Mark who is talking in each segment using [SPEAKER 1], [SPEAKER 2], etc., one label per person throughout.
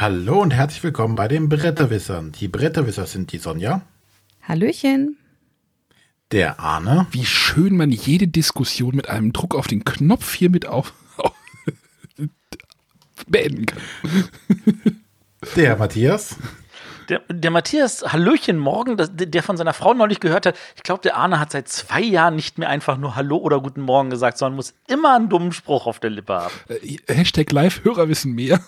[SPEAKER 1] Hallo und herzlich willkommen bei den Bretterwissern. Die Bretterwisser sind die Sonja.
[SPEAKER 2] Hallöchen.
[SPEAKER 1] Der Arne.
[SPEAKER 3] Wie schön man jede Diskussion mit einem Druck auf den Knopf hier mit auf, auf beenden kann.
[SPEAKER 1] Der Matthias.
[SPEAKER 4] Der, der Matthias, Hallöchen morgen, das, der von seiner Frau neulich gehört hat, ich glaube, der Arne hat seit zwei Jahren nicht mehr einfach nur Hallo oder Guten Morgen gesagt, sondern muss immer einen dummen Spruch auf der Lippe haben.
[SPEAKER 3] Äh, Hashtag Live-Hörer wissen mehr.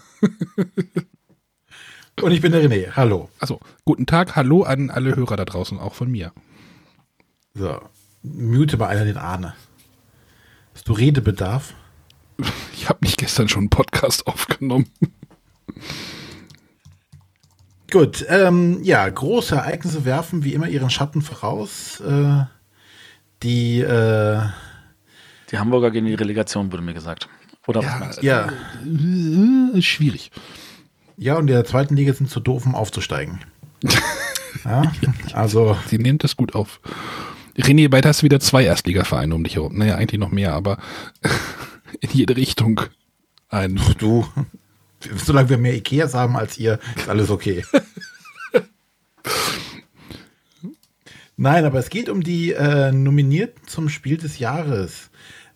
[SPEAKER 1] Und ich bin der René. Hallo.
[SPEAKER 3] Also, guten Tag, hallo an alle Hörer da draußen, auch von mir.
[SPEAKER 1] So, mute mal einer den Arne. Hast du Redebedarf?
[SPEAKER 3] Ich habe nicht gestern schon einen Podcast aufgenommen.
[SPEAKER 1] Gut, ähm, ja, große Ereignisse werfen wie immer ihren Schatten voraus. Äh, die, äh,
[SPEAKER 4] Die Hamburger gehen in die Relegation, wurde mir gesagt. Oder was
[SPEAKER 3] Ja,
[SPEAKER 4] meinst du?
[SPEAKER 1] ja,
[SPEAKER 3] Äh, schwierig.
[SPEAKER 1] Ja, und in der zweiten Liga sind zu doof, um aufzusteigen. ja, also,
[SPEAKER 3] Sie nehmen das gut auf. René, bald hast du wieder zwei Erstligavereine um dich herum. Naja, eigentlich noch mehr, aber in jede Richtung ein.
[SPEAKER 1] du, solange wir mehr Ikeas haben als ihr, ist alles okay. Nein, aber es geht um die äh, Nominierten zum Spiel des Jahres.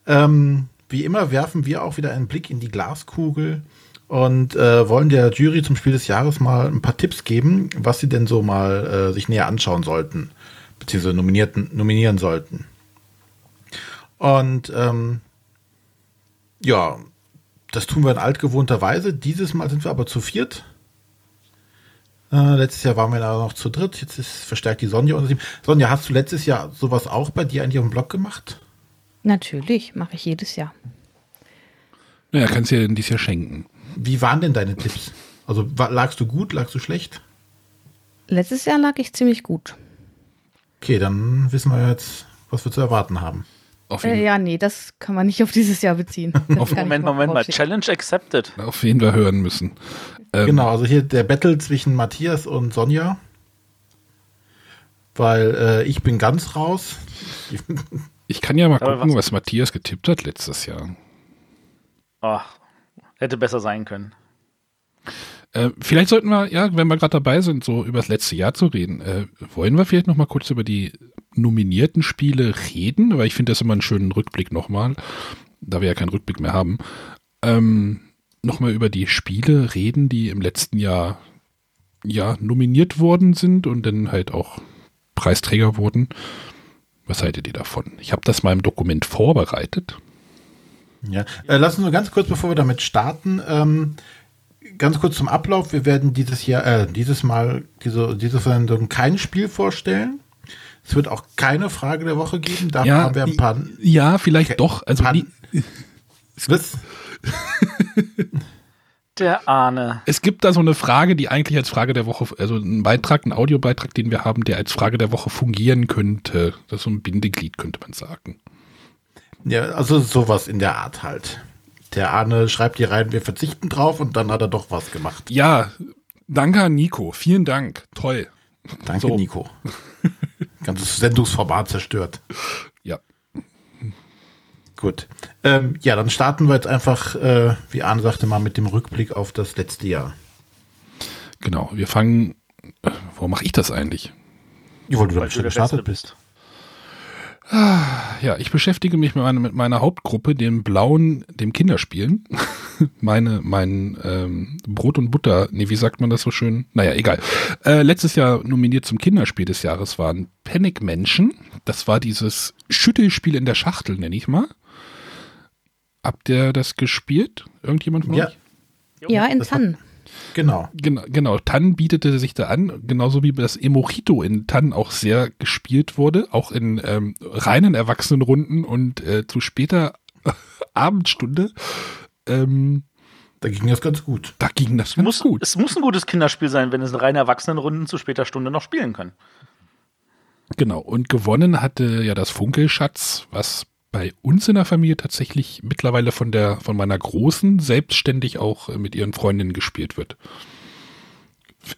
[SPEAKER 1] Ähm, wie immer werfen wir auch wieder einen Blick in die Glaskugel und äh, wollen der Jury zum Spiel des Jahres mal ein paar Tipps geben, was sie denn so mal äh, sich näher anschauen sollten, beziehungsweise nominierten, nominieren sollten. Und ähm, ja, das tun wir in altgewohnter Weise. Dieses Mal sind wir aber zu viert. Äh, letztes Jahr waren wir da noch zu dritt. Jetzt ist verstärkt die Sonja unser Team. Sonja, hast du letztes Jahr sowas auch bei dir eigentlich auf dem Blog gemacht?
[SPEAKER 2] Natürlich, mache ich jedes Jahr.
[SPEAKER 3] Naja, kannst du ja dieses Jahr schenken.
[SPEAKER 1] Wie waren denn deine Tipps? Also lagst du gut, lagst du schlecht?
[SPEAKER 2] Letztes Jahr lag ich ziemlich gut.
[SPEAKER 1] Okay, dann wissen wir jetzt, was wir zu erwarten haben.
[SPEAKER 3] Auf
[SPEAKER 2] Äh, ja, nee, das kann man nicht auf dieses Jahr beziehen.
[SPEAKER 3] Auf-
[SPEAKER 4] Moment, Moment mal. Challenge accepted.
[SPEAKER 3] auf wen wir hören müssen. Ähm,
[SPEAKER 1] Genau, also hier der Battle zwischen Matthias und Sonja. Weil äh, ich bin ganz raus.
[SPEAKER 3] Ich kann ja mal
[SPEAKER 4] Aber
[SPEAKER 3] gucken,
[SPEAKER 4] was-
[SPEAKER 3] was Matthias getippt hat letztes Jahr.
[SPEAKER 4] Ach, hätte besser sein können.
[SPEAKER 3] Äh, vielleicht sollten wir, ja, wenn wir gerade dabei sind, so über das letzte Jahr zu reden, äh, wollen wir vielleicht noch mal kurz über die nominierten Spiele reden? Weil ich finde das immer einen schönen Rückblick nochmal, da wir ja keinen Rückblick mehr haben. Ähm, nochmal über die Spiele reden, die im letzten Jahr ja nominiert worden sind und dann halt auch Preisträger wurden. Was haltet ihr davon? Ich habe das mal im Dokument vorbereitet.
[SPEAKER 1] Ja, äh, lass uns nur ganz kurz, bevor wir damit starten, ähm, ganz kurz zum Ablauf. Wir werden dieses Jahr, äh, dieses Mal, diese, diese Sendung kein Spiel vorstellen. Es wird auch keine Frage der Woche geben. Da haben wir ein paar.
[SPEAKER 3] ja, vielleicht
[SPEAKER 1] Okay.
[SPEAKER 3] doch. Also nie,
[SPEAKER 1] Was?
[SPEAKER 4] Der Arne.
[SPEAKER 3] Es gibt da so eine Frage, die eigentlich als Frage der Woche, also ein Beitrag, ein Audiobeitrag, den wir haben, der als Frage der Woche fungieren könnte. Das ist so ein Bindeglied, könnte man sagen.
[SPEAKER 1] Ja, also sowas in der Art halt. Der Arne schreibt hier rein, wir verzichten drauf und dann hat er doch was gemacht.
[SPEAKER 3] Ja, danke an Nico. Vielen Dank. Toll.
[SPEAKER 1] Danke,
[SPEAKER 3] So.
[SPEAKER 1] Nico. Ganzes Sendungsformat zerstört.
[SPEAKER 3] Ja.
[SPEAKER 1] Gut. Ähm, ja, dann starten wir jetzt einfach, äh, wie Arne sagte, mal mit dem Rückblick auf das letzte Jahr.
[SPEAKER 3] Genau. Wir fangen. Äh, Warum mache ich das eigentlich?
[SPEAKER 1] Ja, weil du
[SPEAKER 4] Weil du
[SPEAKER 1] gestartet bist.
[SPEAKER 3] Ja, ich beschäftige mich mit meiner, mit meiner Hauptgruppe, dem Blauen, dem Kinderspielen. Meine, mein ähm, Brot und Butter, nee, wie sagt man das so schön? Naja, egal. Äh, letztes Jahr nominiert zum Kinderspiel des Jahres waren Panic Menschen. Das war dieses Schüttelspiel in der Schachtel, nenne ich mal. Habt ihr das gespielt? Irgendjemand von
[SPEAKER 1] Ja.
[SPEAKER 3] euch?
[SPEAKER 2] Ja, in Tannen.
[SPEAKER 1] Genau.
[SPEAKER 3] Genau, genau, Tann bietete sich da an, genauso wie das Emojito in Tann auch sehr gespielt wurde, auch in ähm, reinen Erwachsenenrunden und äh, zu später Abendstunde. Ähm,
[SPEAKER 1] Da ging das ganz gut.
[SPEAKER 3] da ging das ganz
[SPEAKER 4] Muss,
[SPEAKER 3] gut.
[SPEAKER 4] Es muss ein gutes Kinderspiel sein, wenn es in reinen Erwachsenenrunden zu später Stunde noch spielen können.
[SPEAKER 3] Genau, und gewonnen hatte ja das Funkelschatz, was bei uns in der Familie tatsächlich mittlerweile von der von meiner Großen selbstständig auch äh, mit ihren Freundinnen gespielt wird.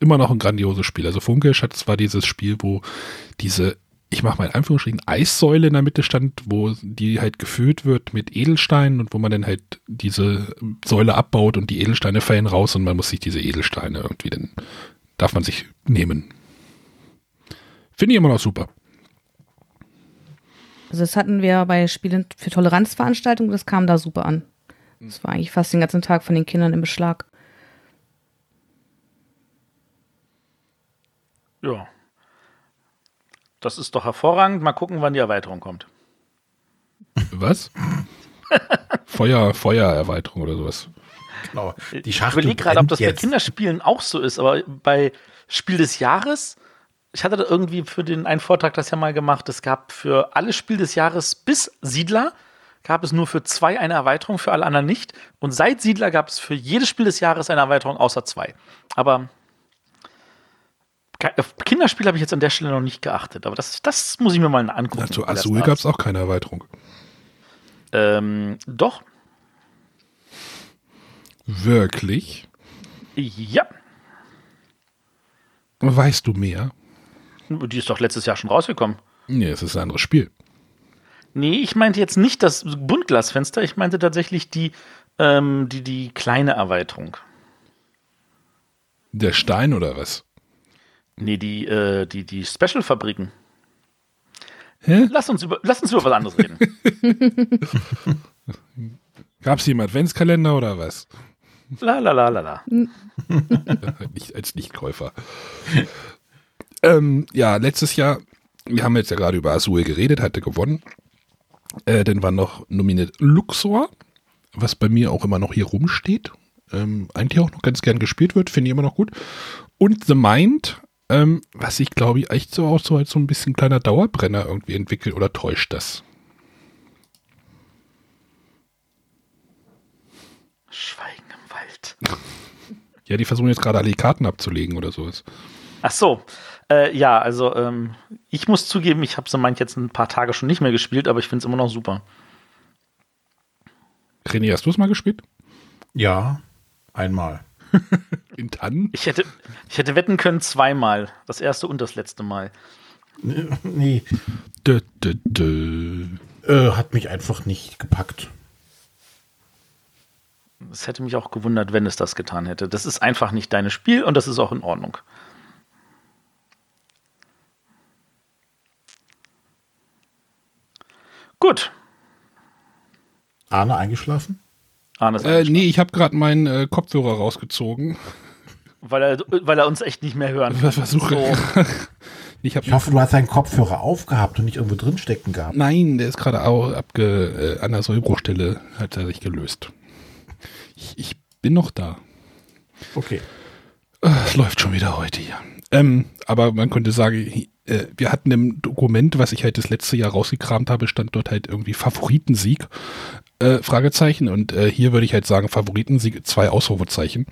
[SPEAKER 3] Immer noch ein grandioses Spiel. Also Funkelschatz war dieses Spiel, wo diese ich mache mal in Anführungsstrichen, Eissäule in der Mitte stand, wo die halt gefüllt wird mit Edelsteinen und wo man dann halt diese Säule abbaut und die Edelsteine fallen raus und man muss sich diese Edelsteine irgendwie dann, darf man sich nehmen. Finde ich immer noch super.
[SPEAKER 2] Also das hatten wir bei Spielen für Toleranzveranstaltungen, das kam da super an. Das war eigentlich fast den ganzen Tag von den Kindern im Beschlag.
[SPEAKER 4] Ja. Das ist doch hervorragend. Mal gucken, wann die Erweiterung kommt.
[SPEAKER 3] Was? Feuer, Feuererweiterung oder sowas.
[SPEAKER 1] Genau. Die
[SPEAKER 4] Ich
[SPEAKER 1] Schachtel
[SPEAKER 4] überlege gerade, ob das bei
[SPEAKER 1] jetzt.
[SPEAKER 4] Kinderspielen auch so ist, aber bei Spiel des Jahres, ich hatte da irgendwie für den einen Vortrag das ja mal gemacht, es gab für alle Spiel des Jahres bis Siedler gab es nur für zwei eine Erweiterung, für alle anderen nicht. Und seit Siedler gab es für jedes Spiel des Jahres eine Erweiterung außer zwei. Aber auf Kinderspiel habe ich jetzt an der Stelle noch nicht geachtet, aber das, das muss ich mir mal angucken.
[SPEAKER 3] Ja, zu Azul gab es auch keine Erweiterung.
[SPEAKER 4] Ähm, doch,
[SPEAKER 3] Wirklich?
[SPEAKER 4] ja.
[SPEAKER 3] Weißt du mehr?
[SPEAKER 4] Die ist doch letztes Jahr schon rausgekommen.
[SPEAKER 3] Nee, es ist ein anderes Spiel.
[SPEAKER 4] Nee, ich meinte jetzt nicht das Buntglasfenster, ich meinte tatsächlich die, ähm, die, die kleine Erweiterung.
[SPEAKER 3] Der Stein oder was?
[SPEAKER 4] Nee, die, äh, die, die Special-Fabriken.
[SPEAKER 3] Hä?
[SPEAKER 4] Lass uns, über, lass uns über was anderes reden.
[SPEAKER 3] Gab es hier einen Adventskalender oder was?
[SPEAKER 4] La la la la la.
[SPEAKER 3] nicht als Nichtkäufer. Ähm, ja, letztes Jahr, wir haben jetzt ja gerade über Azul geredet, hatte gewonnen. Äh, dann war noch nominiert Luxor, was bei mir auch immer noch hier rumsteht. Ähm, eigentlich auch noch ganz gern gespielt wird, finde ich immer noch gut. Und The Mind, ähm, was sich, glaube ich, echt so auch so als so ein bisschen kleiner Dauerbrenner irgendwie entwickelt oder täuscht das?
[SPEAKER 4] Schweigen im Wald.
[SPEAKER 3] Ja, die versuchen jetzt gerade alle die Karten abzulegen oder sowas.
[SPEAKER 4] Ach so. Äh, ja, also ähm, ich muss zugeben, ich habe so meint jetzt ein paar Tage schon nicht mehr gespielt, aber ich finde es immer noch super.
[SPEAKER 3] René, hast du es mal gespielt?
[SPEAKER 1] Ja, einmal.
[SPEAKER 3] In Tannen?
[SPEAKER 4] Ich hätte, ich hätte wetten können zweimal. Das erste und das letzte Mal.
[SPEAKER 1] Nee,
[SPEAKER 3] Dö, dö, dö.
[SPEAKER 1] äh, hat mich einfach nicht gepackt.
[SPEAKER 4] Es hätte mich auch gewundert, wenn es das getan hätte. Das ist einfach nicht deines Spiel und das ist auch in Ordnung. Gut.
[SPEAKER 1] Arne eingeschlafen?
[SPEAKER 4] Arne ist
[SPEAKER 3] Äh,
[SPEAKER 4] eingeschlafen.
[SPEAKER 3] nee, ich habe gerade meinen äh, Kopfhörer rausgezogen.
[SPEAKER 4] weil, er, weil er uns echt nicht mehr hören kann.
[SPEAKER 3] Versuche.
[SPEAKER 4] So.
[SPEAKER 3] Ich
[SPEAKER 1] Ich hoffe, du hast deinen Kopfhörer aufgehabt und nicht irgendwo drin stecken gehabt.
[SPEAKER 3] Nein, der ist gerade abge äh, an der Sollbruchstelle hat er sich gelöst. Ich, ich bin noch da.
[SPEAKER 1] Okay.
[SPEAKER 3] Äh, Es läuft schon wieder heute hier. Ähm, aber man könnte sagen, äh, wir hatten im Dokument, was ich halt das letzte Jahr rausgekramt habe, stand dort halt irgendwie Favoritensieg, äh, Fragezeichen. Und äh, hier würde ich halt sagen, Favoritensieg, zwei Ausrufezeichen.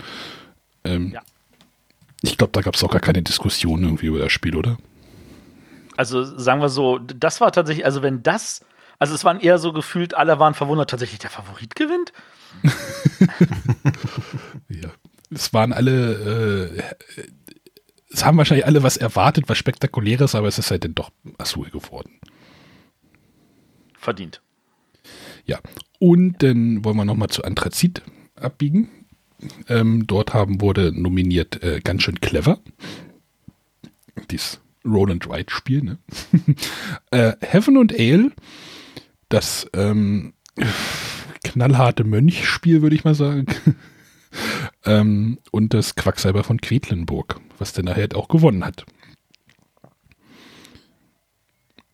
[SPEAKER 3] Ähm,
[SPEAKER 4] Ja.
[SPEAKER 3] Ich glaube, da gab es auch gar keine Diskussion irgendwie über das Spiel, oder?
[SPEAKER 4] Also sagen wir so, das war tatsächlich, also wenn das, also es waren eher so gefühlt, alle waren verwundert, tatsächlich der Favorit gewinnt.
[SPEAKER 3] Ja. Es waren alle, äh, es haben wahrscheinlich alle was erwartet, was Spektakuläres, aber es ist halt dann doch Azul geworden.
[SPEAKER 4] Verdient.
[SPEAKER 3] Ja. Und dann wollen wir nochmal zu Anthrazit abbiegen. Ähm, dort haben wurde nominiert äh, ganz schön clever. Dies Roland Wright Spiel, ne? äh, Heaven und Ale, das ähm, knallharte Mönchspiel, würde ich mal sagen. ähm, und das Quacksalber von Quedlinburg, was dann nachher auch gewonnen hat.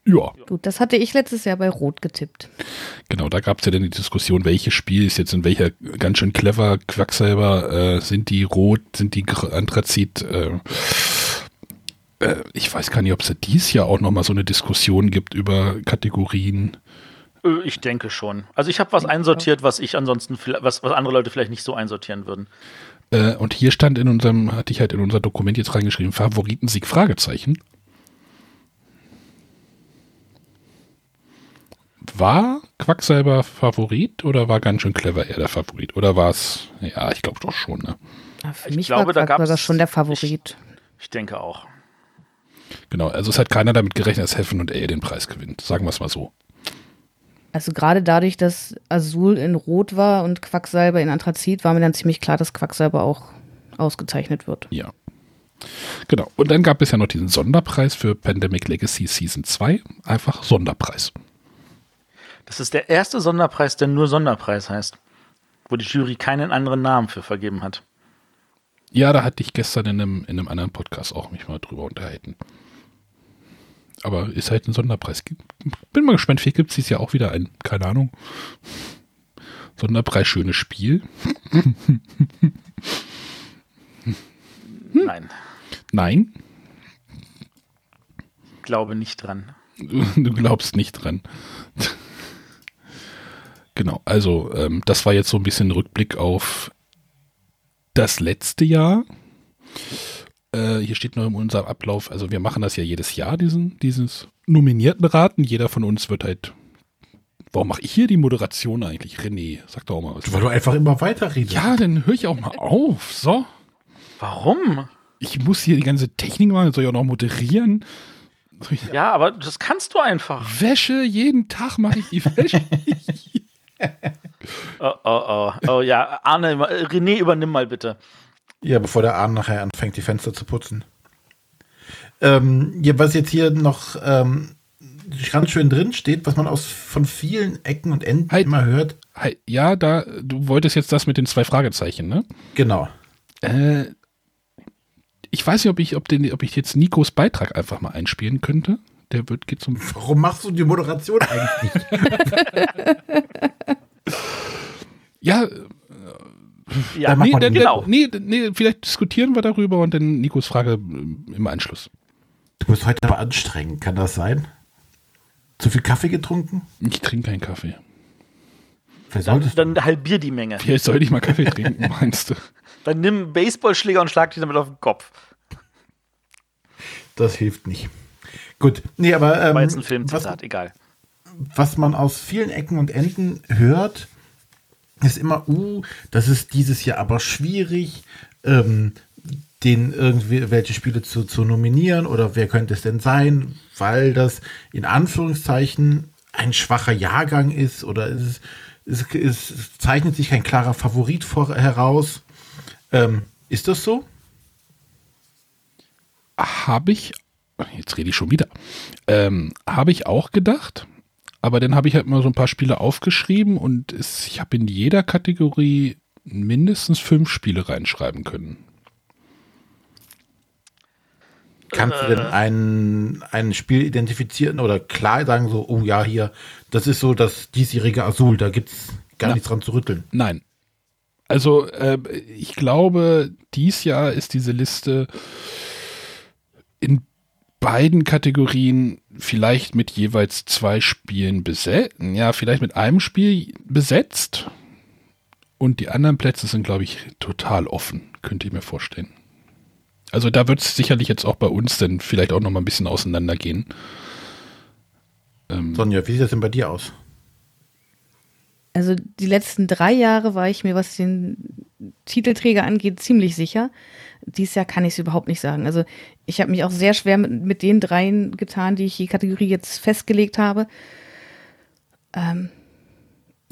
[SPEAKER 3] Ja,
[SPEAKER 2] Gut, das hatte ich letztes Jahr bei Rot getippt.
[SPEAKER 3] genau, da gab es ja dann die Diskussion, welches Spiel ist jetzt in welcher ganz schön clever Quacksalber, äh, sind die rot, sind die Anthrazit, äh, äh, ich weiß gar nicht, ob es ja dies Jahr auch nochmal so eine Diskussion gibt über Kategorien.
[SPEAKER 4] Äh, Ich denke schon. Also ich habe was einsortiert, was ich ansonsten, vielleicht- was, was andere Leute vielleicht nicht so einsortieren würden.
[SPEAKER 3] Äh, und hier stand in unserem, hatte ich halt in unser Dokument jetzt reingeschrieben, Favoritensieg, Fragezeichen. War Quacksalber Favorit oder war ganz schön clever eher der Favorit? Oder war es, ja, ich glaube doch schon, ne?
[SPEAKER 2] Ja, für
[SPEAKER 4] Ich
[SPEAKER 2] mich
[SPEAKER 4] glaube, da
[SPEAKER 2] war Quacksalber
[SPEAKER 4] gab's-
[SPEAKER 2] schon der Favorit.
[SPEAKER 4] Ich denke auch.
[SPEAKER 3] Genau, also es hat keiner damit gerechnet, dass Heaven und Ale den Preis gewinnt. Sagen wir es mal so.
[SPEAKER 2] Also gerade dadurch, dass Azul in Rot war und Quacksalber in Anthrazit, war mir dann ziemlich klar, dass Quacksalber auch ausgezeichnet wird.
[SPEAKER 3] Ja. Genau. Und dann gab es ja noch diesen Sonderpreis für Pandemic Legacy Season 2. Einfach Sonderpreis.
[SPEAKER 4] Das ist der erste Sonderpreis, der nur Sonderpreis heißt. Wo die Jury keinen anderen Namen für vergeben hat.
[SPEAKER 3] Ja, da hatte ich gestern in einem, in einem anderen Podcast auch mich mal drüber unterhalten. Aber ist halt ein Sonderpreis. Bin mal gespannt, vielleicht gibt es dieses Jahr auch wieder ein, keine Ahnung. Sonderpreis, schönes Spiel.
[SPEAKER 4] Nein,
[SPEAKER 3] Nein,
[SPEAKER 4] glaube nicht dran.
[SPEAKER 3] du, du glaubst nicht dran. genau, also ähm, das war jetzt so ein bisschen Rückblick auf das letzte Jahr. Äh, hier steht noch in unserem Ablauf, also wir machen das ja jedes Jahr, diesen, dieses nominierten Raten. Jeder von uns wird halt. Warum mache ich hier die Moderation eigentlich? René, sag doch auch mal was.
[SPEAKER 1] Weil du einfach immer weiterredest.
[SPEAKER 3] Ja, dann höre ich auch mal auf. So.
[SPEAKER 4] Warum?
[SPEAKER 3] Ich muss hier die ganze Technik machen, soll ich auch noch moderieren.
[SPEAKER 4] Ja, aber das kannst du einfach.
[SPEAKER 3] Wäsche, jeden Tag mache ich die Wäsche.
[SPEAKER 4] Oh, oh, oh. Oh ja, Arne, René, übernimm mal bitte.
[SPEAKER 1] Ja, bevor der Arne nachher anfängt, die Fenster zu putzen. Ähm, ja, was jetzt hier noch ähm, ganz schön drin steht, was man aus von vielen Ecken und Enden
[SPEAKER 3] Halt.
[SPEAKER 1] immer hört.
[SPEAKER 3] Hi, ja, da, du wolltest jetzt das mit den zwei Fragezeichen, ne?
[SPEAKER 1] Genau.
[SPEAKER 3] Äh, ich weiß nicht, ob ich, ob, den, ob ich jetzt Nikos Beitrag einfach mal einspielen könnte. Der wird, geht zum.
[SPEAKER 1] Warum machst du die Moderation eigentlich nicht?
[SPEAKER 3] Ja,
[SPEAKER 4] Ja,
[SPEAKER 3] nee,
[SPEAKER 1] mal
[SPEAKER 3] dann,
[SPEAKER 4] genau.
[SPEAKER 3] nee, nee, vielleicht diskutieren wir darüber und dann Nikos Frage im Anschluss.
[SPEAKER 1] Du bist heute aber anstrengend, kann das sein? Zu viel Kaffee getrunken?
[SPEAKER 3] Ich trinke keinen Kaffee.
[SPEAKER 1] Vielleicht
[SPEAKER 4] Dann,
[SPEAKER 1] du.
[SPEAKER 4] dann halbier die Menge.
[SPEAKER 3] Vielleicht sollte ich mal Kaffee trinken, meinst du?
[SPEAKER 4] Dann nimm einen Baseballschläger und schlag dich damit auf den Kopf.
[SPEAKER 1] Das hilft nicht. Gut. Nee, aber ähm,
[SPEAKER 4] War jetzt ein
[SPEAKER 1] was,
[SPEAKER 4] Filmzitat, egal.
[SPEAKER 1] was man aus vielen Ecken und Enden hört, ist immer, uh, das ist dieses Jahr aber schwierig, ähm, den irgendwie welche Spiele zu, zu nominieren oder wer könnte es denn sein, weil das in Anführungszeichen ein schwacher Jahrgang ist oder es, es, es, zeichnet sich kein klarer Favorit vor, heraus. Ähm, ist das so?
[SPEAKER 3] Habe ich, jetzt rede ich schon wieder, ähm, habe ich auch gedacht, aber dann habe ich halt mal so ein paar Spiele aufgeschrieben und es, ich habe in jeder Kategorie mindestens fünf Spiele reinschreiben können.
[SPEAKER 1] Kannst du denn ein, ein Spiel identifizieren oder klar sagen, so, oh ja, hier, das ist so das diesjährige Azul, da gibt es gar
[SPEAKER 3] Na.
[SPEAKER 1] nichts dran zu rütteln.
[SPEAKER 3] Nein. Also äh, ich glaube, dies Jahr ist diese Liste in beiden Kategorien vielleicht mit jeweils zwei Spielen besetzt. Ja, vielleicht mit einem Spiel besetzt. Und die anderen Plätze sind, glaube ich, total offen, könnte ich mir vorstellen. Also da wird es sicherlich jetzt auch bei uns dann vielleicht auch noch mal ein bisschen auseinandergehen. Ähm,
[SPEAKER 1] Sonja, wie sieht das denn bei dir aus?
[SPEAKER 2] Also die letzten drei Jahre war ich mir, was den Titelträger angeht, ziemlich sicher. Dieses Jahr kann ich es überhaupt nicht sagen. Also ich habe mich auch sehr schwer mit, mit den dreien getan, die ich die Kategorie jetzt festgelegt habe. Ähm,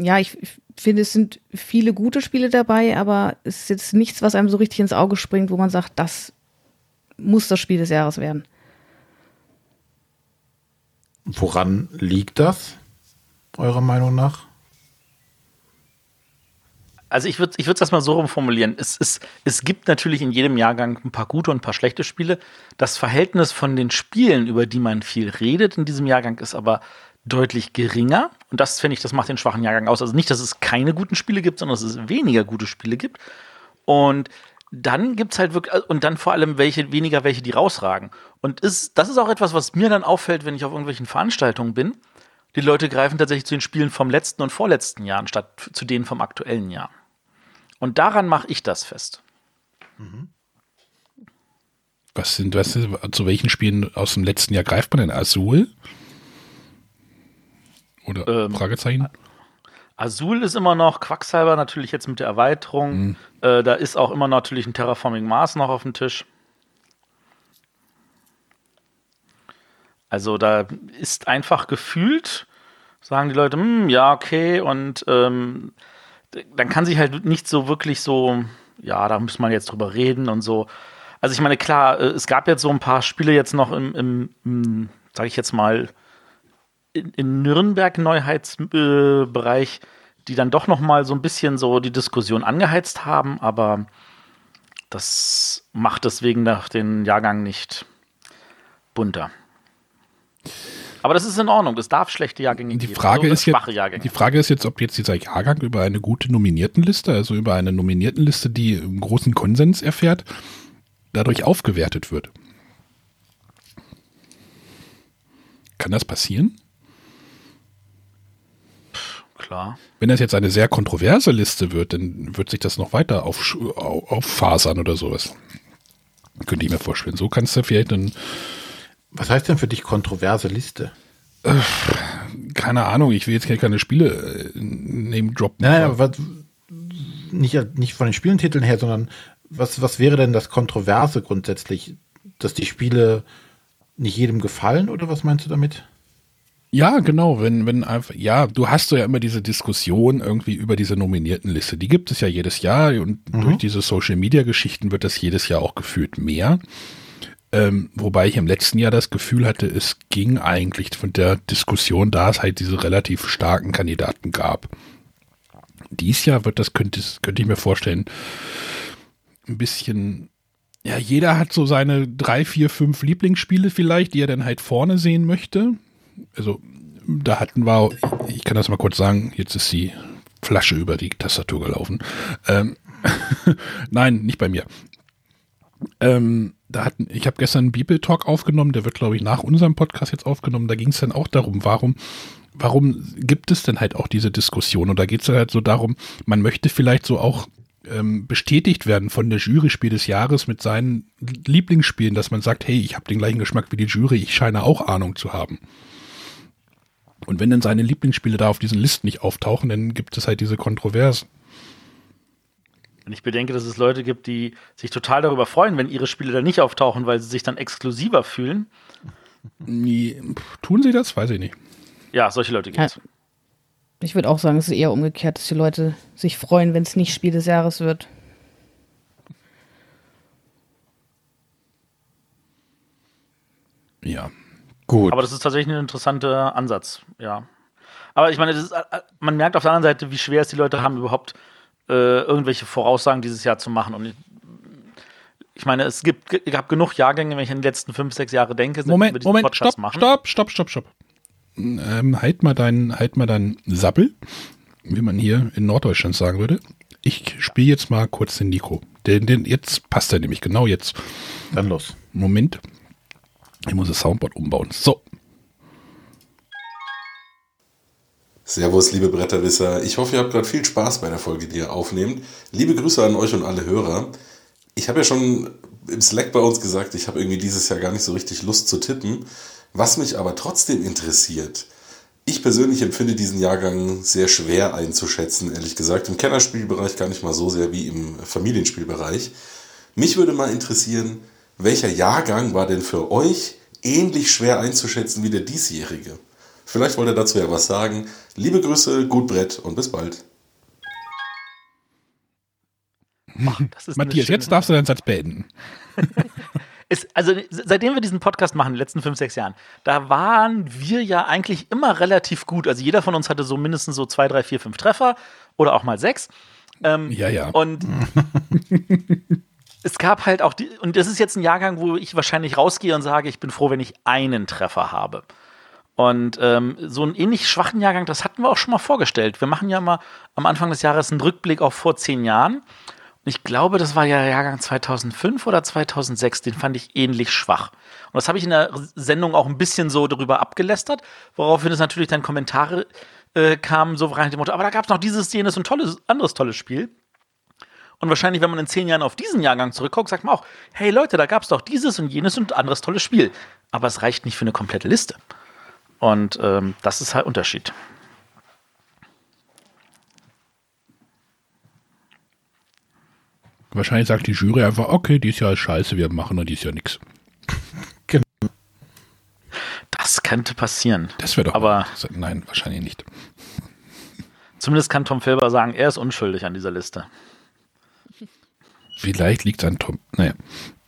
[SPEAKER 2] ja, ich, ich finde, es sind viele gute Spiele dabei, aber es ist jetzt nichts, was einem so richtig ins Auge springt, wo man sagt, das muss das Spiel des Jahres werden.
[SPEAKER 1] Woran liegt das, eurer Meinung nach?
[SPEAKER 4] Also ich würde ich es erstmal so rumformulieren. Es, es, es gibt natürlich in jedem Jahrgang ein paar gute und ein paar schlechte Spiele. Das Verhältnis von den Spielen, über die man viel redet in diesem Jahrgang, ist aber deutlich geringer. Und das finde ich, das macht den schwachen Jahrgang aus. Also nicht, dass es keine guten Spiele gibt, sondern dass es weniger gute Spiele gibt. Und dann gibt es halt wirklich, und dann vor allem welche, weniger welche, die rausragen. Und ist, das ist auch etwas, was mir dann auffällt, wenn ich auf irgendwelchen Veranstaltungen bin. Die Leute greifen tatsächlich zu den Spielen vom letzten und vorletzten Jahr, anstatt zu denen vom aktuellen Jahr. Und daran mache ich das fest.
[SPEAKER 3] Was sind, was zu welchen Spielen aus dem letzten Jahr greift man denn? Azul? Oder
[SPEAKER 4] Ähm,
[SPEAKER 3] Fragezeichen?
[SPEAKER 4] Azul ist immer noch, Quacksalber natürlich jetzt mit der Erweiterung. Äh, da ist auch immer natürlich ein Terraforming Mars noch auf dem Tisch. Also da ist einfach gefühlt, sagen die Leute, hm, ja, okay, und ähm, dann kann sich halt nicht so wirklich so, ja, da muss man jetzt drüber reden und so. Also ich meine, klar, äh, es gab jetzt so ein paar Spiele jetzt noch im, im, im sage ich jetzt mal, in, in Nürnberg-Neuheitsbereich, die dann doch noch mal so ein bisschen so die Diskussion angeheizt haben, aber das macht deswegen nach den Jahrgang nicht bunter. Aber das ist in Ordnung. Es darf schlechte Jahrgänge
[SPEAKER 3] die Frage geben. Ist jetzt, die Frage ist jetzt, ob jetzt dieser Jahrgang über eine gute Nominiertenliste, also über eine Nominiertenliste, die einen großen Konsens erfährt, dadurch aufgewertet wird. Kann das passieren?
[SPEAKER 4] Klar.
[SPEAKER 3] Wenn das jetzt eine sehr kontroverse Liste wird, dann wird sich das noch weiter auf, auffasern oder sowas. Könnte ich mir vorstellen. So kannst du vielleicht dann
[SPEAKER 1] was heißt denn für dich kontroverse Liste?
[SPEAKER 3] keine Ahnung, ich will jetzt keine Spiele äh.
[SPEAKER 1] Nein, aber was, nicht, nicht von den Spielentiteln her, sondern was, was wäre denn das Kontroverse grundsätzlich? Dass die Spiele nicht jedem gefallen oder was meinst du damit?
[SPEAKER 3] Ja, genau, wenn, wenn einfach, ja, du hast so ja immer diese Diskussion irgendwie über diese nominierten Liste. Die gibt es ja jedes Jahr und mhm. durch diese Social Media Geschichten wird das jedes Jahr auch gefühlt mehr. Ähm, wobei ich im letzten Jahr das Gefühl hatte, es ging eigentlich von der Diskussion, da es halt diese relativ starken Kandidaten gab. Dies Jahr wird das, könnte, könnte ich mir vorstellen, ein bisschen, ja, jeder hat so seine drei, vier, fünf Lieblingsspiele vielleicht, die er dann halt vorne sehen möchte. Also, da hatten wir, ich kann das mal kurz sagen, jetzt ist die Flasche über die Tastatur gelaufen. Ähm, Nein, nicht bei mir. Ähm, da hatten, ich habe gestern einen Bibel-Talk aufgenommen, der wird, glaube ich, nach unserem Podcast jetzt aufgenommen. Da ging es dann auch darum, warum, warum gibt es denn halt auch diese Diskussion? Und da geht es halt so darum, man möchte vielleicht so auch ähm, bestätigt werden von der Jury Spiel des Jahres mit seinen Lieblingsspielen, dass man sagt, hey, ich habe den gleichen Geschmack wie die Jury, ich scheine auch Ahnung zu haben. Und wenn dann seine Lieblingsspiele da auf diesen Listen nicht auftauchen, dann gibt es halt diese Kontroversen.
[SPEAKER 4] Wenn ich bedenke, dass es Leute gibt, die sich total darüber freuen, wenn ihre Spiele da nicht auftauchen, weil sie sich dann exklusiver fühlen.
[SPEAKER 3] Nee, tun sie das? Weiß ich nicht.
[SPEAKER 4] Ja, solche Leute gibt es. Ja.
[SPEAKER 2] Ich würde auch sagen, es ist eher umgekehrt, dass die Leute sich freuen, wenn es nicht Spiel des Jahres wird.
[SPEAKER 3] Ja,
[SPEAKER 4] gut. Aber das ist tatsächlich ein interessanter Ansatz, ja. Aber ich meine, ist, äh, man merkt auf der anderen Seite, wie schwer es die Leute haben, überhaupt äh, irgendwelche Voraussagen dieses Jahr zu machen. Und ich, ich meine, es gibt, gab genug Jahrgänge, wenn ich an die letzten fünf, sechs Jahre denke,
[SPEAKER 3] Moment, Moment, Podcast stopp, machen. stopp, stopp, stopp, stopp. Ähm, halt mal deinen, halt mal deinen Sappel, wie man hier in Norddeutschland sagen würde. Ich spiele jetzt mal kurz den Nico. Den, den, jetzt passt er nämlich, genau jetzt.
[SPEAKER 1] Dann los.
[SPEAKER 3] Moment. Ich muss das Soundboard umbauen. So.
[SPEAKER 5] Servus, liebe Bretterwisser. Ich hoffe, ihr habt gerade viel Spaß bei der Folge, die ihr aufnehmt. Liebe Grüße an euch und alle Hörer. Ich habe ja schon im Slack bei uns gesagt, ich habe irgendwie dieses Jahr gar nicht so richtig Lust zu tippen. Was mich aber trotzdem interessiert, ich persönlich empfinde diesen Jahrgang sehr schwer einzuschätzen, ehrlich gesagt. Im Kennerspielbereich gar nicht mal so sehr wie im Familienspielbereich. Mich würde mal interessieren, welcher Jahrgang war denn für euch ähnlich schwer einzuschätzen wie der diesjährige? Vielleicht wollt ihr dazu ja was sagen. Liebe Grüße, gut Brett und bis bald.
[SPEAKER 3] Matthias, jetzt darfst du deinen Satz beenden.
[SPEAKER 4] es, also seitdem wir diesen Podcast machen, in den letzten fünf, sechs Jahren, da waren wir ja eigentlich immer relativ gut. Also jeder von uns hatte so mindestens so zwei, drei, vier, fünf Treffer oder auch mal sechs.
[SPEAKER 3] Ähm, ja, ja.
[SPEAKER 4] Und es gab halt auch die, und das ist jetzt ein Jahrgang, wo ich wahrscheinlich rausgehe und sage, ich bin froh, wenn ich einen Treffer habe. Und ähm, so einen ähnlich schwachen Jahrgang, das hatten wir auch schon mal vorgestellt. Wir machen ja mal am Anfang des Jahres einen Rückblick auf vor zehn Jahren. Und ich glaube, das war ja Jahrgang 2005 oder 2006, den fand ich ähnlich schwach. Und das habe ich in der Sendung auch ein bisschen so darüber abgelästert, woraufhin es natürlich dann Kommentare äh, kamen, so rein dem Motto, aber da gab es noch dieses, jenes und tolles, anderes tolles Spiel. Und wahrscheinlich, wenn man in zehn Jahren auf diesen Jahrgang zurückguckt, sagt man auch, hey Leute, da gab es doch dieses und jenes und anderes tolles Spiel. Aber es reicht nicht für eine komplette Liste. Und ähm, das ist halt Unterschied.
[SPEAKER 3] Wahrscheinlich sagt die Jury einfach, okay, dies Jahr ist scheiße, wir machen und dies Jahr nichts.
[SPEAKER 4] Genau. Das könnte passieren.
[SPEAKER 3] Das wäre doch.
[SPEAKER 4] Aber
[SPEAKER 3] nein, wahrscheinlich nicht.
[SPEAKER 4] Zumindest kann Tom Felber sagen, er ist unschuldig an dieser Liste.
[SPEAKER 3] Vielleicht liegt es an Tom. Naja.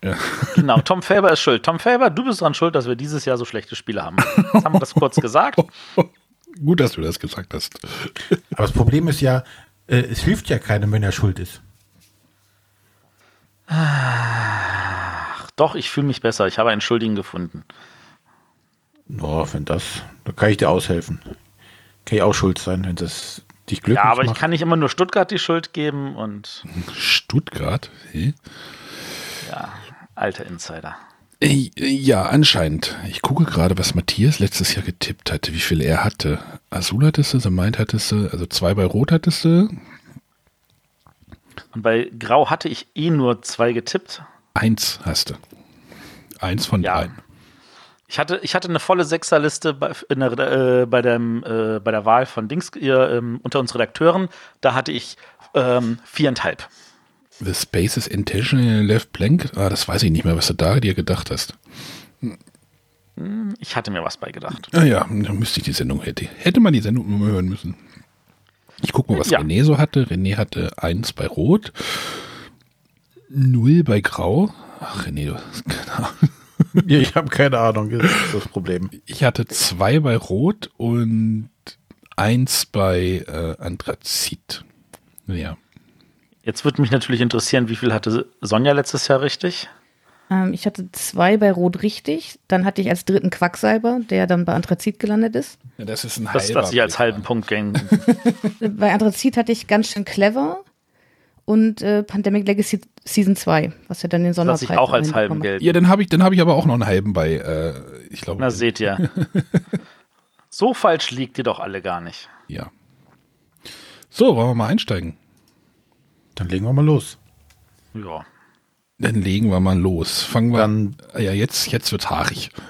[SPEAKER 4] Ja. Genau, Tom Felber ist schuld. Tom Felber, du bist daran schuld, dass wir dieses Jahr so schlechte Spiele haben. Jetzt haben wir das kurz gesagt.
[SPEAKER 3] Gut, dass du das gesagt hast.
[SPEAKER 1] Aber das Problem ist ja, äh, es hilft ja keinem, wenn er schuld ist.
[SPEAKER 4] Ach, doch, ich fühle mich besser. Ich habe einen Schuldigen gefunden.
[SPEAKER 1] Oh, wenn das, da kann ich dir aushelfen. Kann ich auch schuld sein, wenn das dich glücklich
[SPEAKER 4] Ja, aber
[SPEAKER 1] macht.
[SPEAKER 4] ich kann nicht immer nur Stuttgart die Schuld geben und
[SPEAKER 3] Stuttgart? Hey.
[SPEAKER 4] ja, alter Insider.
[SPEAKER 3] Äh, Ja, anscheinend. Ich gucke gerade, was Matthias letztes Jahr getippt hatte, wie viel er hatte. Azul hattest du, The Mind hattest du, also zwei bei Rot hattest du,
[SPEAKER 4] Und bei Grau hatte ich eh nur zwei getippt.
[SPEAKER 3] eins hast du. Eins von
[SPEAKER 4] Ja.
[SPEAKER 3] drei.
[SPEAKER 4] Ich hatte, ich hatte eine volle Sechserliste bei, der, äh, bei, dem, äh, bei der Wahl von Dings ähm, unter uns Redakteuren. Da hatte ich ähm, viereinhalb.
[SPEAKER 3] The Space is intentionally left blank. Ah, das weiß ich nicht mehr, was du da dir gedacht hast.
[SPEAKER 4] Ich hatte mir was beigedacht.
[SPEAKER 3] Ah ja, dann müsste ich die Sendung hätte. Hätte man die Sendung nur hören müssen. Ich gucke mal, was
[SPEAKER 4] Ja.
[SPEAKER 3] René so hatte. René hatte eins bei Rot, null bei Grau. Ach, René, du hast keine Ahnung.
[SPEAKER 1] Ich habe keine Ahnung, das ist das Problem.
[SPEAKER 3] Ich hatte zwei bei Rot und eins bei äh, Anthrazit. Ja.
[SPEAKER 4] Jetzt würde mich natürlich interessieren, wie viel hatte Sonja letztes Jahr richtig?
[SPEAKER 2] Ähm, ich hatte zwei bei Rot richtig. Dann hatte ich als dritten Quacksalber, der dann bei Anthrazit gelandet ist.
[SPEAKER 3] ja das ist ein
[SPEAKER 4] Das lasse ich als halben Punkt gehen.
[SPEAKER 2] Bei Anthrazit hatte ich ganz schön clever und äh, Pandemic Legacy Season 2, was ja dann den
[SPEAKER 4] Das
[SPEAKER 2] Sonderpreis
[SPEAKER 4] lasse ich auch als halben. Geld.
[SPEAKER 3] Ja, dann habe ich, dann habe ich aber auch noch einen halben bei, äh, ich glaube.
[SPEAKER 4] Na, seht ihr. So falsch liegt ihr doch alle gar nicht.
[SPEAKER 3] Ja. So, wollen wir mal einsteigen?
[SPEAKER 1] Dann legen wir mal los.
[SPEAKER 4] Ja.
[SPEAKER 3] Dann legen wir mal los. Fangen wir
[SPEAKER 1] Dann-
[SPEAKER 3] an. Ja, jetzt, jetzt wird's haarig.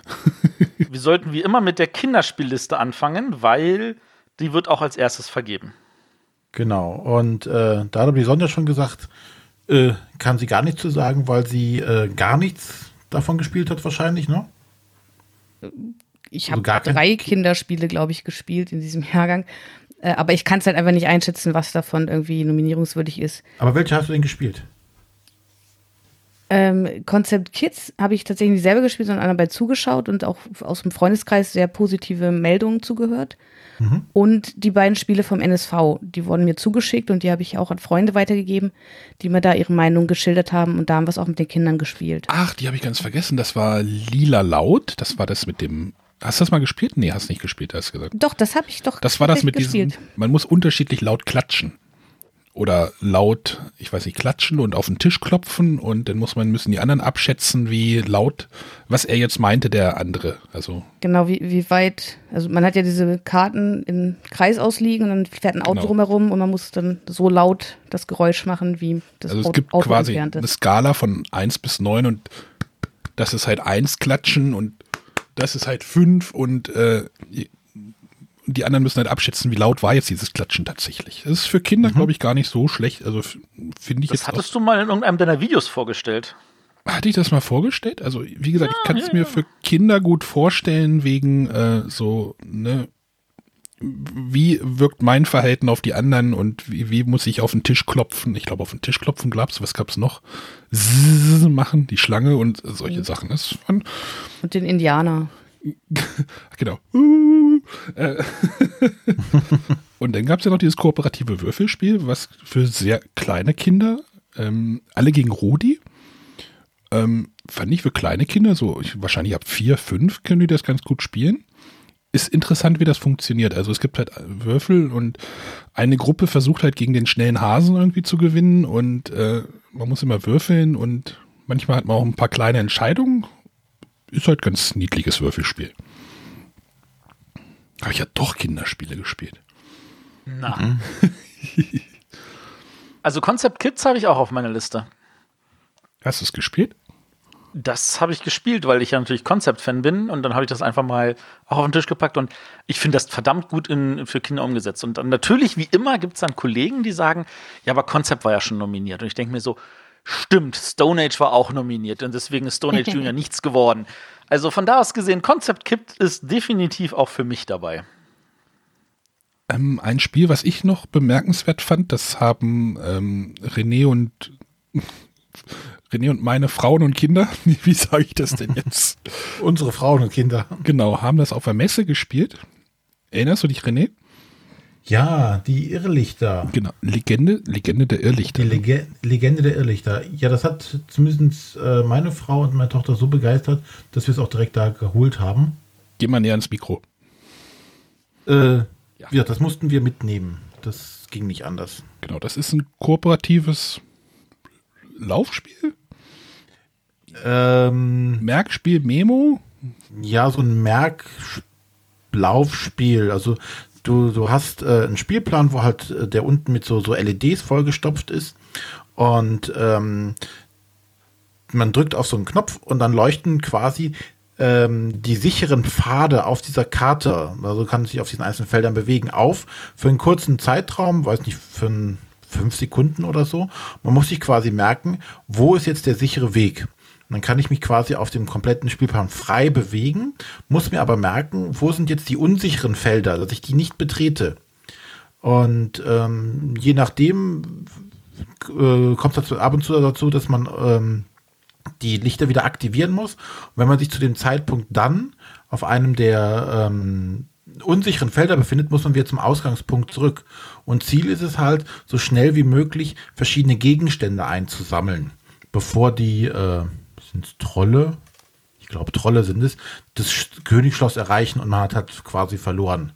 [SPEAKER 4] Wir sollten wie immer mit der Kinderspielliste anfangen, weil die wird auch als erstes vergeben.
[SPEAKER 1] Genau. Und äh, da hat die Sonja schon gesagt, äh, kann sie gar nichts zu sagen, weil sie äh, gar nichts davon gespielt hat, wahrscheinlich, ne?
[SPEAKER 2] Ich
[SPEAKER 1] Also
[SPEAKER 2] habe
[SPEAKER 1] gar kein-
[SPEAKER 2] drei Kinderspiele, glaube ich, gespielt in diesem Jahrgang. Äh, aber ich kann es halt einfach nicht einschätzen, was davon irgendwie nominierungswürdig ist.
[SPEAKER 1] Aber welche hast du denn gespielt?
[SPEAKER 2] Ähm, Concept Kids habe ich tatsächlich nicht selber gespielt, sondern dabei zugeschaut und auch aus dem Freundeskreis sehr positive Meldungen zugehört. Und die beiden Spiele vom NSV, die wurden mir zugeschickt und die habe ich auch an Freunde weitergegeben, die mir da ihre Meinung geschildert haben und da haben wir es auch mit den Kindern gespielt.
[SPEAKER 3] Ach, die habe ich ganz vergessen. Das war Lila Laut. Das war das mit dem. Hast du das mal gespielt? Nee, hast nicht gespielt, hast du gesagt.
[SPEAKER 2] Doch, das habe ich doch
[SPEAKER 3] Das war das mit
[SPEAKER 2] tatsächlich
[SPEAKER 3] diesem. Man muss unterschiedlich laut klatschen. Oder laut, ich weiß nicht, klatschen und auf den Tisch klopfen und dann muss man, müssen die anderen abschätzen, wie laut, was er jetzt meinte, der andere. Also,
[SPEAKER 2] Genau, wie, wie weit, also man hat ja diese Karten im Kreis ausliegen und dann fährt ein Auto
[SPEAKER 3] Genau.
[SPEAKER 2] drumherum und man muss dann so laut das Geräusch machen, wie das
[SPEAKER 3] also es
[SPEAKER 2] Auto,
[SPEAKER 3] gibt
[SPEAKER 2] Auto
[SPEAKER 3] quasi eine. Skala von 1 bis 9 und das ist halt 1 klatschen und das ist halt 5 und äh, die anderen müssen halt abschätzen, wie laut war jetzt dieses Klatschen tatsächlich. Das ist für Kinder, glaube ich, gar nicht so schlecht. Also finde ich
[SPEAKER 4] Das
[SPEAKER 3] jetzt. Auch,
[SPEAKER 4] hattest du mal in irgendeinem deiner Videos vorgestellt.
[SPEAKER 3] hatte ich das mal vorgestellt? Also, wie gesagt, ich kann es mir für Kinder gut vorstellen, wegen äh, so, ne, wie wirkt mein Verhalten auf die anderen und wie, wie muss ich auf den Tisch klopfen? Ich glaube, auf den Tisch klopfen du, was gab's noch? Zzz machen, die Schlange und solche Sachen. Das fand,
[SPEAKER 2] Und den Indianer.
[SPEAKER 3] genau. Uh, äh, und dann gab's ja noch dieses kooperative Würfelspiel, was für sehr kleine Kinder, ähm, alle gegen Rudi. Ähm, fand ich für kleine Kinder, so ich, wahrscheinlich ab vier, fünf können die das ganz gut spielen. Ist interessant, wie das funktioniert. Also es gibt halt Würfel und eine Gruppe versucht halt gegen den schnellen Hasen irgendwie zu gewinnen und äh, man muss immer würfeln und manchmal hat man auch ein paar kleine Entscheidungen. Ist halt ganz niedliches Würfelspiel. Habe ich ja doch Kinderspiele gespielt.
[SPEAKER 4] Na. also Concept Kids habe ich auch auf meiner Liste.
[SPEAKER 3] Hast du es gespielt?
[SPEAKER 4] Das habe ich gespielt, weil ich ja natürlich Concept-Fan bin und dann habe ich das einfach mal auch auf den Tisch gepackt und ich finde das verdammt gut in, für Kinder umgesetzt. Und dann natürlich, wie immer, gibt es dann Kollegen, die sagen, ja, aber Concept war ja schon nominiert. Und ich denke mir so, stimmt, Stone Age war auch nominiert und deswegen ist Stone Age Junior nichts geworden. Also von da aus gesehen, Concept Kit ist definitiv auch für mich dabei.
[SPEAKER 3] Ähm, ein Spiel, was ich noch bemerkenswert fand, das haben ähm, René und René und meine Frauen und Kinder, wie sage ich das denn jetzt?
[SPEAKER 1] Unsere Frauen und Kinder.
[SPEAKER 3] Genau, haben das auf der Messe gespielt. Erinnerst du dich, René?
[SPEAKER 1] Ja, die Irrlichter.
[SPEAKER 3] Genau, Legende, Legende der Irrlichter.
[SPEAKER 1] Die Lege Legende der Irrlichter. Ja, das hat zumindest äh, meine Frau und meine Tochter so begeistert, dass wir es auch direkt da geholt haben.
[SPEAKER 3] Geh mal näher ans Mikro.
[SPEAKER 1] Äh, ja. ja, das mussten wir mitnehmen. Das ging nicht anders.
[SPEAKER 3] Genau, das ist ein kooperatives Laufspiel?
[SPEAKER 1] Ähm,
[SPEAKER 3] Merkspiel Memo?
[SPEAKER 1] Ja, so ein Merklaufspiel. Also du, du hast äh, einen Spielplan, wo halt äh, der unten mit so, so LEDs vollgestopft ist. Und ähm, man drückt auf so einen Knopf und dann leuchten quasi ähm, die sicheren Pfade auf dieser Karte, also kann sich auf diesen einzelnen Feldern bewegen, auf für einen kurzen Zeitraum, weiß nicht, für einen fünf Sekunden oder so. Man muss sich quasi merken, wo ist jetzt der sichere Weg. Dann kann ich mich quasi auf dem kompletten Spielplan frei bewegen, muss mir aber merken, wo sind jetzt die unsicheren Felder, dass ich die nicht betrete. Und ähm, je nachdem äh, kommt es ab und zu dazu, dass man ähm, die Lichter wieder aktivieren muss. Und wenn man sich zu dem Zeitpunkt dann auf einem der ähm, unsicheren Felder befindet, muss man wieder zum Ausgangspunkt zurück. Und Ziel ist es halt, so schnell wie möglich verschiedene Gegenstände einzusammeln, bevor die, äh, sind Trolle? Ich glaube, Trolle sind es, das Königsschloss erreichen und man hat halt quasi verloren.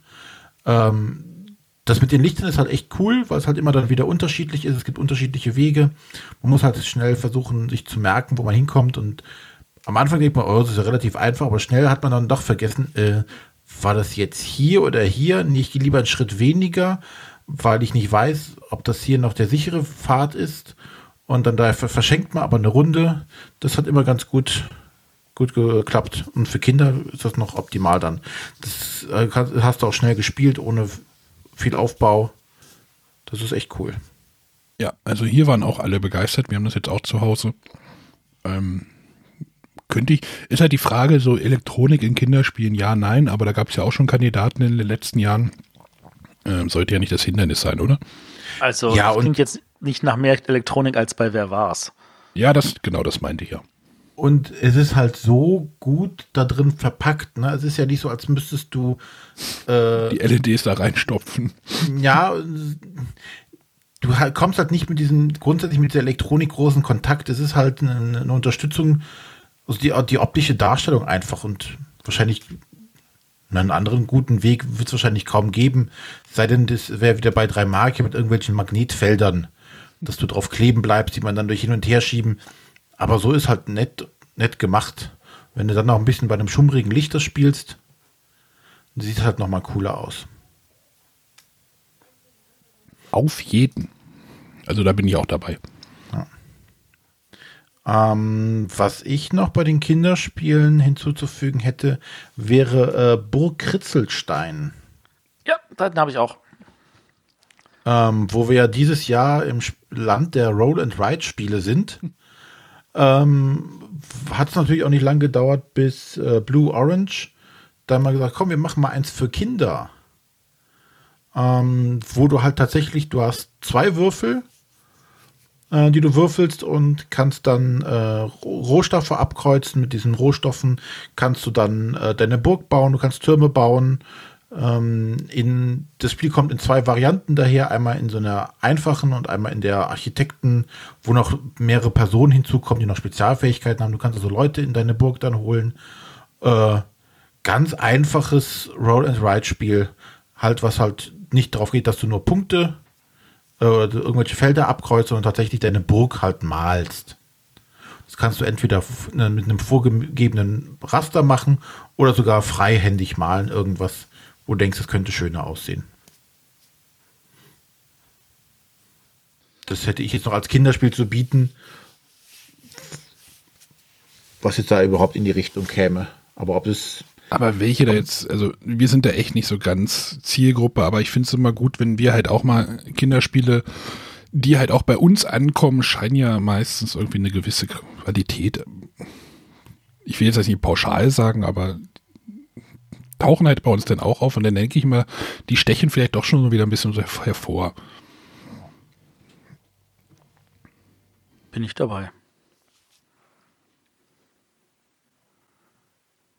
[SPEAKER 1] Ähm, das mit den Lichtern ist halt echt cool, weil es halt immer dann wieder unterschiedlich ist. Es gibt unterschiedliche Wege. Man muss halt schnell versuchen, sich zu merken, wo man hinkommt. Und am Anfang denkt man, oh, das ist ja relativ einfach, aber schnell hat man dann doch vergessen, äh, war das jetzt hier oder hier? Nicht lieber einen Schritt weniger, weil ich nicht weiß, ob das hier noch der sichere Pfad ist. Und dann da verschenkt man aber eine Runde. Das hat immer ganz gut, gut geklappt. Und für Kinder ist das noch optimal dann. Das äh, hast du auch schnell gespielt, ohne viel Aufbau. Das ist echt cool.
[SPEAKER 3] Ja, also hier waren auch alle begeistert. Wir haben das jetzt auch zu Hause. Ähm, könnte ich, ist halt die Frage, so Elektronik in Kinderspielen, ja, nein, aber da gab es ja auch schon Kandidaten in den letzten Jahren. Ähm, sollte ja nicht das Hindernis sein, oder?
[SPEAKER 4] Also, ja, das klingt jetzt nicht nach mehr Elektronik als bei Wer war's.
[SPEAKER 3] Ja, das, genau, das meinte ich ja.
[SPEAKER 1] Und es ist halt so gut da drin verpackt. Ne? Es ist ja nicht so, als müsstest du
[SPEAKER 3] äh, die LEDs da reinstopfen.
[SPEAKER 1] Ja, du kommst halt nicht mit diesem, grundsätzlich mit der Elektronik großen Kontakt. Es ist halt eine, eine Unterstützung also die, die optische Darstellung einfach und wahrscheinlich einen anderen guten Weg wird es wahrscheinlich kaum geben. Sei denn, das wäre wieder bei drei Marke mit irgendwelchen Magnetfeldern, dass du drauf kleben bleibst, die man dann durch hin und her schieben. Aber so ist halt nett, nett gemacht. Wenn du dann noch ein bisschen bei einem schummrigen Licht das spielst, sieht es halt nochmal cooler aus.
[SPEAKER 3] Auf jeden. Also da bin ich auch dabei.
[SPEAKER 1] Ähm, was ich noch bei den Kinderspielen hinzuzufügen hätte, wäre äh, Burg Kritzelstein.
[SPEAKER 4] Ja, den habe ich auch.
[SPEAKER 1] Ähm, wo wir ja dieses Jahr im Land der Roll-and-Ride-Spiele sind. Ähm, Hat es natürlich auch nicht lange gedauert, bis äh, Blue Orange dann mal gesagt, komm, wir machen mal eins für Kinder. Ähm, wo du halt tatsächlich, du hast zwei Würfel, äh, die du würfelst und kannst dann äh, Rohstoffe abkreuzen. Mit diesen Rohstoffen kannst du dann äh, deine Burg bauen, du kannst Türme bauen. Ähm, in, das Spiel kommt in zwei Varianten daher, einmal in so einer einfachen und einmal in der Architekten, wo noch mehrere Personen hinzukommen, die noch Spezialfähigkeiten haben. Du kannst also Leute in deine Burg dann holen. Äh, ganz einfaches Roll-and-Ride-Spiel, halt was halt nicht darauf geht, dass du nur Punkte äh, irgendwelche Felder abkreuzt und tatsächlich deine Burg halt malst. Das kannst du entweder ne, mit einem vorgegebenen Raster machen oder sogar freihändig malen, irgendwas, wo du denkst, es könnte schöner aussehen. Das hätte ich jetzt noch als Kinderspiel zu bieten, was jetzt da überhaupt in die Richtung käme. Aber ob es
[SPEAKER 3] aber welche da jetzt, also wir sind da echt nicht so ganz Zielgruppe, aber ich finde es immer gut, wenn wir halt auch mal Kinderspiele, die halt auch bei uns ankommen, scheinen ja meistens irgendwie eine gewisse Qualität ich will jetzt nicht pauschal sagen, aber tauchen halt bei uns dann auch auf und dann denke ich immer, die stechen vielleicht doch schon wieder ein bisschen so hervor.
[SPEAKER 4] Bin ich dabei.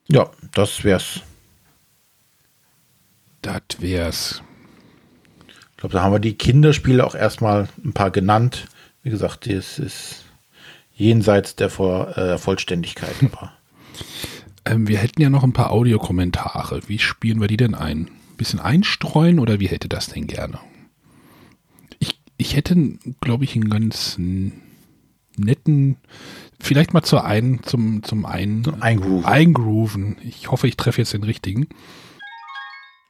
[SPEAKER 1] Ja, das wär's.
[SPEAKER 3] Das wär's.
[SPEAKER 1] Ich glaube, da haben wir die Kinderspiele auch erstmal ein paar genannt. Wie gesagt, das ist jenseits der Vor äh, Vollständigkeit.
[SPEAKER 3] ähm, wir hätten ja noch ein paar Audiokommentare. Wie spielen wir die denn ein? Ein bisschen einstreuen oder wie hätte das denn gerne? Ich, ich hätte, glaube ich, einen ganz netten, vielleicht mal zur ein, zum, zum ein,
[SPEAKER 1] Eingrooven.
[SPEAKER 3] Eingrooven. Ich hoffe, ich treffe jetzt den richtigen.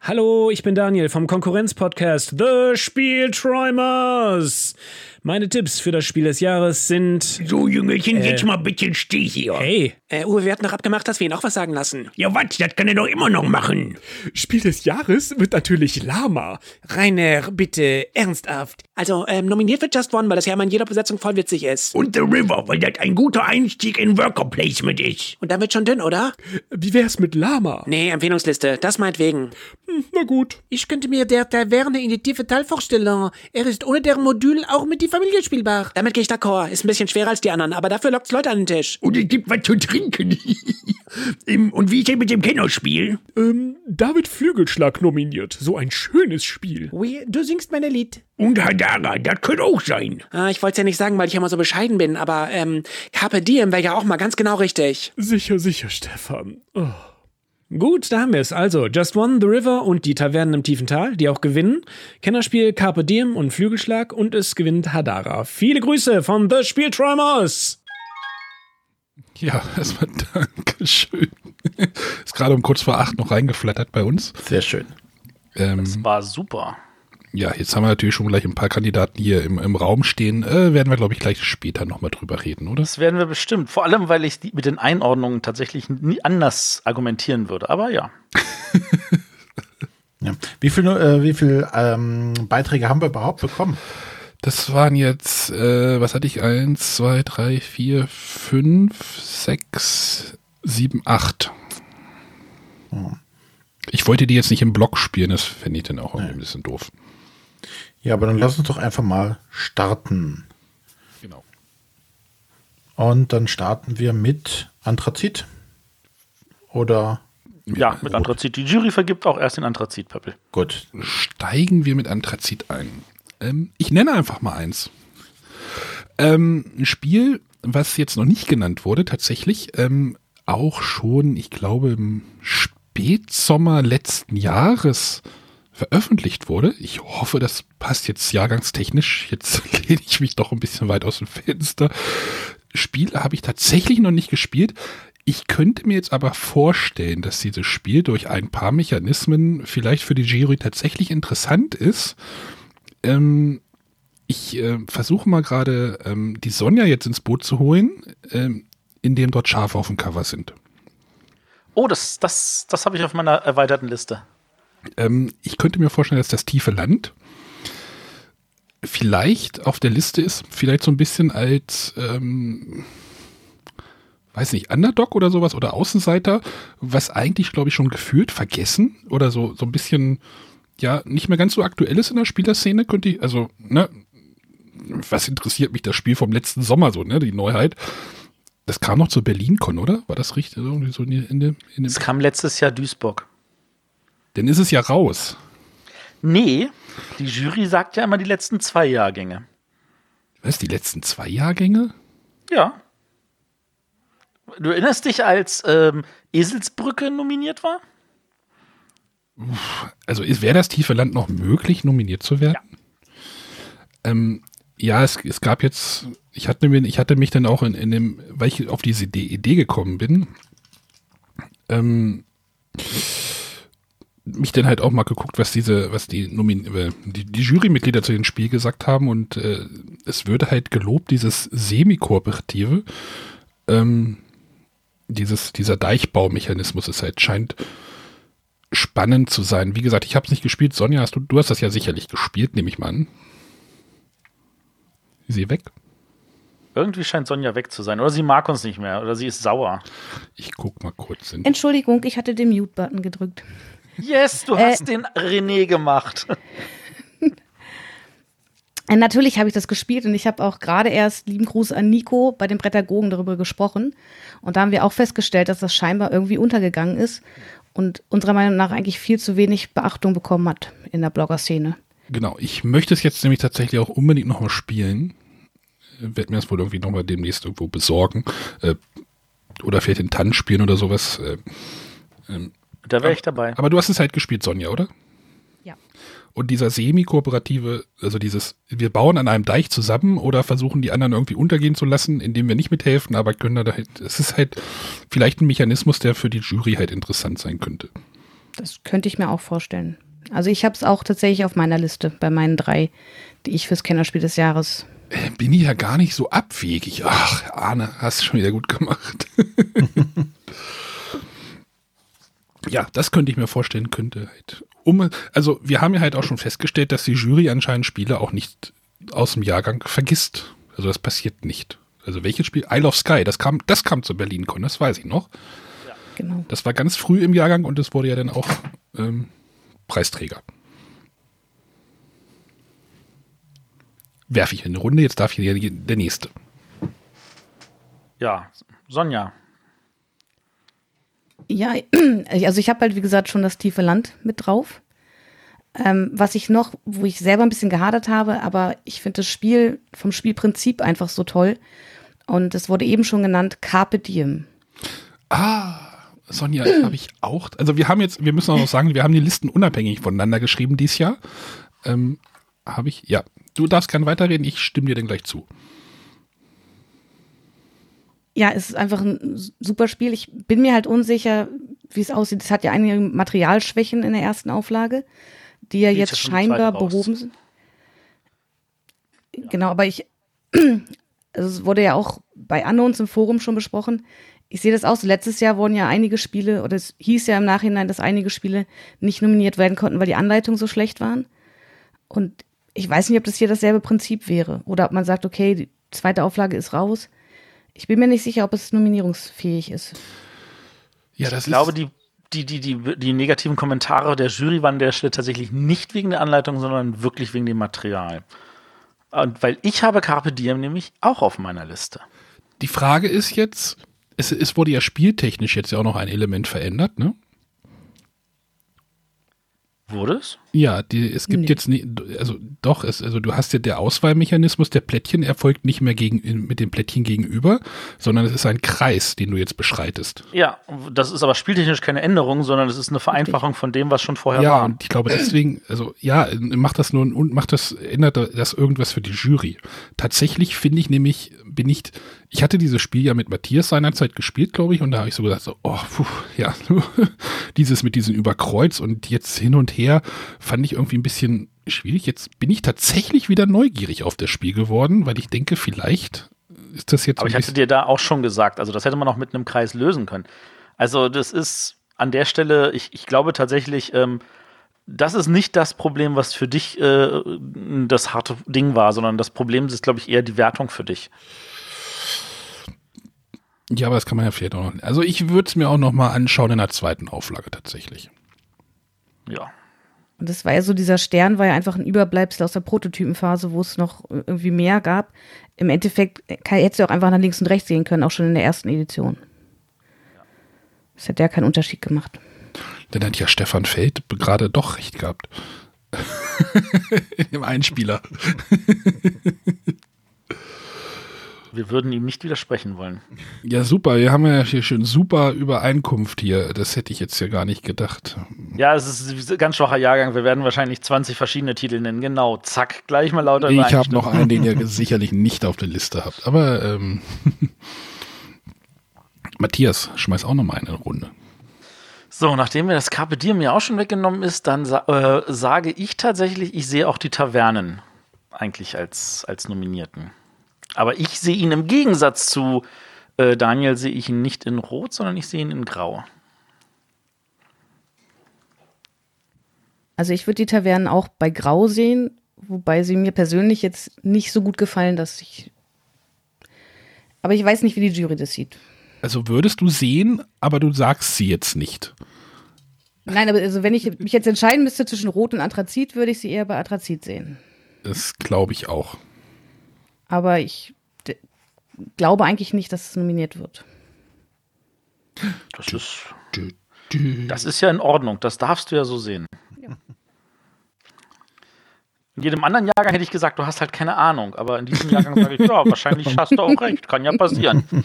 [SPEAKER 6] Hallo, ich bin Daniel vom Konkurrenzpodcast The Spielträumers. Meine Tipps für das Spiel des Jahres sind.
[SPEAKER 7] So, Jüngelchen, jetzt mal ein bisschen still hier.
[SPEAKER 6] Hey, äh, Uwe, wir hatten doch abgemacht, dass wir ihn auch was sagen lassen.
[SPEAKER 7] Ja, was? Das kann er doch immer noch machen.
[SPEAKER 6] Spiel des Jahres wird natürlich Lama. Rainer, bitte, ernsthaft. Also, ähm, nominiert wird Just One, weil das ja immer in jeder Besetzung voll witzig ist.
[SPEAKER 7] Und The River, weil das ein guter Einstieg in Worker Placement ist.
[SPEAKER 6] Und dann wird schon dünn, oder?
[SPEAKER 8] Wie wär's mit Lama?
[SPEAKER 6] Nee, Empfehlungsliste, das meinetwegen.
[SPEAKER 8] Hm, na gut.
[SPEAKER 9] Ich könnte mir der Taverne in die tiefe Tal vorstellen. Er ist ohne deren Modul auch mit die Familie spielbar.
[SPEAKER 6] Damit gehe ich d'accord. Ist ein bisschen schwerer als die anderen, aber dafür lockt's Leute an den Tisch.
[SPEAKER 7] Und es gibt was zu trinken. Und wie ist denn mit dem Kennerspiel?
[SPEAKER 8] Ähm, David Flügelschlag nominiert. So ein schönes Spiel.
[SPEAKER 9] Oui, du singst meine Lied.
[SPEAKER 7] Und Hadara, das könnte auch sein.
[SPEAKER 6] Ah, ich wollte ja nicht sagen, weil ich immer so bescheiden bin, aber ähm, Carpe Diem wäre ja auch mal ganz genau richtig.
[SPEAKER 8] Sicher, sicher, Stefan. Oh.
[SPEAKER 6] Gut, da haben wir es. Also, Just One, The River und die Tavernen im tiefen Tal, die auch gewinnen. Kennerspiel Carpe Diem und Flügelschlag und es gewinnt Hadara. Viele Grüße von The Spielträumers!
[SPEAKER 3] Ja, erstmal Dankeschön. Ist gerade um kurz vor acht noch reingeflattert bei uns.
[SPEAKER 1] Sehr schön.
[SPEAKER 3] Ähm,
[SPEAKER 4] Das war super.
[SPEAKER 3] Ja, jetzt haben wir natürlich schon gleich ein paar Kandidaten hier im, im Raum stehen. Äh, werden wir, glaube ich, gleich später nochmal drüber reden, oder?
[SPEAKER 4] Das werden wir bestimmt. Vor allem, weil ich die, mit den Einordnungen tatsächlich nie anders argumentieren würde. Aber ja.
[SPEAKER 1] Ja. Wie viele äh, wie viel, ähm, Beiträge haben wir überhaupt bekommen?
[SPEAKER 3] Das waren jetzt, äh, was hatte ich? Eins, zwei, drei, vier, fünf, sechs, sieben, acht. Ich wollte die jetzt nicht im Block spielen, das fände ich dann auch irgendwie ein bisschen doof.
[SPEAKER 1] Ja, aber dann lass uns doch einfach mal starten.
[SPEAKER 3] Genau.
[SPEAKER 1] Und dann starten wir mit Anthrazit. Oder
[SPEAKER 4] Ja, mit Anthrazit. Die Jury vergibt auch erst den Anthrazit-Pöppel.
[SPEAKER 1] gut.
[SPEAKER 3] Steigen wir mit Anthrazit ein. Ähm, ich nenne einfach mal eins. Ähm, ein Spiel, was jetzt noch nicht genannt wurde, tatsächlich ähm, auch schon, ich glaube, im Spätsommer letzten Jahres veröffentlicht wurde. Ich hoffe, das passt jetzt jahrgangstechnisch. Jetzt lehne ich mich doch ein bisschen weit aus dem Fenster. Spiel habe ich tatsächlich noch nicht gespielt. Ich könnte mir jetzt aber vorstellen, dass dieses Spiel durch ein paar Mechanismen vielleicht für die Jury tatsächlich interessant ist. Ähm, ich äh, versuche mal gerade ähm, die Sonja jetzt ins Boot zu holen, ähm, in dem dort Schafe auf dem Cover sind.
[SPEAKER 4] Oh, das, das, das habe ich auf meiner erweiterten Liste.
[SPEAKER 3] Ähm, ich könnte mir vorstellen, dass das tiefe Land vielleicht auf der Liste ist, vielleicht so ein bisschen als, ähm, weiß nicht, Underdog oder sowas oder Außenseiter, was eigentlich, glaube ich, schon gefühlt vergessen oder so, so ein bisschen, ja, nicht mehr ganz so aktuell ist in der Spielerszene, könnte ich, also, ne, was interessiert mich das Spiel vom letzten Sommer so, ne, die Neuheit. Das kam noch zur BerlinCon, oder? War das richtig? So in, in in dem,
[SPEAKER 4] Es kam letztes Jahr Duisburg.
[SPEAKER 3] Dann ist es ja raus.
[SPEAKER 4] Nee, die Jury sagt ja immer die letzten zwei Jahrgänge.
[SPEAKER 3] Was, die letzten zwei Jahrgänge?
[SPEAKER 4] Ja. Du erinnerst dich, als ähm, Eselsbrücke nominiert war?
[SPEAKER 3] Also wäre das tiefe Land noch möglich, nominiert zu werden? Ja, ähm, ja es, es gab jetzt, ich hatte, mir, ich hatte mich dann auch in, in dem, weil ich auf diese Idee, Idee gekommen bin, ähm, mich dann halt auch mal geguckt, was diese, was die, Nomin äh, die, die Jurymitglieder zu dem Spiel gesagt haben und äh, es würde halt gelobt, dieses Semi-Kooperative, ähm, dieses, dieser Deichbaumechanismus ist halt, scheint spannend zu sein. Wie gesagt, ich habe es nicht gespielt. Sonja, hast du, du hast das ja sicherlich gespielt, nehme ich mal an. Ist sie weg?
[SPEAKER 4] Irgendwie scheint Sonja weg zu sein. Oder sie mag uns nicht mehr. Oder sie ist sauer.
[SPEAKER 3] Ich guck mal kurz. In
[SPEAKER 2] Entschuldigung, ich hatte den Mute-Button gedrückt.
[SPEAKER 4] Yes, du
[SPEAKER 2] Äh.
[SPEAKER 4] hast den René gemacht.
[SPEAKER 2] Äh, Natürlich habe ich das gespielt und ich habe auch gerade erst, lieben Gruß an Nico, bei den Prädagogen darüber gesprochen. Und da haben wir auch festgestellt, dass das scheinbar irgendwie untergegangen ist und unserer Meinung nach eigentlich viel zu wenig Beachtung bekommen hat in der Blogger-Szene.
[SPEAKER 3] Genau, ich möchte es jetzt nämlich tatsächlich auch unbedingt nochmal spielen. Werde mir das wohl irgendwie nochmal demnächst irgendwo besorgen. Äh, oder vielleicht in Tann spielen oder sowas. Äh,
[SPEAKER 4] Da wäre ich dabei.
[SPEAKER 3] aber du hast es halt gespielt, Sonja, oder?
[SPEAKER 2] Ja.
[SPEAKER 3] Und dieser semi-kooperative, also dieses, wir bauen an einem Deich zusammen oder versuchen die anderen irgendwie untergehen zu lassen, indem wir nicht mithelfen, aber können da halt, es ist halt vielleicht ein Mechanismus, der für die Jury halt interessant sein könnte.
[SPEAKER 2] Das könnte ich mir auch vorstellen. Also ich habe es auch tatsächlich auf meiner Liste bei meinen drei, die ich fürs Kennerspiel des Jahres.
[SPEAKER 3] Äh, Bin ich ja gar nicht so abwegig. Ach, Arne, hast du schon wieder gut gemacht. ja, das könnte ich mir vorstellen, könnte halt. Um, also, wir haben ja halt auch schon festgestellt, dass die Jury anscheinend Spiele auch nicht aus dem Jahrgang vergisst. Also, das passiert nicht. Also, welches Spiel? Isle of Sky, das kam, das kam zu BerlinCon, das weiß ich noch.
[SPEAKER 2] Genau.
[SPEAKER 3] Das war ganz früh im Jahrgang und es wurde ja dann auch ähm, Preisträger. Werfe ich in eine Runde, jetzt darf hier der, der nächste.
[SPEAKER 4] Ja, Sonja.
[SPEAKER 2] Ja, also ich habe halt, wie gesagt, schon das tiefe Land mit drauf. Ähm, was ich noch, wo ich selber ein bisschen gehadert habe, aber ich finde das Spiel vom Spielprinzip einfach so toll. Und es wurde eben schon genannt, Carpe Diem.
[SPEAKER 3] Sonja, habe ich auch. Also wir haben jetzt, wir müssen auch noch sagen, wir haben die Listen unabhängig voneinander geschrieben dieses Jahr. Ähm, habe ich, ja. Du darfst gerne weiterreden, ich stimme dir dann gleich zu.
[SPEAKER 2] Ja, es ist einfach ein super Spiel. Ich bin mir halt unsicher, wie es aussieht. Es hat ja einige Materialschwächen in der ersten Auflage, die ja jetzt
[SPEAKER 4] ja
[SPEAKER 2] scheinbar behoben sind. Genau, aber ich, also es wurde ja auch bei Unknowns im Forum schon besprochen. Ich sehe das auch so. Letztes Jahr wurden ja einige Spiele, oder es hieß ja im Nachhinein, dass einige Spiele nicht nominiert werden konnten, weil die Anleitungen so schlecht waren. Und ich weiß nicht, ob das hier dasselbe Prinzip wäre. Oder ob man sagt, okay, die zweite Auflage ist raus. Ich bin mir nicht sicher, ob es nominierungsfähig ist.
[SPEAKER 3] Ja, das
[SPEAKER 4] Ich glaube, die, die, die, die, die negativen Kommentare der Jury waren der Stelle tatsächlich nicht wegen der Anleitung, sondern wirklich wegen dem Material. Und weil ich habe Carpe Diem nämlich auch auf meiner Liste.
[SPEAKER 3] Die Frage ist jetzt, es, es wurde ja spieltechnisch jetzt ja auch noch ein Element verändert, ne?
[SPEAKER 4] Wurde es?
[SPEAKER 3] Ja, die, es gibt
[SPEAKER 2] Nee.
[SPEAKER 3] jetzt nie, also doch, es, also du hast ja der Auswahlmechanismus der Plättchen erfolgt nicht mehr gegen, mit dem Plättchen gegenüber, sondern es ist ein Kreis, den du jetzt beschreitest.
[SPEAKER 4] Ja, das ist aber spieltechnisch keine Änderung, sondern es ist eine Vereinfachung von dem, was schon vorher
[SPEAKER 3] Ja,
[SPEAKER 4] war.
[SPEAKER 3] und ich glaube deswegen, also ja, macht das nur und macht das, ändert das irgendwas für die Jury. Tatsächlich finde ich nämlich, bin ich, ich hatte dieses Spiel ja mit Matthias seinerzeit gespielt, glaube ich, und da habe ich so gedacht, so, oh, puh, ja, dieses mit diesem Überkreuz und jetzt hin und her fand ich irgendwie ein bisschen schwierig. Jetzt bin ich tatsächlich wieder neugierig auf das Spiel geworden, weil ich denke, vielleicht ist das jetzt
[SPEAKER 4] Aber ich hatte dir da auch schon gesagt, also das hätte man auch mit einem Kreis lösen können. Also das ist an der Stelle, ich, ich glaube tatsächlich, ähm, das ist nicht das Problem, was für dich äh, das harte Ding war, sondern das Problem ist, glaube ich, eher die Wertung für dich.
[SPEAKER 3] ja, aber das kann man ja vielleicht auch noch, also ich würde es mir auch noch mal anschauen in der zweiten Auflage tatsächlich.
[SPEAKER 4] Ja.
[SPEAKER 2] Und das war ja so, dieser Stern war ja einfach ein Überbleibsel aus der Prototypenphase, wo es noch irgendwie mehr gab. Im Endeffekt kann, hättest du auch einfach nach links und rechts gehen können, auch schon in der ersten Edition. Das hätte ja keinen Unterschied gemacht.
[SPEAKER 3] Dann hat ja Stefan Feld gerade doch recht gehabt. Im Einspieler.
[SPEAKER 4] Wir würden ihm nicht widersprechen wollen.
[SPEAKER 3] Ja, super. Wir haben ja hier schon super Übereinkunft hier. Das hätte ich jetzt ja gar nicht gedacht.
[SPEAKER 4] Ja, es ist ein ganz schwacher Jahrgang. Wir werden wahrscheinlich 20 verschiedene Titel nennen. Genau, zack, gleich mal lauter
[SPEAKER 3] Ich habe noch einen, den ihr sicherlich nicht auf der Liste habt. Aber ähm, Matthias, schmeiß auch noch mal eine Runde.
[SPEAKER 4] So, nachdem mir das Carpe Diem ja auch schon weggenommen ist, dann äh, sage ich tatsächlich, ich sehe auch die Tavernen eigentlich als, als Nominierten. Aber ich sehe ihn im Gegensatz zu äh, Daniel, sehe ich ihn nicht in Rot, sondern ich sehe ihn in Grau.
[SPEAKER 2] Also ich würde die Tavernen auch bei Grau sehen, wobei sie mir persönlich jetzt nicht so gut gefallen, dass ich Aber ich weiß nicht, wie die Jury das sieht.
[SPEAKER 3] Also würdest du sehen, aber du sagst sie jetzt nicht.
[SPEAKER 2] Nein, aber also wenn ich mich jetzt entscheiden müsste zwischen Rot und Anthrazit, würde ich sie eher bei Anthrazit sehen.
[SPEAKER 3] Das glaube ich auch.
[SPEAKER 2] Aber ich glaube eigentlich nicht, dass es nominiert wird.
[SPEAKER 4] Das ist, das ist ja in Ordnung. Das darfst du ja so sehen. In jedem anderen Jahrgang hätte ich gesagt, du hast halt keine Ahnung. Aber in diesem Jahrgang sage ich, ja, wahrscheinlich hast du auch recht. Kann ja passieren.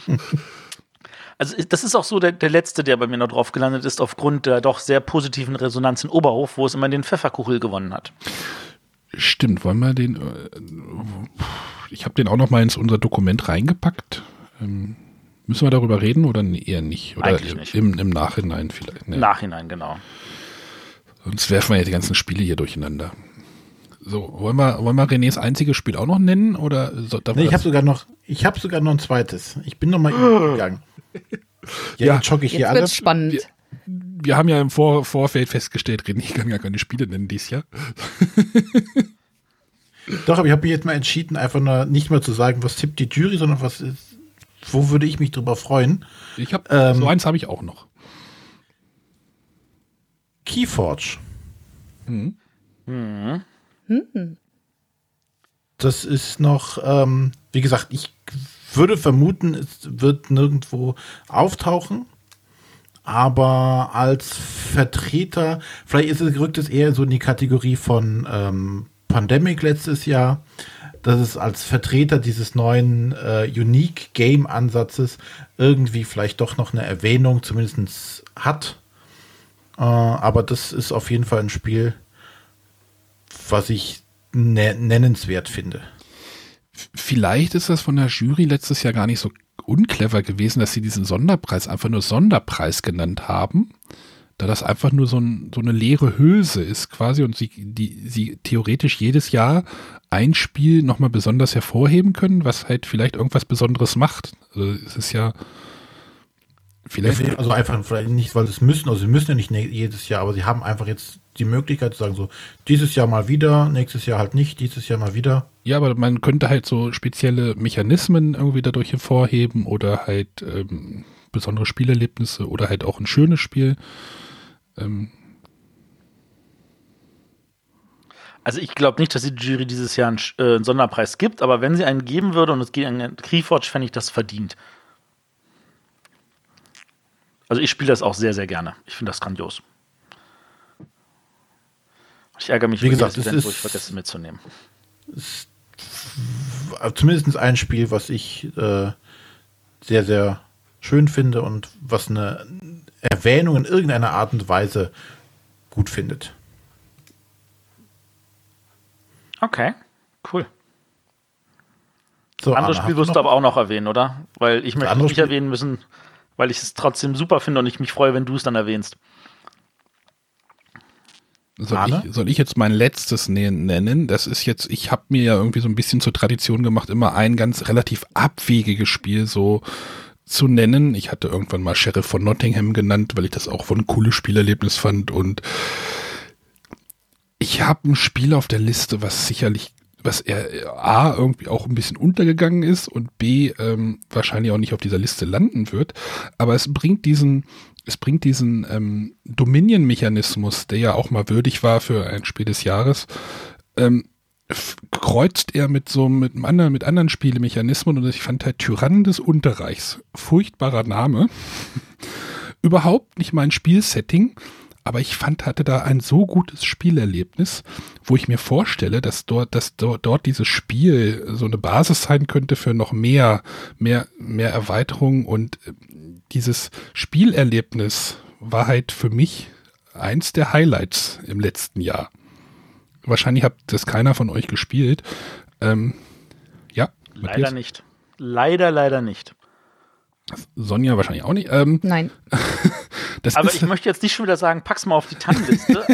[SPEAKER 4] Also das ist auch so der, der letzte, der bei mir noch drauf gelandet ist, aufgrund der doch sehr positiven Resonanz in Oberhof, wo es immer den Pfefferkuchel gewonnen hat.
[SPEAKER 3] Stimmt, wollen wir den. Äh, ich habe den auch noch mal ins unser Dokument reingepackt. Ähm, müssen wir darüber reden oder eher nicht? Oder
[SPEAKER 4] Eigentlich nicht.
[SPEAKER 3] Im, im Nachhinein vielleicht.
[SPEAKER 4] Im
[SPEAKER 3] Nee.
[SPEAKER 4] Nachhinein, genau.
[SPEAKER 3] Sonst werfen wir ja die ganzen Spiele hier durcheinander. So, wollen wir, wollen wir Renés einziges Spiel auch noch nennen? Oder so,
[SPEAKER 1] Nee, ich habe sogar noch, ich habe sogar noch ein zweites. Ich bin noch mal gegangen. Ja,
[SPEAKER 3] Ja.
[SPEAKER 1] jetzt jogge ich hier
[SPEAKER 2] Jetzt
[SPEAKER 1] alle.
[SPEAKER 2] wird's spannend.
[SPEAKER 3] wir haben ja im Vor Vorfeld festgestellt, René kann gar keine Spiele nennen dieses Jahr.
[SPEAKER 1] Doch, aber ich habe mich jetzt mal entschieden, einfach nur nicht mal zu sagen, was tippt die Jury, sondern was ist, wo würde ich mich drüber freuen.
[SPEAKER 3] Ich habe
[SPEAKER 1] Ähm,
[SPEAKER 3] so eins habe ich auch noch.
[SPEAKER 1] Keyforge.
[SPEAKER 3] Mhm.
[SPEAKER 1] Das ist noch, ähm, wie gesagt, ich würde vermuten, es wird nirgendwo auftauchen. Aber als Vertreter, vielleicht ist es gerückt es eher so in die Kategorie von ähm, Pandemic letztes Jahr, dass es als Vertreter dieses neuen äh, Unique Game Ansatzes irgendwie vielleicht doch noch eine Erwähnung zumindest hat. Äh, aber das ist auf jeden Fall ein Spiel, was ich ne nennenswert finde.
[SPEAKER 3] Vielleicht ist das von der Jury letztes Jahr gar nicht so unclever gewesen, dass sie diesen Sonderpreis einfach nur Sonderpreis genannt haben, da das einfach nur so, ein, so eine leere Hülse ist quasi und sie, die, sie theoretisch jedes Jahr ein Spiel nochmal besonders hervorheben können, was halt vielleicht irgendwas Besonderes macht. Also es ist ja vielleicht
[SPEAKER 1] Also einfach vielleicht nicht, weil sie es müssen, also sie müssen ja nicht ne- jedes Jahr, aber sie haben einfach jetzt die Möglichkeit zu sagen, so dieses Jahr mal wieder, nächstes Jahr halt nicht, dieses Jahr mal wieder.
[SPEAKER 3] Ja, aber man könnte halt so spezielle Mechanismen irgendwie dadurch hervorheben oder halt ähm, besondere Spielerlebnisse oder halt auch ein schönes Spiel. Ähm,
[SPEAKER 4] Also ich glaube nicht, dass die Jury dieses Jahr einen, äh, einen Sonderpreis gibt, aber wenn sie einen geben würde und es geht an Keyforge, fände ich das verdient. Also ich spiele das auch sehr, sehr gerne. Ich finde das grandios. Ich ärgere mich
[SPEAKER 1] Wie
[SPEAKER 4] über
[SPEAKER 1] gesagt, es
[SPEAKER 4] Event, wo
[SPEAKER 1] ist-
[SPEAKER 4] ich vergesse mitzunehmen.
[SPEAKER 1] Zumindest ein Spiel, was ich äh, sehr, sehr schön finde und was eine Erwähnung in irgendeiner Art und Weise gut findet.
[SPEAKER 4] Okay, cool.
[SPEAKER 1] So,
[SPEAKER 4] Anderes Spiel wirst du aber auch noch erwähnen, oder? Weil ich möchte
[SPEAKER 1] andere
[SPEAKER 4] nicht
[SPEAKER 1] Spiel-
[SPEAKER 4] erwähnen müssen, weil ich es trotzdem super finde und ich mich freue, wenn du es dann erwähnst.
[SPEAKER 3] Soll ich, soll ich jetzt mein letztes ne- nennen? Das ist jetzt, ich habe mir ja irgendwie so ein bisschen zur Tradition gemacht, immer ein ganz relativ abwegiges Spiel so zu nennen. Ich hatte irgendwann mal Sheriff von Nottingham genannt, weil ich das auch von cooles Spielerlebnis fand. Und ich habe ein Spiel auf der Liste, was sicherlich, was er A irgendwie auch ein bisschen untergegangen ist und B ähm, wahrscheinlich auch nicht auf dieser Liste landen wird. Aber es bringt diesen, es bringt diesen ähm, Dominion-Mechanismus, der ja auch mal würdig war für ein Spiel des Jahres, ähm, kreuzt er mit so mit einem anderen, mit anderen Spielemechanismen und ich fand halt Tyrann des Unterreichs, furchtbarer Name, überhaupt nicht mein Spielsetting, aber ich fand, hatte da ein so gutes Spielerlebnis, wo ich mir vorstelle, dass dort, dass dort, dort dieses Spiel so eine Basis sein könnte für noch mehr, mehr, mehr Erweiterung und äh, dieses Spielerlebnis war halt für mich eins der Highlights im letzten Jahr. Wahrscheinlich hat das keiner von euch gespielt. Ähm, ja,
[SPEAKER 4] Leider
[SPEAKER 3] Matthias?
[SPEAKER 4] nicht. Leider, leider nicht.
[SPEAKER 3] Sonja wahrscheinlich auch nicht. Ähm,
[SPEAKER 2] Nein.
[SPEAKER 3] das
[SPEAKER 4] Aber
[SPEAKER 3] ist,
[SPEAKER 4] ich möchte jetzt nicht schon wieder sagen, pack's mal auf die Tannenliste.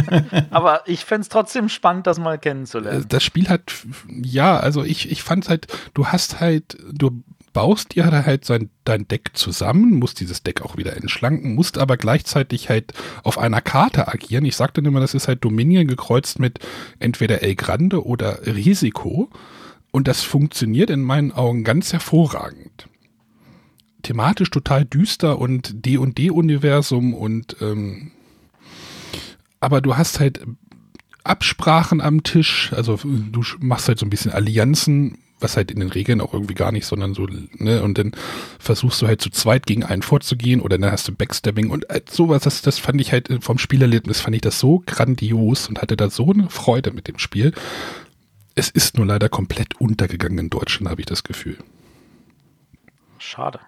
[SPEAKER 4] Aber ich fände es trotzdem spannend, das mal
[SPEAKER 3] Äh,
[SPEAKER 4] kennenzulernen.
[SPEAKER 3] das Spiel hat, ja, also ich, ich fand halt, du hast halt, du baust dir halt sein, dein Deck zusammen, musst dieses Deck auch wieder entschlanken, musst aber gleichzeitig halt auf einer Karte agieren. Ich sagte immer, das ist halt Dominion gekreuzt mit entweder El Grande oder Risiko. Und das funktioniert in meinen Augen ganz hervorragend. Thematisch total düster und D&D-Universum und ähm, aber du hast halt Absprachen am Tisch, also du machst halt so ein bisschen Allianzen, was halt in den Regeln auch irgendwie gar nicht, sondern so, ne, und dann versuchst du halt zu zweit gegen einen vorzugehen oder dann hast du Backstabbing und halt sowas, das, das fand ich halt vom Spielerlebnis, fand ich das so grandios und hatte da so eine Freude mit dem Spiel. Es ist nur leider komplett untergegangen in Deutschland, habe ich das Gefühl.
[SPEAKER 4] Schade.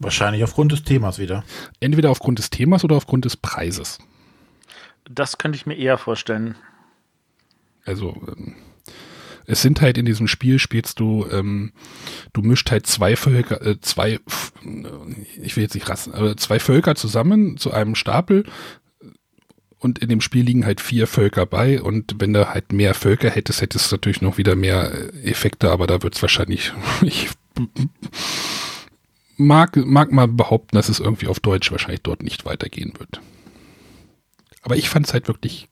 [SPEAKER 1] Wahrscheinlich aufgrund des Themas wieder.
[SPEAKER 3] Entweder aufgrund des Themas oder aufgrund des Preises.
[SPEAKER 4] Das könnte ich mir eher vorstellen.
[SPEAKER 3] Also, ähm, es sind halt in diesem Spiel spielst du, ähm, du mischt halt zwei Völker, äh, zwei, f- ich will jetzt nicht rassen, aber zwei Völker zusammen zu einem Stapel und in dem Spiel liegen halt vier Völker bei und wenn du halt mehr Völker hättest, hättest du natürlich noch wieder mehr äh, Effekte, aber da wird es wahrscheinlich, ich mag, mag mal behaupten, dass es irgendwie auf Deutsch wahrscheinlich dort nicht weitergehen wird. Aber ich fand es halt wirklich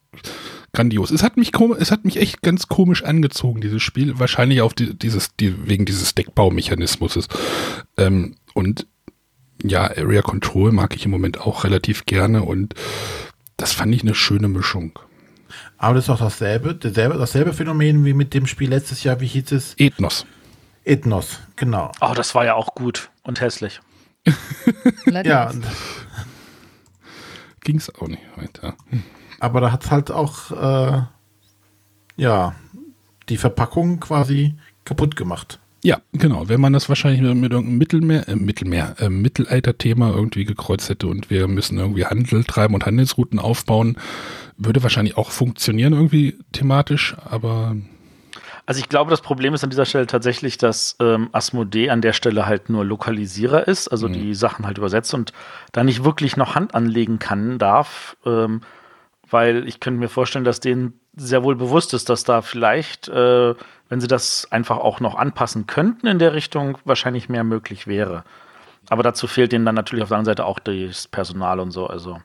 [SPEAKER 3] grandios. Es hat mich es hat mich echt ganz komisch angezogen, dieses Spiel. Wahrscheinlich auf die, dieses, die, wegen dieses Deckbaumechanismus. Ähm, und ja, Area Control mag ich im Moment auch relativ gerne und das fand ich eine schöne Mischung.
[SPEAKER 1] Aber das ist auch dasselbe, dasselbe, dasselbe Phänomen wie mit dem Spiel letztes Jahr, wie hieß es?
[SPEAKER 3] Ethnos.
[SPEAKER 1] Ethnos, genau.
[SPEAKER 4] Oh, das war ja auch gut und hässlich.
[SPEAKER 1] Ja,
[SPEAKER 3] Ging es auch nicht weiter.
[SPEAKER 1] Aber da hat es halt auch, äh, ja, die Verpackung quasi kaputt gemacht.
[SPEAKER 3] Ja, genau. Wenn man das wahrscheinlich mit, mit irgendeinem Mittelmeer, äh, Mittelmeer, äh, Mittelalter-Thema irgendwie gekreuzt hätte und wir müssen irgendwie Handel treiben und Handelsrouten aufbauen, würde wahrscheinlich auch funktionieren irgendwie thematisch, aber
[SPEAKER 4] Also ich glaube, das Problem ist an dieser Stelle tatsächlich, dass ähm, Asmodee an der Stelle halt nur Lokalisierer ist, also die Sachen halt übersetzt und da nicht wirklich noch Hand anlegen kann, darf, ähm, weil ich könnte mir vorstellen, dass denen sehr wohl bewusst ist, dass da vielleicht, äh, wenn sie das einfach auch noch anpassen könnten in der Richtung, wahrscheinlich mehr möglich wäre. Aber dazu fehlt denen dann natürlich auf der anderen Seite auch das Personal und so. Also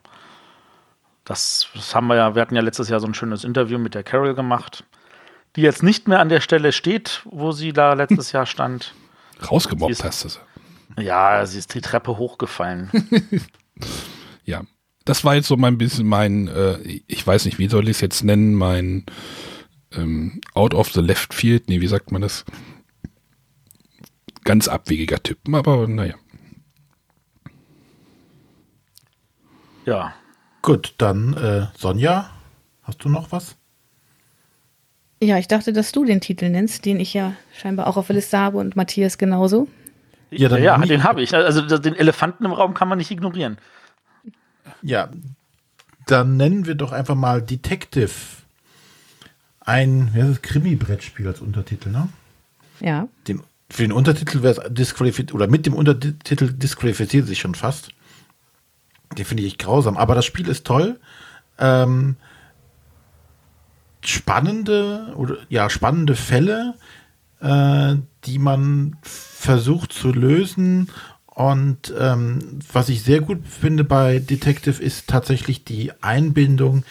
[SPEAKER 4] das, das haben wir ja, wir hatten ja letztes Jahr so ein schönes Interview mit der Carol gemacht die jetzt nicht mehr an der Stelle steht, wo sie da letztes Jahr stand.
[SPEAKER 3] rausgemobbt hast du sie.
[SPEAKER 4] Ja, sie ist die Treppe hochgefallen.
[SPEAKER 3] Ja. Das war jetzt so mein bisschen mein, äh, ich weiß nicht, wie soll ich es jetzt nennen, mein ähm, Out of the Left Field, nee, wie sagt man das? Ganz abwegiger Tipp, aber naja.
[SPEAKER 4] ja.
[SPEAKER 1] Gut, dann äh, Sonja, hast du noch was?
[SPEAKER 2] Ja, ich dachte, dass du den Titel nennst, den ich ja scheinbar auch auf der Liste habe und Matthias genauso.
[SPEAKER 1] Ja,
[SPEAKER 4] Ja,
[SPEAKER 1] dann
[SPEAKER 4] ja den habe ich. Also den Elefanten im Raum kann man nicht ignorieren.
[SPEAKER 1] Ja, dann nennen wir doch einfach mal Detective. Ein ja, Krimi-Brettspiel als Untertitel, ne?
[SPEAKER 2] Ja.
[SPEAKER 1] Den, für den Untertitel wäre es disqualifiziert, oder mit dem Untertitel disqualifiziert sich schon fast. Den finde ich grausam. Aber das Spiel ist toll. Ähm, spannende oder ja, spannende Fälle, äh, die man versucht zu lösen. Und ähm, was ich sehr gut finde bei Detective ist tatsächlich die Einbindung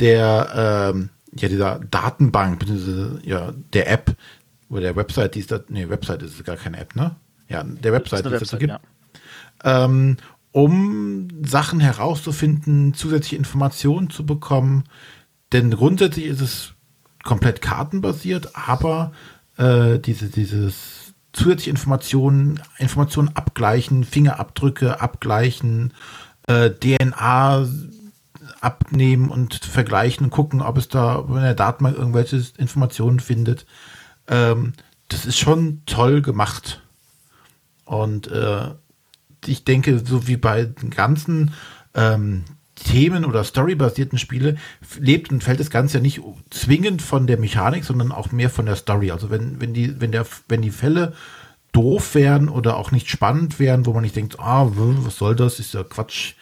[SPEAKER 1] der ähm, ja, dieser Datenbank, beziehungsweise ja, der App oder der Website, die ist da, nee, Website ist gar keine App, ne? Ja, der Website, die es dazu gibt
[SPEAKER 4] ja.
[SPEAKER 1] ähm, um Sachen herauszufinden, zusätzliche Informationen zu bekommen. Denn grundsätzlich ist es komplett kartenbasiert, aber äh, diese, dieses zusätzliche Informationen, Informationen abgleichen, Fingerabdrücke abgleichen, äh, DNA abnehmen und vergleichen gucken, ob es da in der Datenbank irgendwelche Informationen findet. Ähm, das ist schon toll gemacht. Und äh, ich denke, so wie bei den ganzen ähm, Themen- oder storybasierten Spiele lebt und fällt das Ganze ja nicht zwingend von der Mechanik, sondern auch mehr von der Story. Also wenn, wenn die, wenn der, wenn die Fälle doof wären oder auch nicht spannend wären, wo man nicht denkt, ah, was soll das, ist ja Quatsch,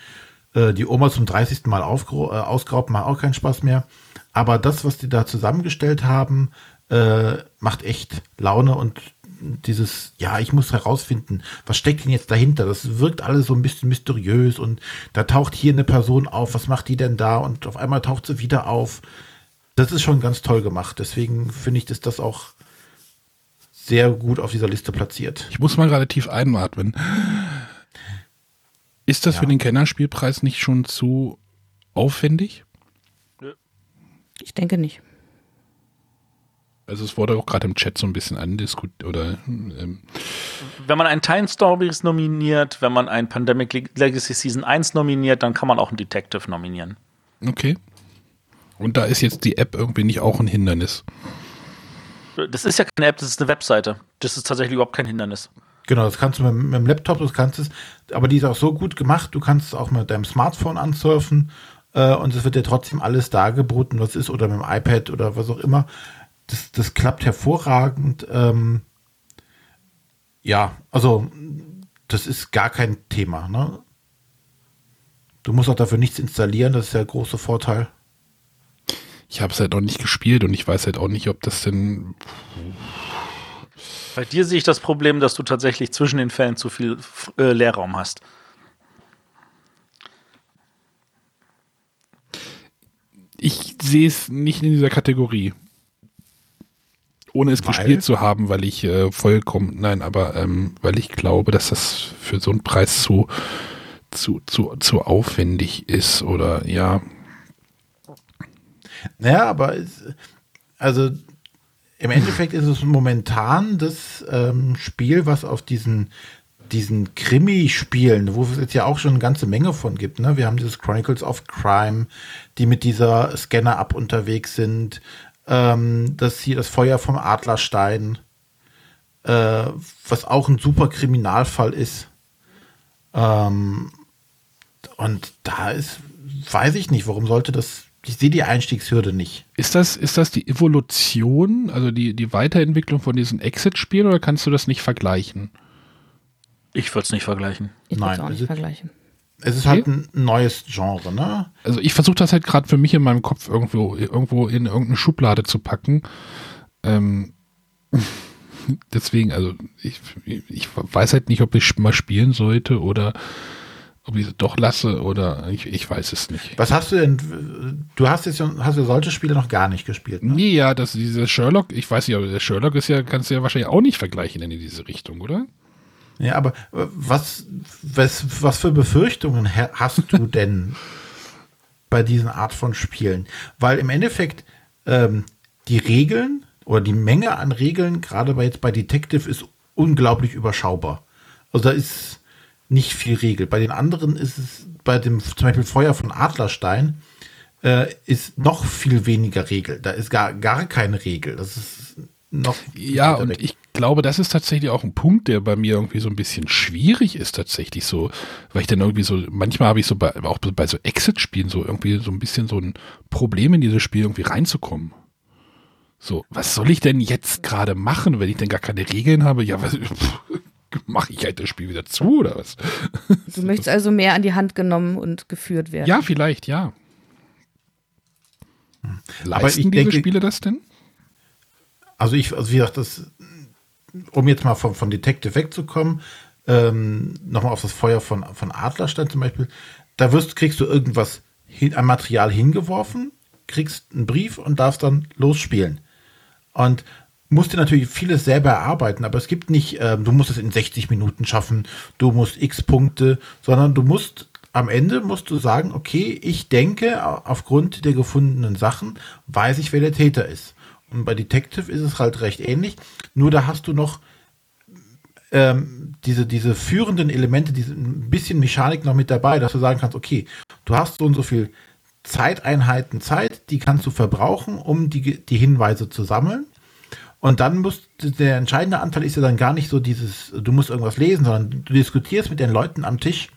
[SPEAKER 1] äh, die Oma zum 30. Mal äh, ausgeraubt, macht auch keinen Spaß mehr. Aber das, was die da zusammengestellt haben, äh, macht echt Laune und dieses, ja, ich muss herausfinden, was steckt denn jetzt dahinter? Das wirkt alles so ein bisschen mysteriös und da taucht hier eine Person auf, was macht die denn da? Und auf einmal taucht sie wieder auf. Das ist schon ganz toll gemacht. Deswegen finde ich, dass das auch sehr gut auf dieser Liste platziert.
[SPEAKER 3] Ich muss mal gerade tief einatmen. Ist das
[SPEAKER 1] Ja.
[SPEAKER 3] für den Kennerspielpreis nicht schon zu aufwendig?
[SPEAKER 2] Ich denke nicht.
[SPEAKER 3] Also es wurde auch gerade im Chat so ein bisschen andiskutiert oder ähm,
[SPEAKER 4] Wenn man einen Time Stories nominiert, wenn man ein Pandemic Leg- Legacy Season 1 nominiert, dann kann man auch einen Detective nominieren.
[SPEAKER 3] okay. Und da ist jetzt die App irgendwie nicht auch ein Hindernis.
[SPEAKER 4] Das ist ja keine App, das ist eine Webseite. Das ist tatsächlich überhaupt kein Hindernis.
[SPEAKER 1] Genau, das kannst du mit, mit dem Laptop, das kannst du es, aber die ist auch so gut gemacht, du kannst es auch mit deinem Smartphone ansurfen äh, und es wird dir trotzdem alles dargeboten, was ist, oder mit dem iPad oder was auch immer. Das, das klappt hervorragend. Ähm, ja, also das ist gar kein Thema. Ne? Du musst auch dafür nichts installieren, das ist der große Vorteil.
[SPEAKER 3] Ich habe es halt auch nicht gespielt und ich weiß halt auch nicht, ob das denn.
[SPEAKER 4] Bei dir sehe ich das Problem, dass du tatsächlich zwischen den Fällen zu viel äh, Leerraum hast.
[SPEAKER 3] Ich sehe es nicht in dieser Kategorie. Ohne es
[SPEAKER 1] Weil?
[SPEAKER 3] gespielt zu haben, weil ich äh, vollkommen, nein, aber ähm, weil ich glaube, dass das für so einen Preis zu, zu, zu, zu aufwendig ist oder ja.
[SPEAKER 1] Naja, aber es, also im Endeffekt ist es momentan das ähm, Spiel, was auf diesen, diesen Krimi-Spielen, wo es jetzt ja auch schon eine ganze Menge von gibt. Ne? Wir haben dieses Chronicles of Crime, die mit dieser Scanner-App unterwegs sind. Ähm, das hier das Feuer vom Adlerstein, äh, was auch ein super Kriminalfall ist. Ähm, und da ist, weiß ich nicht, warum sollte das, ich sehe die Einstiegshürde nicht.
[SPEAKER 3] Ist das, ist das die Evolution, also die, die Weiterentwicklung von diesen Exit-Spielen oder kannst du das nicht vergleichen?
[SPEAKER 4] Ich würde es nicht vergleichen.
[SPEAKER 2] Ich
[SPEAKER 1] Nein,
[SPEAKER 2] würde es auch nicht
[SPEAKER 1] also-
[SPEAKER 2] vergleichen.
[SPEAKER 1] Es ist halt ein neues Genre, ne?
[SPEAKER 3] Also ich versuche das halt gerade für mich in meinem Kopf irgendwo, irgendwo in irgendeine Schublade zu packen. Ähm, deswegen, also ich, ich weiß halt nicht, ob ich mal spielen sollte oder ob ich es doch lasse oder ich, ich weiß es nicht.
[SPEAKER 1] Was hast du denn? Du hast jetzt hast du solche Spiele noch gar nicht gespielt, ne?
[SPEAKER 3] Nee, ja, das, dieser Sherlock, ich weiß nicht, aber der Sherlock ist ja, kannst du ja wahrscheinlich auch nicht vergleichen in diese Richtung, oder?
[SPEAKER 1] Ja, aber äh, was, was, was für Befürchtungen ha- hast du denn bei diesen Art von Spielen? Weil im Endeffekt ähm, die Regeln oder die Menge an Regeln, gerade bei jetzt bei Detective, ist unglaublich überschaubar. Also da ist nicht viel Regel. Bei den anderen ist es, bei dem zum Beispiel Feuer von Adlerstein, äh, ist noch viel weniger Regel. Da ist gar, gar keine Regel. Das ist noch
[SPEAKER 3] Ja, und
[SPEAKER 1] weg.
[SPEAKER 3] ich glaube, das ist tatsächlich auch ein Punkt, der bei mir irgendwie so ein bisschen schwierig ist, tatsächlich so, weil ich dann irgendwie so, manchmal habe ich so bei, auch bei so Exit-Spielen so irgendwie so ein bisschen so ein Problem in dieses Spiel irgendwie reinzukommen. So, was soll ich denn jetzt gerade machen, wenn ich denn gar keine Regeln habe? Ja, was mache ich halt das Spiel wieder zu oder was?
[SPEAKER 2] Du möchtest also mehr an die Hand genommen und geführt werden.
[SPEAKER 3] Ja, vielleicht, ja. Leisten
[SPEAKER 1] ich
[SPEAKER 3] diese
[SPEAKER 1] denke-
[SPEAKER 3] Spiele das denn?
[SPEAKER 1] Also ich, also wie gesagt, das, um jetzt mal von, von Detective wegzukommen, ähm, nochmal auf das Feuer von, von Adlerstein zum Beispiel, da wirst, kriegst du irgendwas hin, an Material hingeworfen, kriegst einen Brief und darfst dann losspielen. Und musst dir natürlich vieles selber erarbeiten, aber es gibt nicht, ähm, du musst es in 60 Minuten schaffen, du musst x Punkte, sondern du musst am Ende musst du sagen, okay, ich denke, au- aufgrund der gefundenen Sachen weiß ich, wer der Täter ist. Und bei Detective ist es halt recht ähnlich, nur da hast du noch ähm, diese, diese führenden Elemente, diese ein bisschen Mechanik noch mit dabei, dass du sagen kannst, okay, du hast so und so viel Zeiteinheiten Zeit, die kannst du verbrauchen, um die, die Hinweise zu sammeln. Und dann muss der entscheidende Anteil ist ja dann gar nicht so dieses, du musst irgendwas lesen, sondern du diskutierst mit den Leuten am Tisch.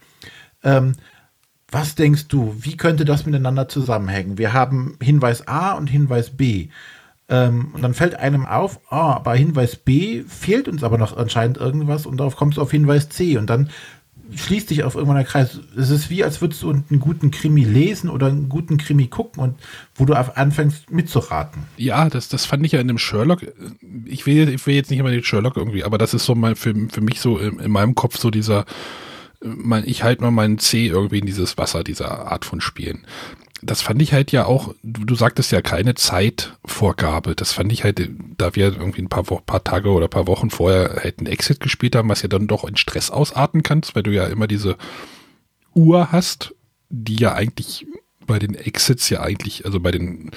[SPEAKER 1] Ähm, was denkst du, wie könnte das miteinander zusammenhängen? Wir haben Hinweis A und Hinweis B. Ähm, und dann fällt einem auf, ah, bei Hinweis B fehlt uns aber noch anscheinend irgendwas und darauf kommst du auf Hinweis C und dann schließt sich auf irgendwann der Kreis. Es ist wie, als würdest du einen guten Krimi lesen oder einen guten Krimi gucken und wo du anfängst mitzuraten.
[SPEAKER 3] Ja, das, das fand ich ja in dem Sherlock. Ich will, ich will jetzt nicht immer den Sherlock irgendwie, aber das ist so mal für, für mich so in, in meinem Kopf so dieser, mein, ich halte mal meinen C irgendwie in dieses Wasser, dieser Art von Spielen. Das fand ich halt ja auch, du, du sagtest ja keine Zeitvorgabe. Das fand ich halt, da wir irgendwie ein paar, paar Tage oder paar Wochen vorher halt einen Exit gespielt haben, was ja dann doch in Stress ausarten kannst, weil du ja immer diese Uhr hast, die ja eigentlich bei den Exits ja eigentlich, also bei den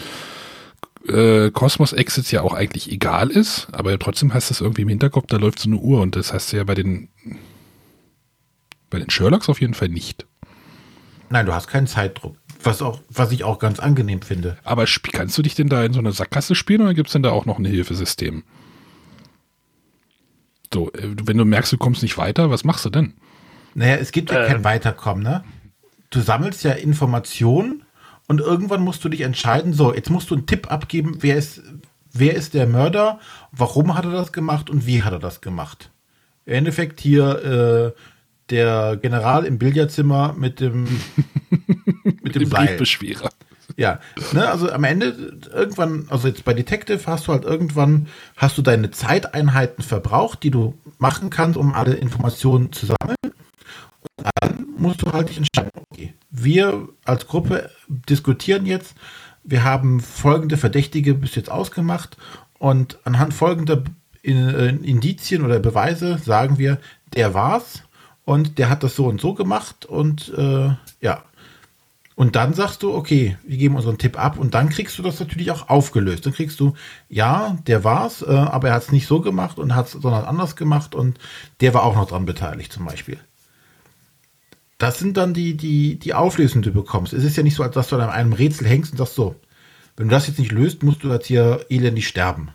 [SPEAKER 3] äh, Cosmos-Exits ja auch eigentlich egal ist, aber trotzdem hast du es irgendwie im Hinterkopf, da läuft so eine Uhr und das hast du ja bei den bei den Sherlocks auf jeden Fall nicht.
[SPEAKER 1] Nein, du hast keinen Zeitdruck. Was, auch, was ich auch ganz angenehm finde.
[SPEAKER 3] Aber kannst du dich denn da in so einer Sackgasse spielen oder gibt es denn da auch noch ein Hilfesystem? So, äh, wenn du merkst, du kommst nicht weiter, was machst du denn?
[SPEAKER 1] Naja, es gibt ja
[SPEAKER 4] Äh.
[SPEAKER 1] kein Weiterkommen, ne? Du sammelst ja Informationen und irgendwann musst du dich entscheiden, so, jetzt musst du einen Tipp abgeben, wer ist, wer ist der Mörder, warum hat er das gemacht und wie hat er das gemacht. Im Endeffekt hier äh, der General im Billardzimmer mit dem, mit dem
[SPEAKER 3] Dem. Briefbeschwerer.
[SPEAKER 1] Ja, ne, also am Ende irgendwann, also jetzt bei Detective hast du halt irgendwann, hast du deine Zeiteinheiten verbraucht, die du machen kannst, um alle Informationen zu sammeln. Und dann musst du halt dich entscheiden, okay, wir als Gruppe diskutieren jetzt, wir haben folgende Verdächtige bis jetzt ausgemacht und anhand folgender äh, Indizien oder Beweise sagen wir, der war's und der hat das so und so gemacht und äh, ja, und dann sagst du, okay, wir geben unseren Tipp ab und dann kriegst du das natürlich auch aufgelöst. Dann kriegst du, ja, der war's, äh, aber er hat es nicht so gemacht und hat es sondern anders gemacht und der war auch noch dran beteiligt zum Beispiel. Das sind dann die, die, die Auflösungen, die du bekommst. Es ist ja nicht so, als dass du an einem Rätsel hängst und sagst so, wenn du das jetzt nicht löst, musst du jetzt hier elendig sterben.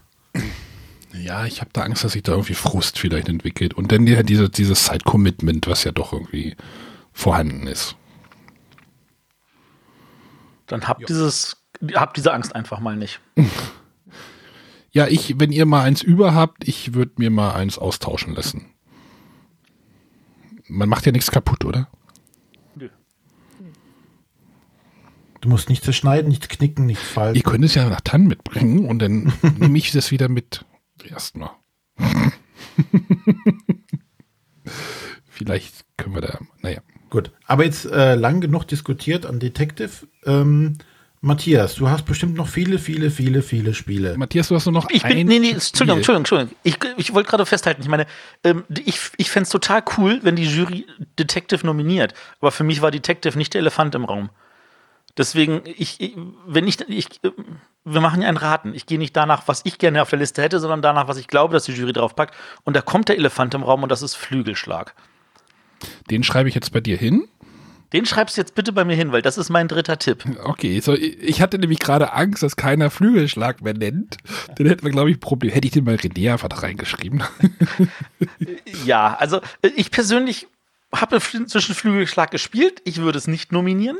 [SPEAKER 3] Ja, ich habe da Angst, dass sich da irgendwie Frust vielleicht entwickelt. Und dann ja diese, dieses Side-Commitment, was ja doch irgendwie vorhanden ist.
[SPEAKER 4] Dann habt dieses, habt diese Angst einfach mal nicht.
[SPEAKER 3] Ja, ich, wenn ihr mal eins über habt, ich würde mir mal eins austauschen lassen. Man macht ja nichts kaputt, oder?
[SPEAKER 1] Du musst nichts zerschneiden, nichts knicken, nichts falten.
[SPEAKER 3] Ihr könnt es ja nach Tann mitbringen und dann nehme ich das wieder mit. Erstmal. Vielleicht können wir da, naja.
[SPEAKER 1] Gut, aber jetzt äh, lang genug diskutiert an Detective. Ähm, Matthias, du hast bestimmt noch viele, viele, viele, viele Spiele.
[SPEAKER 3] Matthias, du hast nur noch
[SPEAKER 4] Ich bin,
[SPEAKER 3] ein
[SPEAKER 4] nee, nee. Entschuldigung, Entschuldigung, Entschuldigung. Ich, ich wollte gerade festhalten, ich meine, ähm, ich, ich fände es total cool, wenn die Jury Detective nominiert. Aber für mich war Detective nicht der Elefant im Raum. Deswegen, ich, ich wenn ich, ich, wir machen ja ein Raten. Ich gehe nicht danach, was ich gerne auf der Liste hätte, sondern danach, was ich glaube, dass die Jury draufpackt. Und da kommt der Elefant im Raum und das ist Flügelschlag.
[SPEAKER 3] Den schreibe ich jetzt bei dir hin.
[SPEAKER 4] Den schreibst du jetzt bitte bei mir hin, weil das ist mein dritter Tipp.
[SPEAKER 3] Okay, so, ich hatte nämlich gerade Angst, dass keiner Flügelschlag mehr nennt. Dann hätten wir, glaube ich, ein Problem. Hätte ich den mal René einfach reingeschrieben.
[SPEAKER 4] Ja, also äh, ich persönlich habe zwischen Flügelschlag gespielt. Ich würde es nicht nominieren.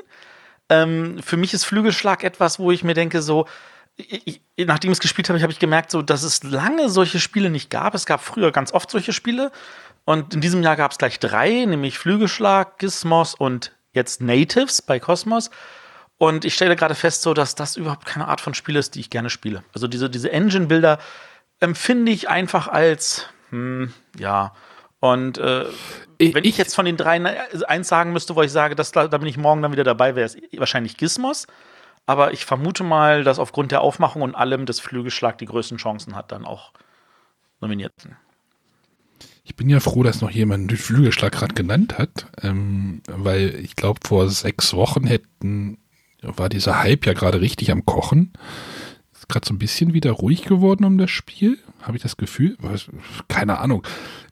[SPEAKER 4] Ähm, für mich ist Flügelschlag etwas, wo ich mir denke, so, ich, nachdem ich es gespielt habe, habe ich gemerkt, so, dass es lange solche Spiele nicht gab. Es gab früher ganz oft solche Spiele. Und in diesem Jahr gab es gleich drei, nämlich Flügelschlag, Gizmos und jetzt Natives bei Cosmos. Und ich stelle gerade fest, so, dass das überhaupt keine Art von Spiel ist, die ich gerne spiele. Also diese, diese Engine-Bilder empfinde ich einfach als, hm, ja. Und äh,
[SPEAKER 3] Ich-
[SPEAKER 4] wenn ich jetzt von den dreien äh, eins sagen müsste, wo ich sage, dass, da bin ich morgen dann wieder dabei, wäre es wahrscheinlich Gizmos. Aber ich vermute mal, dass aufgrund der Aufmachung und allem das Flügelschlag die größten Chancen hat, dann auch nominiert. zu werden.
[SPEAKER 3] Ich bin ja froh, dass noch jemand den Flügelschlag gerade genannt hat, ähm, weil ich glaube, vor sechs Wochen hätten, war dieser Hype ja gerade richtig am Kochen. Ist gerade so ein bisschen wieder ruhig geworden um das Spiel, habe ich das Gefühl. Keine Ahnung.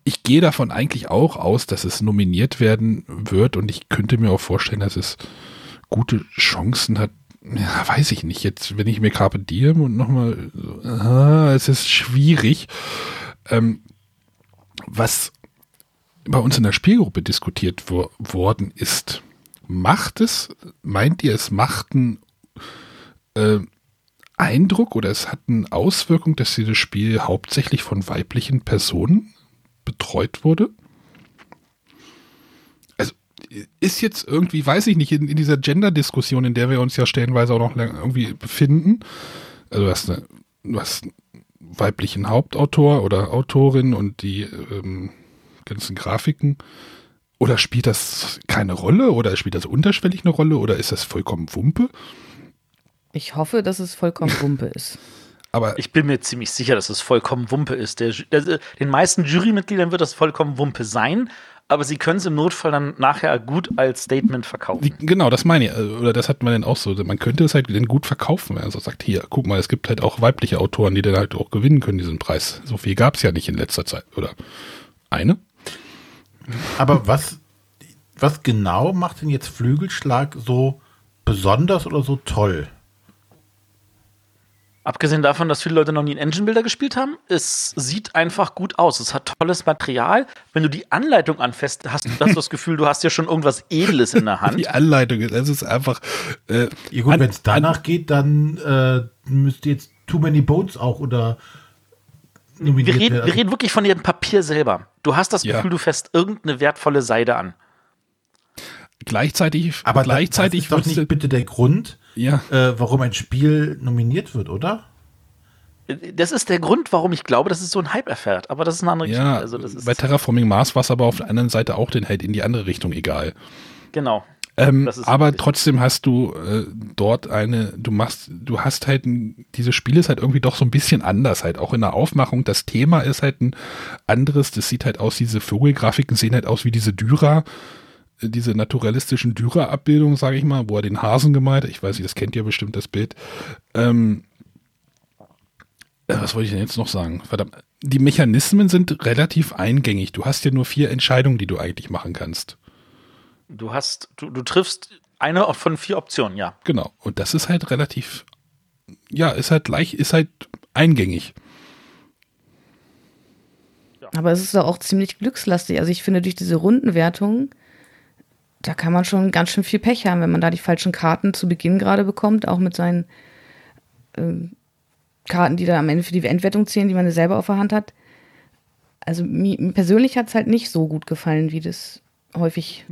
[SPEAKER 3] Ich gehe davon eigentlich auch aus, dass es nominiert werden wird und ich könnte mir auch vorstellen, dass es gute Chancen hat. Ja, weiß ich nicht. Jetzt, wenn ich mir Carpe Diem und nochmal, ah, es ist schwierig. Ähm, was bei uns in der Spielgruppe diskutiert wo worden ist, macht es, meint ihr, es macht einen äh, Eindruck oder es hat eine Auswirkung, dass dieses Spiel hauptsächlich von weiblichen Personen betreut wurde? Also ist jetzt irgendwie, weiß ich nicht, in, in dieser Gender-Diskussion, in der wir uns ja stellenweise auch noch irgendwie befinden, also du hast, eine, du hast einen weiblichen Hauptautor oder Autorin und die ähm, ganzen Grafiken Oder spielt das keine Rolle? Oder spielt das unterschwellig eine Rolle? Oder ist das vollkommen Wumpe?
[SPEAKER 2] Ich hoffe, dass es vollkommen Wumpe ist.
[SPEAKER 3] Aber
[SPEAKER 4] Ich bin mir ziemlich sicher, dass es vollkommen Wumpe ist. Der, der, den meisten Jurymitgliedern wird das vollkommen Wumpe sein, aber sie können es im Notfall dann nachher gut als Statement verkaufen.
[SPEAKER 3] Genau, das meine ich. Also, Oder das hat man dann auch so. Man könnte es halt dann gut verkaufen, wenn man so sagt, hier, guck mal, es gibt halt auch weibliche Autoren, die dann halt auch gewinnen können, diesen Preis. So viel gab es ja nicht in letzter Zeit. Oder eine?
[SPEAKER 1] Aber was, was genau macht denn jetzt Flügelschlag so besonders oder so toll?
[SPEAKER 4] Abgesehen davon, dass viele Leute noch nie einen Engine-Builder gespielt haben, es sieht einfach gut aus. Es hat tolles Material. Wenn du die Anleitung anfasst, hast, du das Gefühl, du hast ja schon irgendwas Edles in der Hand.
[SPEAKER 3] Die Anleitung, das ist einfach. Äh,
[SPEAKER 1] Ja gut,
[SPEAKER 3] an-
[SPEAKER 1] wenn es danach geht, dann äh, müsste jetzt Too Many Bones auch oder
[SPEAKER 4] Wir reden, wir reden wirklich von dem Papier selber. Du hast das
[SPEAKER 3] Ja.
[SPEAKER 4] Gefühl, du fässt irgendeine wertvolle Seide an.
[SPEAKER 3] Gleichzeitig,
[SPEAKER 1] Aber
[SPEAKER 3] gleichzeitig
[SPEAKER 1] das ist doch nicht bitte der Grund,
[SPEAKER 3] ja,
[SPEAKER 1] äh, warum ein Spiel nominiert wird, oder?
[SPEAKER 4] Das ist der Grund, warum ich glaube, dass es so einen Hype erfährt. Aber das ist eine andere
[SPEAKER 3] ja.
[SPEAKER 4] Geschichte. Also das ist,
[SPEAKER 3] bei Terraforming Mars war es aber auf der anderen Seite auch den halt in die andere Richtung egal.
[SPEAKER 4] genau.
[SPEAKER 3] Ähm, aber
[SPEAKER 4] richtig.
[SPEAKER 3] trotzdem hast du äh, dort eine, du machst, du hast halt, ein, dieses Spiel ist halt irgendwie doch so ein bisschen anders halt, auch in der Aufmachung. Das Thema ist halt ein anderes, das sieht halt aus, diese Vogelgrafiken sehen halt aus wie diese Dürer, äh, diese naturalistischen Dürer-Abbildungen, sage ich mal, wo er den Hasen gemalt hat. Ich weiß nicht, das kennt ihr bestimmt, das Bild. Ähm, äh, was wollte ich denn jetzt noch sagen? Verdammt. Die Mechanismen sind relativ eingängig. Du hast ja nur vier Entscheidungen, die du eigentlich machen kannst.
[SPEAKER 4] Du hast, du, du triffst eine von vier Optionen, ja.
[SPEAKER 3] Genau. Und das ist halt relativ, ja, ist halt leicht, ist halt eingängig.
[SPEAKER 2] Aber es ist doch auch ziemlich glückslastig. Also ich finde, durch diese Rundenwertung, da kann man schon ganz schön viel Pech haben, wenn man da die falschen Karten zu Beginn gerade bekommt, auch mit seinen ähm, Karten, die da am Ende für die Endwertung zählen, die man selber auf der Hand hat. Also mir, persönlich hat es halt nicht so gut gefallen, wie das häufig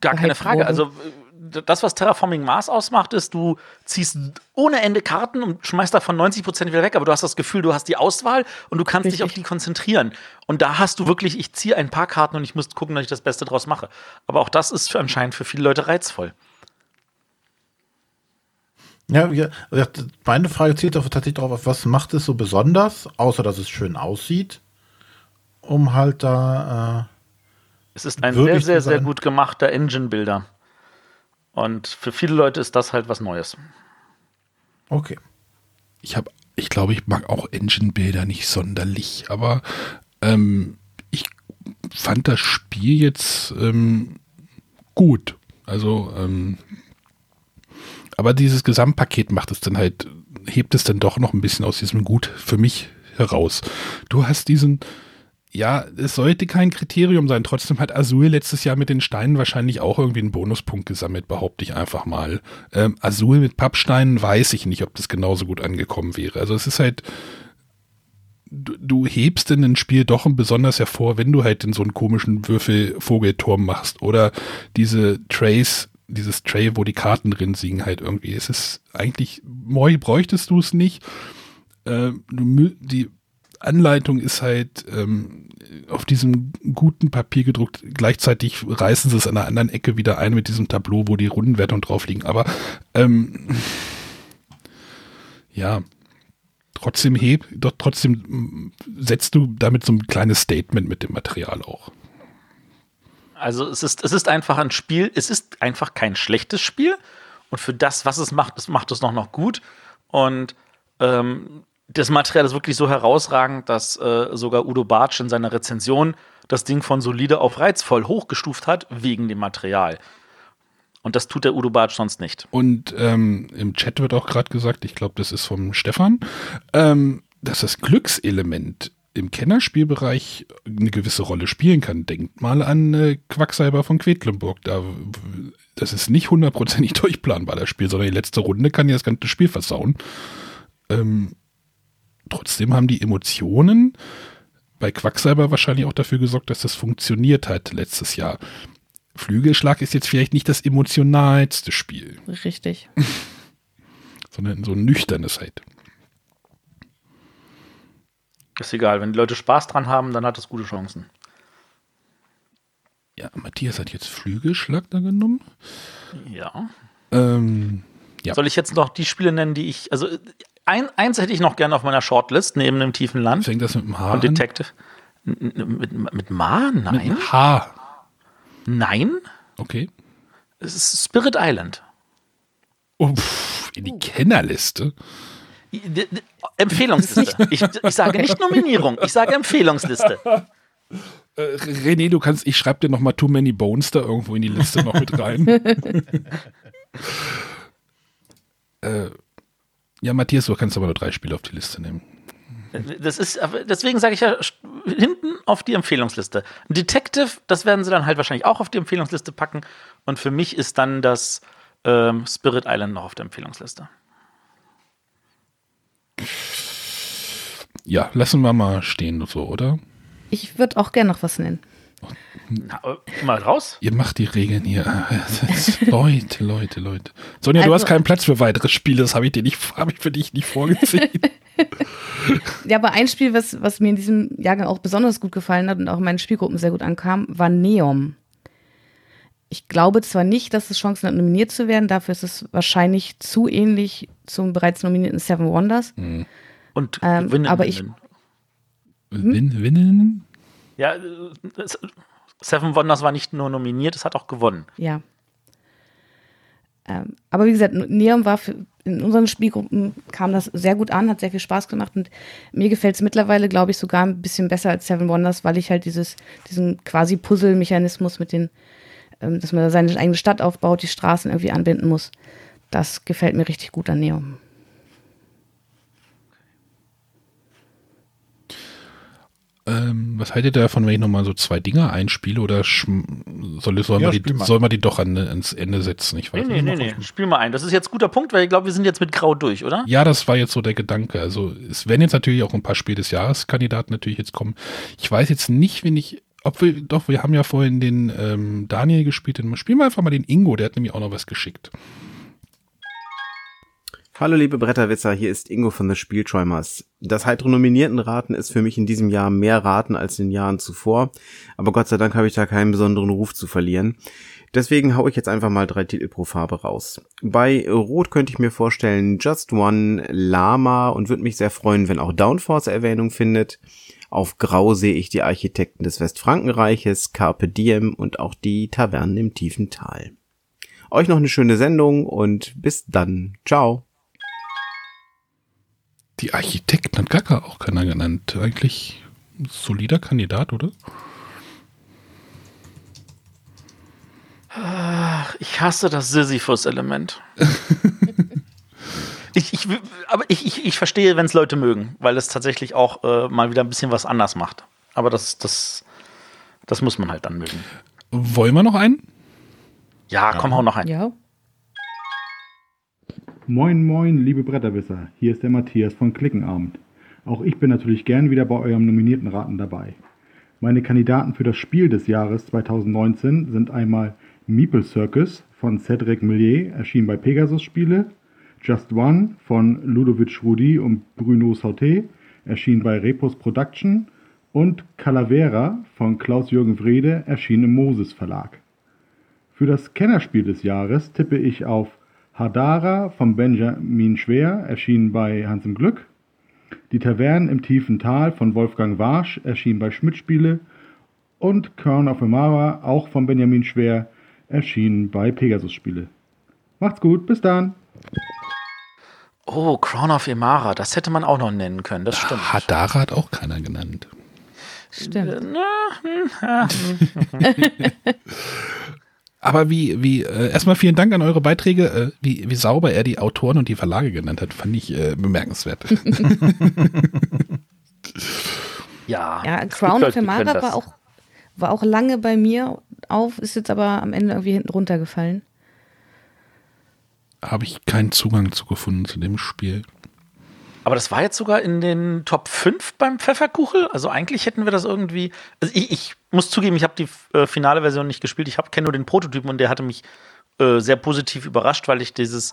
[SPEAKER 4] Gar keine Frage.
[SPEAKER 2] wurde.
[SPEAKER 4] Also das, was Terraforming Mars ausmacht, ist, du ziehst ohne Ende Karten und schmeißt davon 90% wieder weg, aber du hast das Gefühl, du hast die Auswahl und du kannst dich
[SPEAKER 2] Richtig.
[SPEAKER 4] auf die konzentrieren. Und da hast du wirklich, ich ziehe ein paar Karten und ich muss gucken, dass ich das Beste draus mache. Aber auch das ist für anscheinend für viele Leute reizvoll.
[SPEAKER 1] Ja, meine Frage zielt auf, tatsächlich darauf, auf, was macht es so besonders, außer dass es schön aussieht, um halt da,
[SPEAKER 4] Es ist ein sehr, sehr, sehr gut gemachter Engine-Builder. Und für viele Leute ist das halt was Neues.
[SPEAKER 1] okay.
[SPEAKER 3] Ich habe, ich glaube, ich mag auch Engine-Bilder nicht sonderlich, aber ähm, ich fand das Spiel jetzt ähm, gut. Also, ähm, aber dieses Gesamtpaket macht es dann halt, hebt es dann doch noch ein bisschen aus diesem Gut für mich heraus. Du hast diesen, ja, es sollte kein Kriterium sein. Trotzdem hat Azul letztes Jahr mit den Steinen wahrscheinlich auch irgendwie einen Bonuspunkt gesammelt, behaupte ich einfach mal. Ähm, Azul mit Pappsteinen weiß ich nicht, ob das genauso gut angekommen wäre. Also es ist halt, du, du hebst in ein Spiel doch besonders hervor, wenn du halt in so einen komischen Würfel-Vogelturm machst oder diese Trays, dieses Tray, wo die Karten drin liegen, halt irgendwie. Es ist eigentlich, moi bräuchtest du es nicht. Ähm, du, die Anleitung ist halt ähm, auf diesem guten Papier gedruckt. Gleichzeitig reißen sie es an der anderen Ecke wieder ein mit diesem Tableau, wo die Rundenwertung drauf liegen. Aber ähm, ja, trotzdem heb, doch trotzdem mm, setzt du damit so ein kleines Statement mit dem Material auch.
[SPEAKER 4] Also es ist, es ist einfach ein Spiel, es ist einfach kein schlechtes Spiel. Und für das, was es macht, es macht es noch, noch gut. Und ähm, das Material ist wirklich so herausragend, dass äh, sogar Udo Bartsch in seiner Rezension das Ding von solide auf reizvoll hochgestuft hat, wegen dem Material. Und das tut der Udo Bartsch sonst nicht.
[SPEAKER 3] Und ähm, im Chat wird auch gerade gesagt, ich glaube, das ist vom Stefan, ähm, dass das Glückselement im Kennerspielbereich eine gewisse Rolle spielen kann. Denkt mal an äh, Quacksalber von Quedlinburg. Da, das ist nicht hundertprozentig durchplanbar, das Spiel, sondern die letzte Runde kann ja das ganze Spiel versauen. Ähm, trotzdem haben die Emotionen bei Quacksalber wahrscheinlich auch dafür gesorgt, dass das funktioniert hat letztes Jahr. Flügelschlag ist jetzt vielleicht nicht das emotionalste Spiel,
[SPEAKER 2] Richtig.
[SPEAKER 3] sondern so ein nüchternes halt.
[SPEAKER 4] Ist egal, wenn die Leute Spaß dran haben, dann hat es gute Chancen.
[SPEAKER 3] Ja, Matthias hat jetzt Flügelschlag da genommen.
[SPEAKER 4] Ja.
[SPEAKER 3] Ähm, ja.
[SPEAKER 4] Soll ich jetzt noch die Spiele nennen, die ich. Also ein, eins hätte ich noch gerne auf meiner Shortlist, neben dem tiefen Land.
[SPEAKER 3] Fängt das mit dem H
[SPEAKER 4] Und
[SPEAKER 3] an?
[SPEAKER 4] Detective. N- n- Mit, mit Ma?
[SPEAKER 3] Mit
[SPEAKER 4] Nein.
[SPEAKER 3] dem H.
[SPEAKER 4] Nein.
[SPEAKER 3] Okay.
[SPEAKER 4] Es ist Spirit Island.
[SPEAKER 3] Oh, pff, in die Kennerliste.
[SPEAKER 4] D- d- Empfehlungsliste. Ich, ich sage nicht Nominierung, ich sage Empfehlungsliste.
[SPEAKER 3] Äh, René, du kannst, ich schreibe dir noch mal Too Many Bones da irgendwo in die Liste noch mit rein. äh, ja, Matthias, du kannst aber nur drei Spiele auf die Liste nehmen.
[SPEAKER 4] Das ist, deswegen sage ich ja hinten auf die Empfehlungsliste. Detective, das werden sie dann halt wahrscheinlich auch auf die Empfehlungsliste packen. Und für mich ist dann das ähm, Spirit Island noch auf der Empfehlungsliste.
[SPEAKER 3] Ja, lassen wir mal stehen so, oder?
[SPEAKER 2] Ich würde auch gerne noch was nennen.
[SPEAKER 4] Na, äh, mal raus.
[SPEAKER 3] Ihr macht die Regeln hier. Leute, Leute, Leute. Sonja, du
[SPEAKER 2] Also-
[SPEAKER 3] hast keinen Platz für weitere Spiele, das habe ich dir nicht, habe ich für dich nicht vorgesehen.
[SPEAKER 2] Ja, aber ein Spiel, was, was mir in diesem Jahrgang auch besonders gut gefallen hat und auch in meinen Spielgruppen sehr gut ankam, war Neom. Ich glaube zwar nicht, dass es Chancen hat, nominiert zu werden, dafür ist es wahrscheinlich zu ähnlich zum bereits nominierten Seven Wonders.
[SPEAKER 4] Und
[SPEAKER 2] Ähm,
[SPEAKER 4] gewinnen.
[SPEAKER 2] aber ich-
[SPEAKER 3] Win, winnen?
[SPEAKER 4] Ja, äh, es- Seven Wonders war nicht nur nominiert, es hat auch gewonnen.
[SPEAKER 2] Ja. Ähm, aber wie gesagt, Neon war für, in unseren Spielgruppen kam das sehr gut an, hat sehr viel Spaß gemacht und mir gefällt es mittlerweile, glaube ich, sogar ein bisschen besser als Seven Wonders, weil ich halt dieses, diesen quasi Puzzle-Mechanismus mit den, ähm, dass man da seine eigene Stadt aufbaut, die Straßen irgendwie anbinden muss. Das gefällt mir richtig gut an Neon.
[SPEAKER 3] Ähm, was haltet ihr davon, wenn ich nochmal so zwei Dinger einspiele oder soll, soll,
[SPEAKER 1] Ja,
[SPEAKER 3] man, die,
[SPEAKER 1] mal.
[SPEAKER 3] soll man die doch an, ans Ende setzen? Ich
[SPEAKER 4] Nee,
[SPEAKER 3] weiß
[SPEAKER 4] nee,
[SPEAKER 3] nicht.
[SPEAKER 4] nee, nee. Spiel mal ein. Das ist jetzt ein guter Punkt, weil ich glaube, wir sind jetzt mit Grau durch, oder?
[SPEAKER 3] Ja, das war jetzt so der Gedanke. Also es werden jetzt natürlich auch ein paar Spiel des Jahreskandidaten natürlich jetzt kommen. Ich weiß jetzt nicht, wenn ich, ob wir, doch, wir haben ja vorhin den ähm, Daniel gespielt. Den, spielen wir einfach mal den Ingo, der hat nämlich auch noch was geschickt.
[SPEAKER 10] Hallo liebe Bretterwisser, hier ist Ingo von The Spielträumers. Das heitere Nominiertenraten ist für mich in diesem Jahr mehr Raten als in den Jahren zuvor, aber Gott sei Dank habe ich da keinen besonderen Ruf zu verlieren. Deswegen hau ich jetzt einfach mal drei Titel pro Farbe raus. Bei Rot könnte ich mir vorstellen Just One, Lama und würde mich sehr freuen, wenn auch Downforce Erwähnung findet. Auf Grau sehe ich die Architekten des Westfrankenreiches, Carpe Diem und auch die Tavernen im tiefen Tal. Euch noch eine schöne Sendung und bis dann. Ciao.
[SPEAKER 3] Die Architekten hat Gaga auch keiner genannt. Eigentlich ein solider Kandidat, oder?
[SPEAKER 4] Ich hasse das Sisyphus-Element. ich, ich, aber ich, ich, ich verstehe, wenn es Leute mögen, weil es tatsächlich auch äh, mal wieder ein bisschen was anders macht. Aber das, das, das muss man halt dann mögen.
[SPEAKER 3] Wollen wir noch einen?
[SPEAKER 4] Ja, komm, hau noch ein.
[SPEAKER 2] Ja.
[SPEAKER 11] Moin, moin, liebe Bretterwisser. Hier ist der Matthias von Klickenabend. Auch ich bin natürlich gern wieder bei eurem nominierten Raten dabei. Meine Kandidaten für das Spiel des Jahres 2019 sind einmal Meeple Circus von Cedric Millier, erschienen bei Pegasus Spiele, Just One von Ludovic Rudi und Bruno Sauté, erschienen bei Repos Production und Calavera von Klaus-Jürgen Wrede, erschienen im Moses Verlag. Für das Kennerspiel des Jahres tippe ich auf Hadara von Benjamin Schwer, erschienen bei Hans im Glück. Die Tavernen im tiefen Tal von Wolfgang Warsch, erschienen bei Schmidt Spiele. Und Kern of Amara, auch von Benjamin Schwer, erschienen bei Pegasus Spiele. Macht's gut, bis dann.
[SPEAKER 4] Oh, Crown of Emara, das hätte man auch noch nennen können, das stimmt.
[SPEAKER 3] Hadara hat auch keiner genannt.
[SPEAKER 2] Stimmt.
[SPEAKER 3] Aber wie, wie, äh, erstmal vielen Dank an eure Beiträge, äh, wie, wie sauber er die Autoren und die Verlage genannt hat, fand ich äh, bemerkenswert.
[SPEAKER 4] Ja,
[SPEAKER 2] Ja, Crown of Amara war auch, war auch lange bei mir auf, ist jetzt aber am Ende irgendwie hinten runtergefallen.
[SPEAKER 3] Habe ich keinen Zugang zu gefunden zu dem Spiel.
[SPEAKER 4] Aber das war jetzt sogar in den Top 5 beim Pfefferkuchel. Also eigentlich hätten wir das irgendwie. Also ich, ich muss zugeben, ich habe die äh, finale Version nicht gespielt. Ich kenne nur den Prototypen und der hatte mich äh, sehr positiv überrascht, weil ich dieses,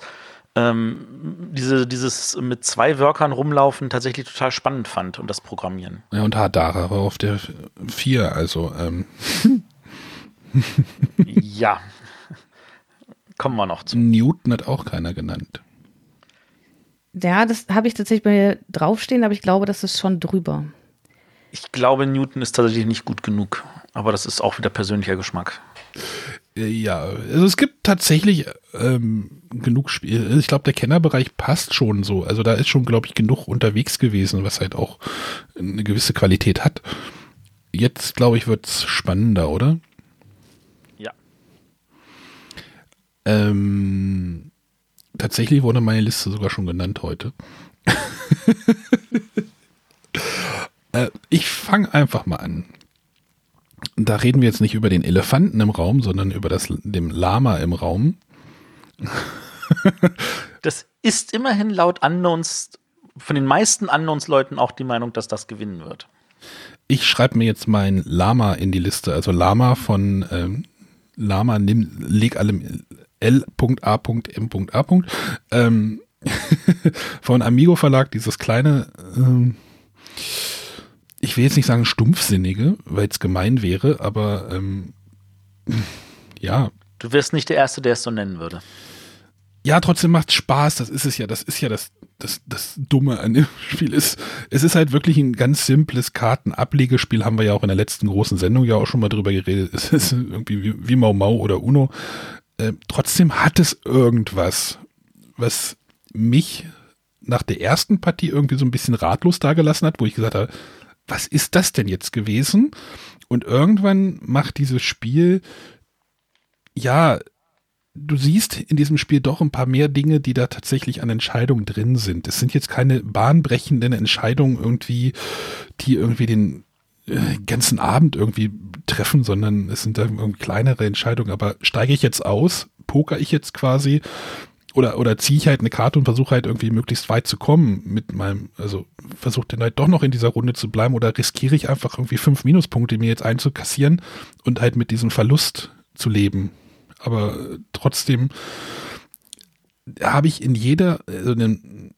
[SPEAKER 4] ähm, diese, dieses mit zwei Workern rumlaufen tatsächlich total spannend fand und das Programmieren.
[SPEAKER 3] Ja, und Hadara war auf der 4, also ähm,
[SPEAKER 4] ja. Kommen wir noch zu.
[SPEAKER 3] Newton hat auch keiner genannt.
[SPEAKER 2] Ja, das habe ich tatsächlich bei mir draufstehen, aber ich glaube, das ist schon drüber.
[SPEAKER 4] Ich glaube, Newton ist tatsächlich nicht gut genug. Aber das ist auch wieder persönlicher Geschmack.
[SPEAKER 3] Äh, Ja, also es gibt tatsächlich ähm, genug Spiele. Ich glaube, der Kennerbereich passt schon so. Also da ist schon, glaube ich, genug unterwegs gewesen, was halt auch eine gewisse Qualität hat. Jetzt, glaube ich, wird's spannender, oder?
[SPEAKER 4] Ja.
[SPEAKER 3] Ähm, tatsächlich wurde meine Liste sogar schon genannt heute. äh, ich fange einfach mal an. Da reden wir jetzt nicht über den Elefanten im Raum, sondern über das dem Lama im Raum.
[SPEAKER 4] Das ist immerhin laut Unknowns, von den meisten Unknowns-Leuten auch die Meinung, dass das gewinnen wird.
[SPEAKER 3] Ich schreibe mir jetzt mein Lama in die Liste. Also Lama von ähm, Lama, nimm, leg alle L.A.M.A. Ähm, von Amigo Verlag, dieses kleine, ähm, ich will jetzt nicht sagen stumpfsinnige, weil es gemein wäre, aber ähm, ja,
[SPEAKER 4] Du wirst nicht der Erste, der es so nennen würde.
[SPEAKER 3] ja, trotzdem macht Spaß. Das ist es ja. Das ist ja das, das, das Dumme an dem Spiel. Ist, es ist halt wirklich ein ganz simples Kartenablegespiel. Haben wir ja auch in der letzten großen Sendung ja auch schon mal drüber geredet. Es ist irgendwie wie, wie Mau Mau oder Uno. Äh, trotzdem hat es irgendwas, was mich nach der ersten Partie irgendwie so ein bisschen ratlos dagelassen hat, wo ich gesagt habe, was ist das denn jetzt gewesen? Und irgendwann macht dieses Spiel, ja, du siehst in diesem Spiel doch ein paar mehr Dinge, die da tatsächlich an Entscheidungen drin sind. Es sind jetzt keine bahnbrechenden Entscheidungen irgendwie, die irgendwie den äh, ganzen Abend irgendwie treffen, sondern es sind da kleinere Entscheidungen. Aber steige ich jetzt aus, poker ich jetzt quasi oder, oder ziehe ich halt eine Karte und versuche halt irgendwie möglichst weit zu kommen mit meinem, also versuche dann halt doch noch in dieser Runde zu bleiben oder riskiere ich einfach irgendwie fünf Minuspunkte mir jetzt einzukassieren und halt mit diesem Verlust zu leben. Aber trotzdem habe ich in jeder, also in, den,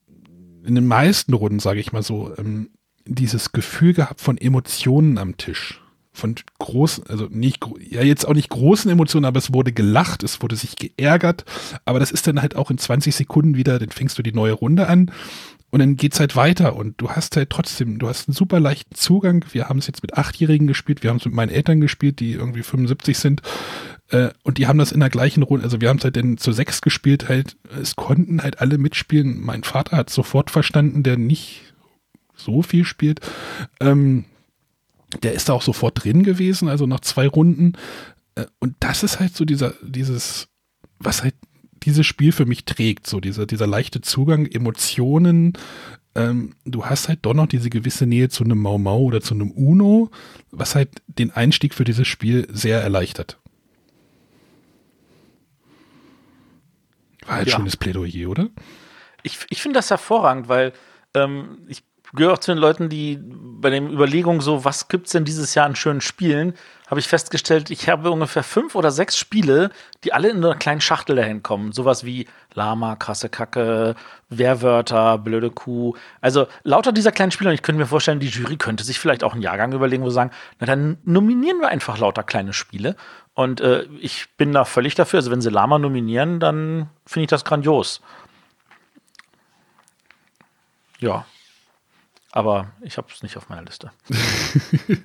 [SPEAKER 3] in den meisten Runden, sage ich mal so, ähm, dieses Gefühl gehabt von Emotionen am Tisch. Von großen, also nicht, ja jetzt auch nicht großen Emotionen, aber es wurde gelacht, es wurde sich geärgert, aber das ist dann halt auch in 20 Sekunden wieder, dann fängst du die neue Runde an und dann geht's halt weiter und du hast halt trotzdem, du hast einen super leichten Zugang. Wir haben es jetzt mit Achtjährigen gespielt, wir haben es mit meinen Eltern gespielt, die irgendwie 75 sind äh, und die haben das in der gleichen Runde, also wir haben es halt dann zu sechs gespielt, halt, es konnten halt alle mitspielen. Mein Vater hat sofort verstanden, der nicht so viel spielt. Ähm, der ist da auch sofort drin gewesen, also nach zwei Runden. Äh, Und das ist halt so dieser, dieses, was halt dieses Spiel für mich trägt, so dieser, dieser leichte Zugang, Emotionen. Ähm, du hast halt doch noch diese gewisse Nähe zu einem Mau Mau oder zu einem Uno, was halt den Einstieg für dieses Spiel sehr erleichtert. War halt
[SPEAKER 4] Ja.
[SPEAKER 3] schönes Plädoyer, oder?
[SPEAKER 4] Ich, ich finde das hervorragend, weil ähm, ich gehöre auch zu den Leuten, die bei den Überlegungen so, was gibt's denn dieses Jahr an schönen Spielen, habe ich festgestellt, ich habe ungefähr fünf oder sechs Spiele, die alle in einer kleinen Schachtel dahin kommen. Sowas wie Lama, krasse Kacke, Wehrwörter, blöde Kuh. Also lauter dieser kleinen Spiele, und ich könnte mir vorstellen, die Jury könnte sich vielleicht auch einen Jahrgang überlegen, wo sie sagen, na dann nominieren wir einfach lauter kleine Spiele. Und äh, ich bin da völlig dafür. Also wenn sie Lama nominieren, dann finde ich das grandios. Ja. Aber ich habe es nicht auf meiner Liste.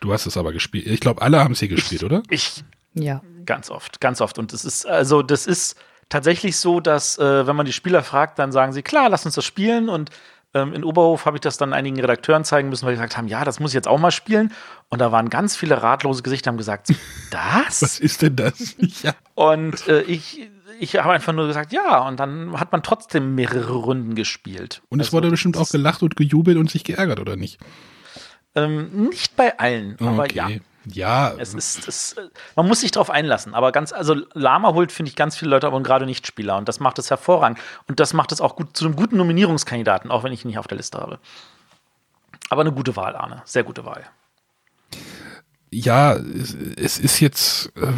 [SPEAKER 3] Du hast es aber gespielt. Ich glaube, alle haben es hier gespielt, oder?
[SPEAKER 4] Ich
[SPEAKER 2] Ja.
[SPEAKER 4] ganz oft, ganz oft. Und es ist, also, das ist tatsächlich so, dass, äh, wenn man die Spieler fragt, dann sagen sie, klar, lass uns das spielen. Und ähm, in Oberhof habe ich das dann einigen Redakteuren zeigen müssen, weil die gesagt haben, ja, das muss ich jetzt auch mal spielen. Und da waren ganz viele ratlose Gesichter, haben gesagt, das?
[SPEAKER 3] Was ist denn das? Ja.
[SPEAKER 4] Und äh, ich, ich habe einfach nur gesagt, ja. Und dann hat man trotzdem mehrere Runden gespielt.
[SPEAKER 3] Und es
[SPEAKER 4] Also,
[SPEAKER 3] wurde bestimmt auch gelacht und gejubelt und sich geärgert, oder nicht?
[SPEAKER 4] Ähm, nicht bei allen, aber ja.
[SPEAKER 3] Ja,
[SPEAKER 4] Es ist, es, man muss sich darauf einlassen, aber ganz, also Lama holt, finde ich, ganz viele Leute, aber gerade Nicht-Spieler und das macht es hervorragend. Und das macht es auch gut zu einem guten Nominierungskandidaten, auch wenn ich ihn nicht auf der Liste habe. Aber eine gute Wahl, Arne. Sehr gute Wahl.
[SPEAKER 3] ja, es, es ist jetzt, äh,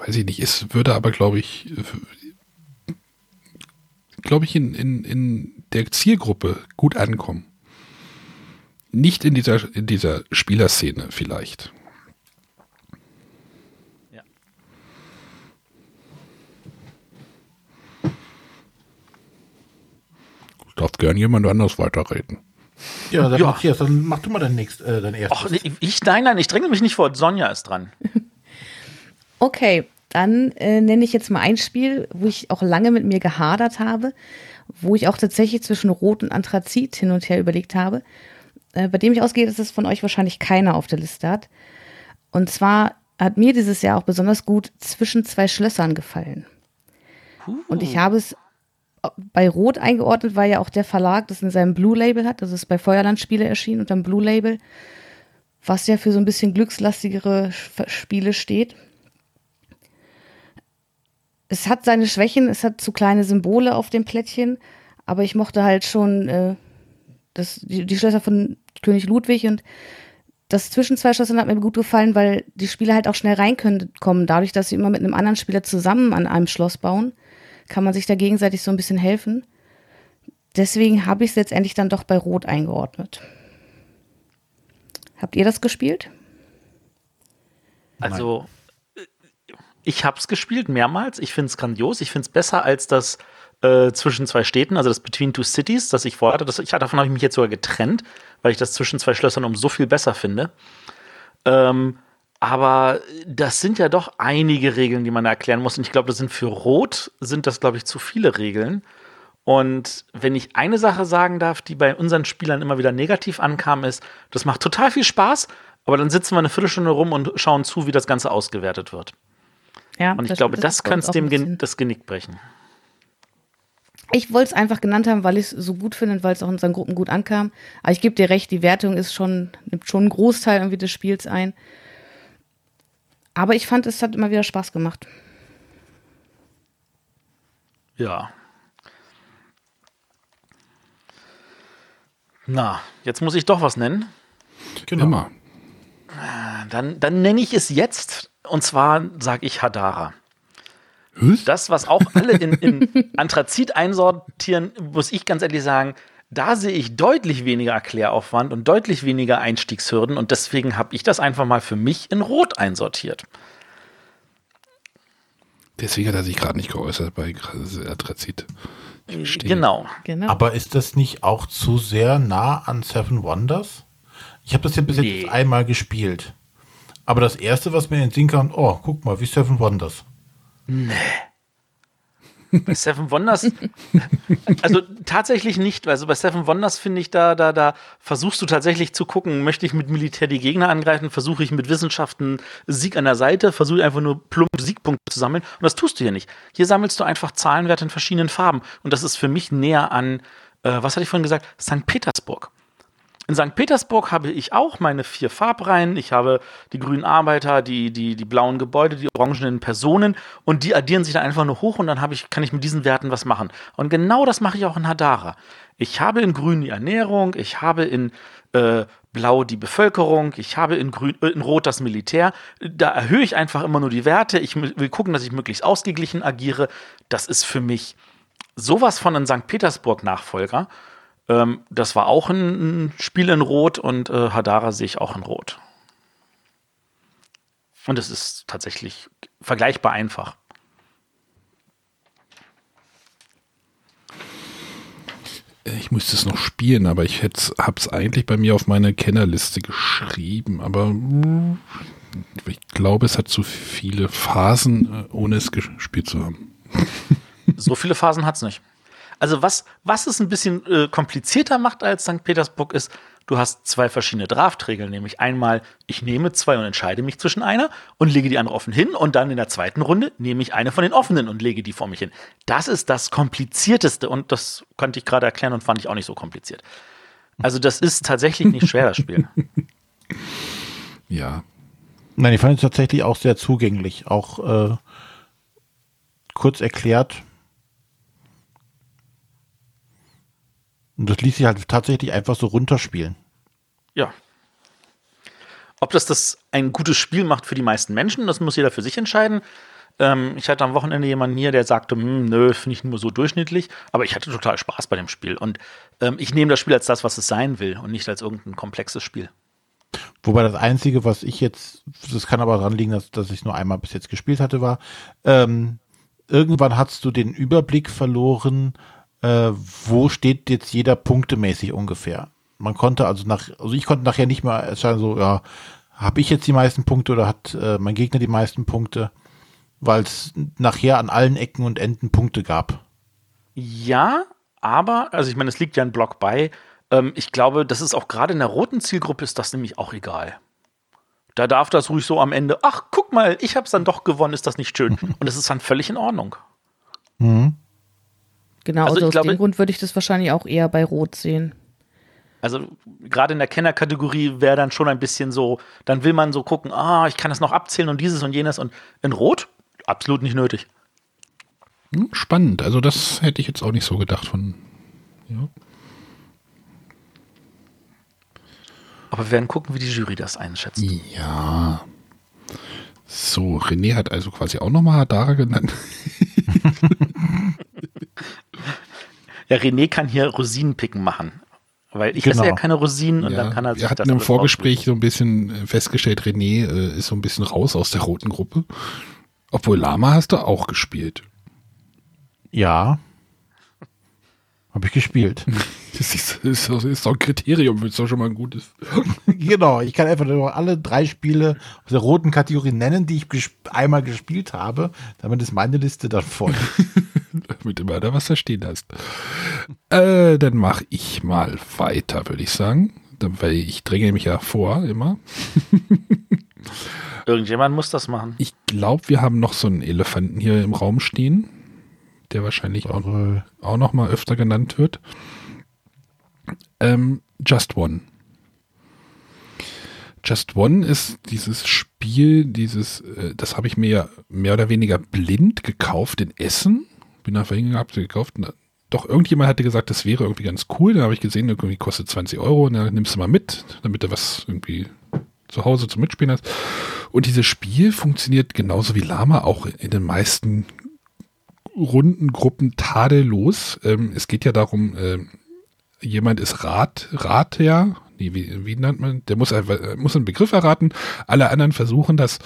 [SPEAKER 3] weiß ich nicht, es würde aber, glaube ich, glaube ich, in, in, in der Zielgruppe gut ankommen. Nicht in dieser, in dieser Spielerszene vielleicht. Ja. Ich darf gern jemand anders weiterreden.
[SPEAKER 1] Ja, dann,
[SPEAKER 4] ja.
[SPEAKER 1] Mach, dann mach du mal dein, nächst, äh, dein erstes.
[SPEAKER 4] Och, ich, nein, nein, ich dränge mich nicht vor. Sonja ist dran.
[SPEAKER 2] Okay, dann äh, nenne ich jetzt mal ein Spiel, wo ich auch lange mit mir gehadert habe, wo ich auch tatsächlich zwischen Rot und Anthrazit hin und her überlegt habe, äh, bei dem ich ausgehe, dass es von euch wahrscheinlich keiner auf der Liste hat. Und zwar hat mir dieses Jahr auch besonders gut zwischen zwei Schlössern gefallen. Und ich habe es bei Rot eingeordnet, weil ja auch der Verlag das in seinem Blue Label hat. Das ist bei Feuerland Spiele erschienen unter dem Blue Label, was ja für so ein bisschen glückslastigere Spiele steht. Es hat seine Schwächen, es hat zu kleine Symbole auf dem Plättchen, aber ich mochte halt schon äh, das, die, die Schlösser von König Ludwig und das zwischen zwei Schlössern hat mir gut gefallen, weil die Spieler halt auch schnell reinkommen. Dadurch, dass sie immer mit einem anderen Spieler zusammen an einem Schloss bauen, kann man sich da gegenseitig so ein bisschen helfen. Deswegen habe ich es letztendlich dann doch bei Rot eingeordnet. Habt ihr das gespielt?
[SPEAKER 4] Also, ich habe es gespielt mehrmals. Ich finde es grandios. Ich finde es besser als das äh, zwischen zwei Städten, also das Between Two Cities, das ich vorher hatte. Das, ich, davon habe ich mich jetzt sogar getrennt, weil ich das zwischen zwei Schlössern um so viel besser finde. Ähm, aber das sind ja doch einige Regeln, die man da erklären muss. Und ich glaube, das sind für Rot, sind das, glaube ich, zu viele Regeln. Und wenn ich eine Sache sagen darf, die bei unseren Spielern immer wieder negativ ankam, ist, das macht total viel Spaß, aber dann sitzen wir eine Viertelstunde rum und schauen zu, wie das Ganze ausgewertet wird.
[SPEAKER 2] Ja,
[SPEAKER 4] Und ich
[SPEAKER 2] das-
[SPEAKER 4] glaube,
[SPEAKER 2] das
[SPEAKER 4] das,
[SPEAKER 2] auch
[SPEAKER 4] dem Gen das Genick brechen.
[SPEAKER 2] Ich wollte es einfach genannt haben, weil ich es so gut finde und weil es auch in unseren Gruppen gut ankam. Aber ich gebe dir recht, die Wertung ist schon, nimmt schon einen Großteil irgendwie des Spiels ein. Aber ich fand, es hat immer wieder Spaß gemacht.
[SPEAKER 4] Ja. Na, jetzt muss ich doch was nennen.
[SPEAKER 1] Genau.
[SPEAKER 3] Immer.
[SPEAKER 4] Dann, dann nenne ich es jetzt. Und zwar sage ich Hadara. Das, was auch alle in, in Anthrazit einsortieren, muss ich ganz ehrlich sagen, da sehe ich deutlich weniger Erkläraufwand und deutlich weniger Einstiegshürden. Und deswegen habe ich das einfach mal für mich in Rot einsortiert.
[SPEAKER 3] Deswegen hat er sich gerade nicht geäußert bei verstehe.
[SPEAKER 4] Genau.
[SPEAKER 2] Genau.
[SPEAKER 1] Aber ist das nicht auch zu sehr nah an Seven Wonders? Ich habe das ja bis
[SPEAKER 4] Nee.
[SPEAKER 1] jetzt einmal gespielt. Aber das erste, was mir in den Sinn kam, oh, guck mal, wie Seven Wonders.
[SPEAKER 4] Bei Seven Wonders, also tatsächlich nicht. Also bei Seven Wonders finde ich, da, da, da versuchst du tatsächlich zu gucken, möchte ich mit Militär die Gegner angreifen, versuche ich mit Wissenschaften Sieg an der Seite, versuche einfach nur plump Siegpunkte zu sammeln. Und das tust du hier nicht. Hier sammelst du einfach Zahlenwerte in verschiedenen Farben. Und das ist für mich näher an, äh, was hatte ich vorhin gesagt, St. Petersburg. In St. Petersburg habe ich auch meine vier Farbreihen. Ich habe die grünen Arbeiter, die, die, die blauen Gebäude, die orangenen Personen und die addieren sich dann einfach nur hoch und dann habe ich, kann ich mit diesen Werten was machen. Und genau das mache ich auch in Hadara. Ich habe in grün die Ernährung, ich habe in äh, blau die Bevölkerung, ich habe in, grün, äh, in rot das Militär. Da erhöhe ich einfach immer nur die Werte. Ich will gucken, dass ich möglichst ausgeglichen agiere. Das ist für mich sowas von ein St. Petersburg-Nachfolger. Ähm, das war auch ein, Spiel in Rot und äh, Hadara sehe ich auch in Rot. Und es ist tatsächlich vergleichbar einfach.
[SPEAKER 3] Ich müsste es noch spielen, aber ich habe es eigentlich bei mir auf meine Kennerliste geschrieben. Aber mm, ich glaube, es hat zu viele Phasen, äh, ohne es gespielt zu haben.
[SPEAKER 4] So viele Phasen hat es nicht. Also was, was es ein bisschen äh, komplizierter macht als St. Petersburg ist, du hast zwei verschiedene Draftregeln, nämlich einmal, ich nehme zwei und entscheide mich zwischen einer und lege die andere offen hin und dann in der zweiten Runde nehme ich eine von den offenen und lege die vor mich hin. Das ist das Komplizierteste und das konnte ich gerade erklären und fand ich auch nicht so kompliziert. Also das ist tatsächlich nicht schwer, das Spiel.
[SPEAKER 3] Ja.
[SPEAKER 1] Nein, ich fand es tatsächlich auch sehr zugänglich. Auch äh, kurz erklärt. Und das ließ sich halt tatsächlich einfach so runterspielen.
[SPEAKER 4] Ja. Ob das, das ein gutes Spiel macht für die meisten Menschen, das muss jeder für sich entscheiden. Ähm, ich hatte am Wochenende jemanden hier, der sagte, hm, nö, finde ich nur so durchschnittlich, aber ich hatte total Spaß bei dem Spiel. Und ähm, ich nehme das Spiel als das, was es sein will und nicht als irgendein komplexes Spiel.
[SPEAKER 1] Wobei das Einzige, was ich jetzt, das kann aber daran liegen, dass, dass ich nur einmal bis jetzt gespielt hatte, war, ähm, irgendwann hast du den Überblick verloren, äh, wo steht jetzt jeder punktemäßig ungefähr. Man konnte also nach, also ich konnte nachher nicht mehr entscheiden, so, ja, habe ich jetzt die meisten Punkte oder hat äh, mein Gegner die meisten Punkte, weil es nachher an allen Ecken und Enden Punkte gab.
[SPEAKER 4] Ja, aber, also ich meine, es liegt ja ein Block bei. Ähm, ich glaube, das ist auch gerade in der roten Zielgruppe ist das nämlich auch egal. Da darf das ruhig so am Ende, ach, guck mal, ich habe es dann doch gewonnen, ist das nicht schön? Und das ist dann völlig in Ordnung.
[SPEAKER 1] Mhm.
[SPEAKER 2] Genau,
[SPEAKER 4] Also
[SPEAKER 2] also,
[SPEAKER 4] ich
[SPEAKER 2] aus
[SPEAKER 4] glaube-
[SPEAKER 2] dem Grund würde ich das wahrscheinlich auch eher bei Rot sehen.
[SPEAKER 4] Also gerade in der Kennerkategorie wäre dann schon ein bisschen so, dann will man so gucken, ah, ich kann das noch abzählen und dieses und jenes und in Rot absolut nicht nötig.
[SPEAKER 3] Hm, Spannend. Also das hätte ich jetzt auch nicht so gedacht von. Ja.
[SPEAKER 4] Aber wir werden gucken, wie die Jury das einschätzt.
[SPEAKER 3] ja. So, René hat also quasi auch nochmal Hadara genannt.
[SPEAKER 4] Ja, René kann hier Rosinenpicken machen. Weil ich
[SPEAKER 1] Genau.
[SPEAKER 4] esse ja keine Rosinen und
[SPEAKER 3] Ja,
[SPEAKER 4] dann kann er sich
[SPEAKER 3] wir
[SPEAKER 4] das
[SPEAKER 3] hatten im Vorgespräch so ein bisschen äh, festgestellt, René äh, ist so ein bisschen raus aus der roten Gruppe. Obwohl Lama hast du auch gespielt.
[SPEAKER 1] Ja. Habe ich gespielt.
[SPEAKER 3] Das ist, ist, doch- ist doch ein Kriterium, wenn es doch schon mal ein gutes.
[SPEAKER 1] genau, ich kann einfach nur alle drei Spiele aus der roten Kategorie nennen, die ich gesp einmal gespielt habe. Damit ist meine Liste dann voll.
[SPEAKER 3] Mit immer da was da stehen hast. Äh, dann mache ich mal weiter, würde ich sagen. Weil ich dränge mich ja vor, immer.
[SPEAKER 4] Irgendjemand muss das machen.
[SPEAKER 3] Ich glaube, wir haben noch so einen Elefanten hier im Raum stehen, der wahrscheinlich auch, auch noch mal öfter genannt wird. Ähm, Just One. Just One ist dieses Spiel, dieses, äh, das habe ich mir ja mehr oder weniger blind gekauft in Essen. Bin da vorhin gehabt, gekauft. Na, doch, irgendjemand hatte gesagt, das wäre irgendwie ganz cool. Dann habe ich gesehen, irgendwie kostet 20 Euro. Und dann nimmst du mal mit, damit du was irgendwie zu Hause zum Mitspielen hast. Und dieses Spiel funktioniert genauso wie Lama auch in den meisten Runden, Gruppen tadellos. Ähm, es geht ja darum, ähm, jemand ist Rat, Rater, nee, wie, wie nennt man, der muss, äh, muss einen Begriff erraten. Alle anderen versuchen das,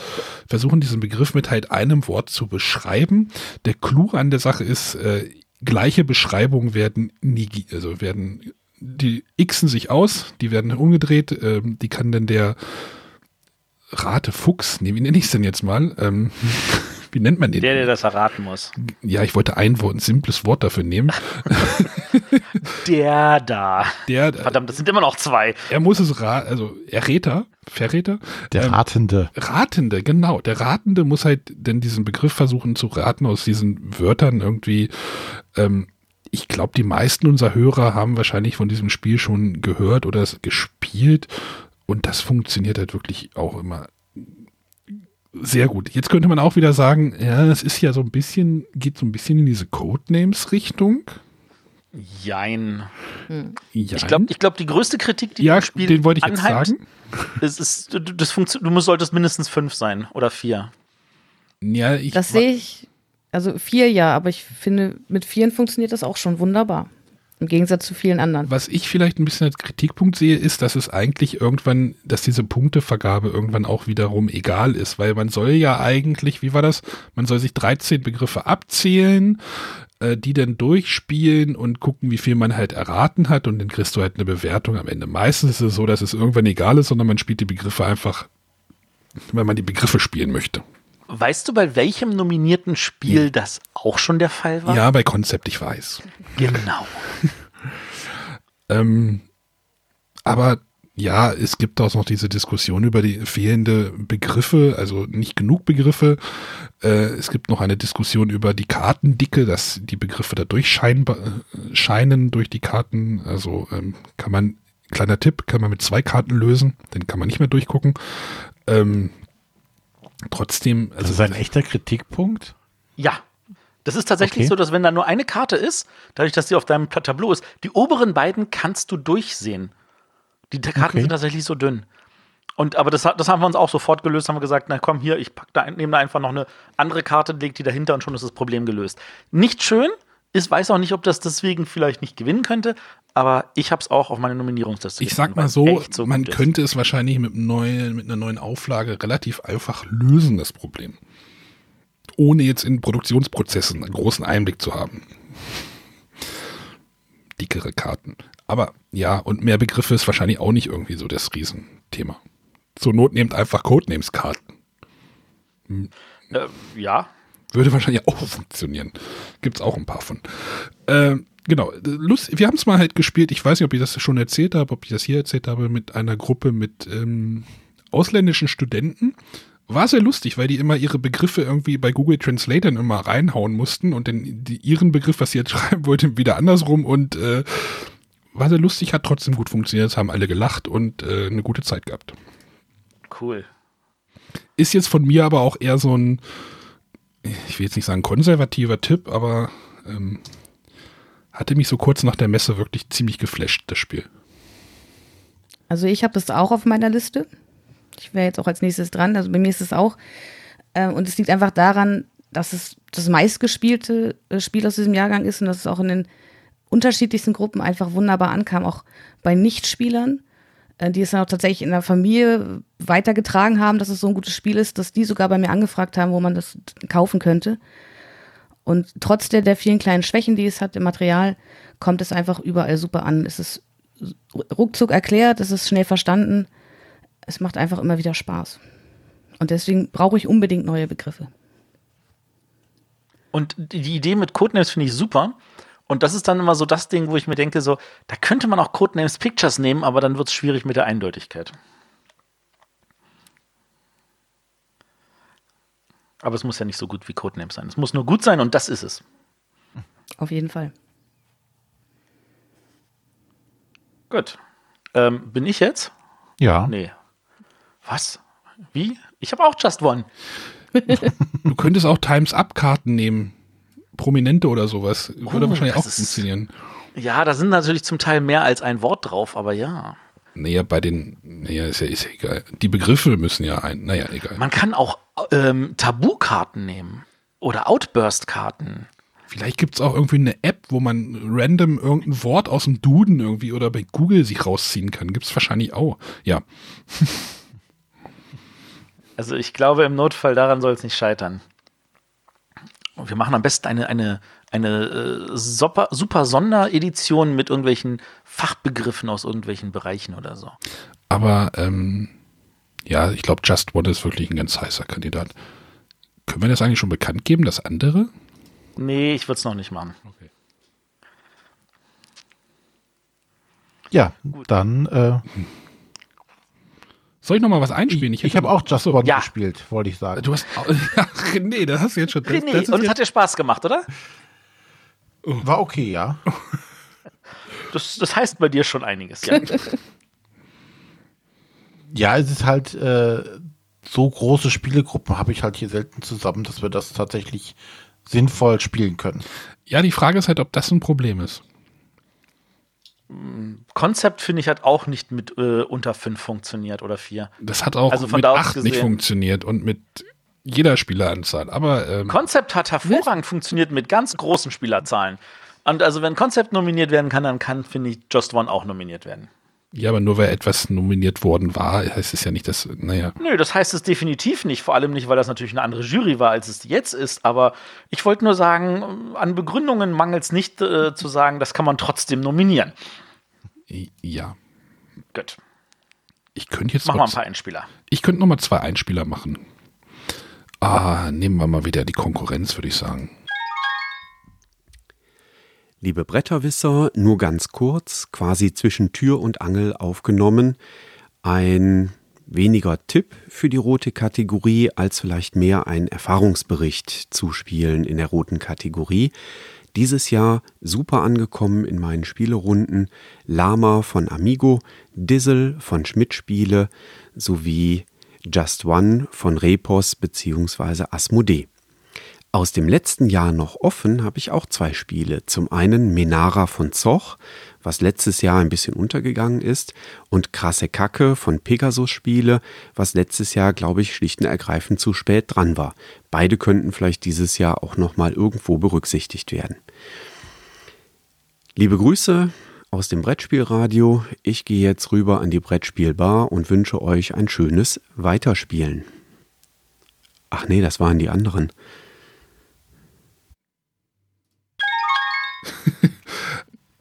[SPEAKER 3] versuchen diesen Begriff mit halt einem Wort zu beschreiben. Der Clou an der Sache ist, äh, gleiche Beschreibungen werden nie, also werden, die xen sich aus, die werden umgedreht, ähm, die kann dann der Rate Fuchs, nee, wie nenne ich es denn jetzt mal? Ähm, wie nennt man den?
[SPEAKER 4] Der, der das erraten muss.
[SPEAKER 3] ja, ich wollte ein Wort, ein simples Wort dafür nehmen.
[SPEAKER 4] Der da.
[SPEAKER 3] Der,
[SPEAKER 4] Verdammt, das sind immer noch zwei.
[SPEAKER 3] er muss es raten, also Erräter, Verräter.
[SPEAKER 1] Der
[SPEAKER 3] Ähm,
[SPEAKER 1] Ratende.
[SPEAKER 3] Ratende, genau. Der Ratende muss halt denn diesen Begriff versuchen zu raten aus diesen Wörtern irgendwie. Ähm, ich glaube, die meisten unserer Hörer haben wahrscheinlich von diesem Spiel schon gehört oder es gespielt. Und das funktioniert halt wirklich auch immer sehr gut. Jetzt könnte man auch wieder sagen, ja, es ist ja so ein bisschen, geht so ein bisschen in diese Codenames-Richtung.
[SPEAKER 4] Jein.
[SPEAKER 3] Ja,
[SPEAKER 4] Ich glaube, ich glaub, die größte Kritik, die
[SPEAKER 3] ja,
[SPEAKER 4] dem Spiel
[SPEAKER 3] den wollte ich jetzt
[SPEAKER 4] anheimt,
[SPEAKER 3] sagen.
[SPEAKER 4] ist, ist, du, das du musst, solltest mindestens fünf sein oder vier.
[SPEAKER 3] Ja, ich,
[SPEAKER 2] Das sehe ich, also vier ja, aber ich finde, mit vieren funktioniert das auch schon wunderbar. Im Gegensatz zu vielen anderen.
[SPEAKER 3] Was ich vielleicht ein bisschen als Kritikpunkt sehe, ist, dass es eigentlich irgendwann, dass diese Punktevergabe irgendwann auch wiederum egal ist, weil man soll ja eigentlich, wie war das? Man soll sich 13 Begriffe abzählen, äh, die dann durchspielen und gucken, wie viel man halt erraten hat und dann kriegst du halt eine Bewertung am Ende. Meistens ist es so, dass es irgendwann egal ist, sondern man spielt die Begriffe einfach, wenn man die Begriffe spielen möchte.
[SPEAKER 4] Weißt du, bei welchem nominierten Spiel das auch schon der Fall war?
[SPEAKER 3] Ja, bei Konzept, ich weiß.
[SPEAKER 4] Genau.
[SPEAKER 3] Ähm, aber ja, es gibt auch noch diese Diskussion über die fehlende Begriffe, also nicht genug Begriffe. Äh, es gibt noch eine Diskussion über die Kartendicke, dass die Begriffe da durchscheinen scheinen durch die Karten. Also ähm, kann man, kleiner Tipp, kann man mit zwei Karten lösen, dann kann man nicht mehr durchgucken. Ähm, trotzdem,
[SPEAKER 1] Das
[SPEAKER 3] also
[SPEAKER 1] ist ein echter Kritikpunkt.
[SPEAKER 4] Ja. Das ist tatsächlich
[SPEAKER 1] Okay.
[SPEAKER 4] so, dass wenn da nur eine Karte ist, dadurch, dass die auf deinem Tableau ist, die oberen beiden kannst du durchsehen. Die Karten
[SPEAKER 1] Okay.
[SPEAKER 4] sind tatsächlich so dünn. Und aber das, das haben wir uns auch sofort gelöst, haben wir gesagt, na komm hier, ich pack da, nehme da einfach noch eine andere Karte, leg die dahinter und schon ist das Problem gelöst. Nicht schön, ich weiß auch nicht, ob das deswegen vielleicht nicht gewinnen könnte, aber ich habe es auch auf meine Nominierungsliste
[SPEAKER 3] Ich sag mal so,
[SPEAKER 4] so
[SPEAKER 3] man könnte es wahrscheinlich mit, neuen, mit einer neuen Auflage relativ einfach lösen, das Problem. Ohne jetzt in Produktionsprozessen einen großen Einblick zu haben. dickere Karten. Aber ja, und mehr Begriffe ist wahrscheinlich auch nicht irgendwie so das Riesenthema. Zur Not nehmt einfach Codenames-Karten.
[SPEAKER 4] Äh, ja.
[SPEAKER 3] Würde wahrscheinlich auch funktionieren. Gibt es auch ein paar von. Äh, genau, Lust, wir haben es mal halt gespielt. Ich weiß nicht, ob ich das schon erzählt habe, ob ich das hier erzählt habe, mit einer Gruppe mit ähm, ausländischen Studenten. War sehr lustig, weil die immer ihre Begriffe irgendwie bei Google Translate dann immer reinhauen mussten und dann die, ihren Begriff, was sie jetzt schreiben wollten, wieder andersrum und äh, war sehr lustig, hat trotzdem gut funktioniert, es haben alle gelacht und äh, eine gute Zeit gehabt.
[SPEAKER 4] Cool.
[SPEAKER 3] Ist jetzt von mir aber auch eher so ein, ich will jetzt nicht sagen konservativer Tipp, aber ähm, hatte mich so kurz nach der Messe wirklich ziemlich geflasht, das Spiel.
[SPEAKER 2] Also ich habe das auch auf meiner Liste. Ich wäre jetzt auch als nächstes dran. Also bei mir ist es auch. Äh, und es liegt einfach daran, dass es das meistgespielte äh, Spiel aus diesem Jahrgang ist und dass es auch in den unterschiedlichsten Gruppen einfach wunderbar ankam, auch bei Nichtspielern, äh, die es dann auch tatsächlich in der Familie weitergetragen haben, dass es so ein gutes Spiel ist, dass die sogar bei mir angefragt haben, wo man das kaufen könnte. Und trotz der, der vielen kleinen Schwächen, die es hat im Material, kommt es einfach überall super an. Es ist ruckzuck erklärt, es ist schnell verstanden. Es macht einfach immer wieder Spaß. Und deswegen brauche ich unbedingt neue Begriffe.
[SPEAKER 4] Und die Idee mit Codenames finde ich super. Und das ist dann immer so das Ding, wo ich mir denke, so, da könnte man auch Codenames Pictures nehmen, aber dann wird es schwierig mit der Eindeutigkeit. Aber es muss ja nicht so gut wie Codenames sein. Es muss nur gut sein und das ist es.
[SPEAKER 2] Auf jeden Fall.
[SPEAKER 4] Gut. Ähm, bin ich jetzt?
[SPEAKER 1] Ja.
[SPEAKER 4] Nee. Was? Wie? Ich habe auch Just One.
[SPEAKER 3] du könntest auch Times-Up-Karten nehmen. Prominente oder sowas. Würde
[SPEAKER 4] Oh,
[SPEAKER 3] wahrscheinlich auch
[SPEAKER 4] ist-
[SPEAKER 3] funktionieren.
[SPEAKER 4] Ja, da sind natürlich zum Teil mehr als ein Wort drauf, aber ja.
[SPEAKER 3] Naja, bei den, naja, ist ja, ist ja egal. Die Begriffe müssen ja ein, naja, egal.
[SPEAKER 4] Man kann auch ähm, Tabu-Karten nehmen. Oder Outburst-Karten.
[SPEAKER 3] Vielleicht gibt es auch irgendwie eine App, wo man random irgendein Wort aus dem Duden irgendwie oder bei Google sich rausziehen kann. Gibt es wahrscheinlich auch. Ja.
[SPEAKER 4] Also ich glaube, im Notfall daran soll es nicht scheitern. Und wir machen am besten eine, eine, eine äh, super, super Sonderedition mit irgendwelchen Fachbegriffen aus irgendwelchen Bereichen oder so.
[SPEAKER 3] Aber ähm, ja, ich glaube, Just One ist wirklich ein ganz heißer Kandidat. Können wir das eigentlich schon bekannt geben, das andere?
[SPEAKER 4] Nee, ich würde es noch nicht machen.
[SPEAKER 1] Ja, dann. Äh,
[SPEAKER 3] Soll ich noch mal was einspielen?
[SPEAKER 1] ich habe auch Just One
[SPEAKER 4] Ja.
[SPEAKER 1] gespielt, wollte ich sagen.
[SPEAKER 3] Du hast. Ach, nee, das hast du jetzt schon. Das,
[SPEAKER 4] René,
[SPEAKER 3] das ist
[SPEAKER 4] und es hat dir Spaß gemacht, oder?
[SPEAKER 1] War okay, ja.
[SPEAKER 4] Das, das heißt bei dir schon einiges. Ja.
[SPEAKER 1] Ja, es ist halt äh, so große Spielegruppen habe ich halt hier selten zusammen, dass wir das tatsächlich sinnvoll spielen können.
[SPEAKER 3] ja, die Frage ist halt, ob das ein Problem ist.
[SPEAKER 4] Konzept, finde ich, hat auch nicht mit äh, unter fünf funktioniert oder vier.
[SPEAKER 3] Das hat auch
[SPEAKER 4] Also
[SPEAKER 3] mit
[SPEAKER 4] da aus
[SPEAKER 3] acht nicht
[SPEAKER 4] gesehen-
[SPEAKER 3] funktioniert und mit jeder Spieleranzahl. Aber ähm,
[SPEAKER 4] Konzept hat hervorragend funktioniert mit ganz großen Spielerzahlen. Und also wenn Konzept nominiert werden kann, dann kann, finde ich, Just One auch nominiert werden.
[SPEAKER 3] Ja, aber nur weil etwas nominiert worden war, heißt es ja nicht, dass, naja.
[SPEAKER 4] Nö, das heißt es definitiv nicht. Vor allem nicht, weil das natürlich eine andere Jury war, als es jetzt ist. Aber ich wollte nur sagen, an Begründungen mangelt es nicht äh, zu sagen, das kann man trotzdem nominieren.
[SPEAKER 3] Ja.
[SPEAKER 4] Gut,
[SPEAKER 3] Ich könnte jetzt
[SPEAKER 4] wir
[SPEAKER 3] noch,
[SPEAKER 4] ein paar Einspieler.
[SPEAKER 3] ich könnte noch mal zwei Einspieler machen. Ah, nehmen wir mal wieder die Konkurrenz, würde ich sagen.
[SPEAKER 12] Liebe Bretterwisser, nur ganz kurz, quasi zwischen Tür und Angel aufgenommen, ein weniger Tipp für die rote Kategorie als vielleicht mehr ein Erfahrungsbericht zu Spielen in der roten Kategorie. Dieses Jahr super angekommen in meinen Spielerunden Lama von Amigo, Dizzle von Schmidt Spiele sowie Just One von Repos bzw. Asmodee. Aus dem letzten Jahr noch offen habe ich auch zwei Spiele. Zum einen Menara von Zoch, was letztes Jahr ein bisschen untergegangen ist, und Krasse Kacke von Pegasus Spiele, was letztes Jahr, glaube ich, schlicht und ergreifend zu spät dran war. Beide könnten vielleicht dieses Jahr auch nochmal irgendwo berücksichtigt werden. Liebe Grüße aus dem Brettspielradio. Ich gehe jetzt rüber an die Brettspielbar und wünsche euch ein schönes Weiterspielen. Ach nee, das waren die anderen.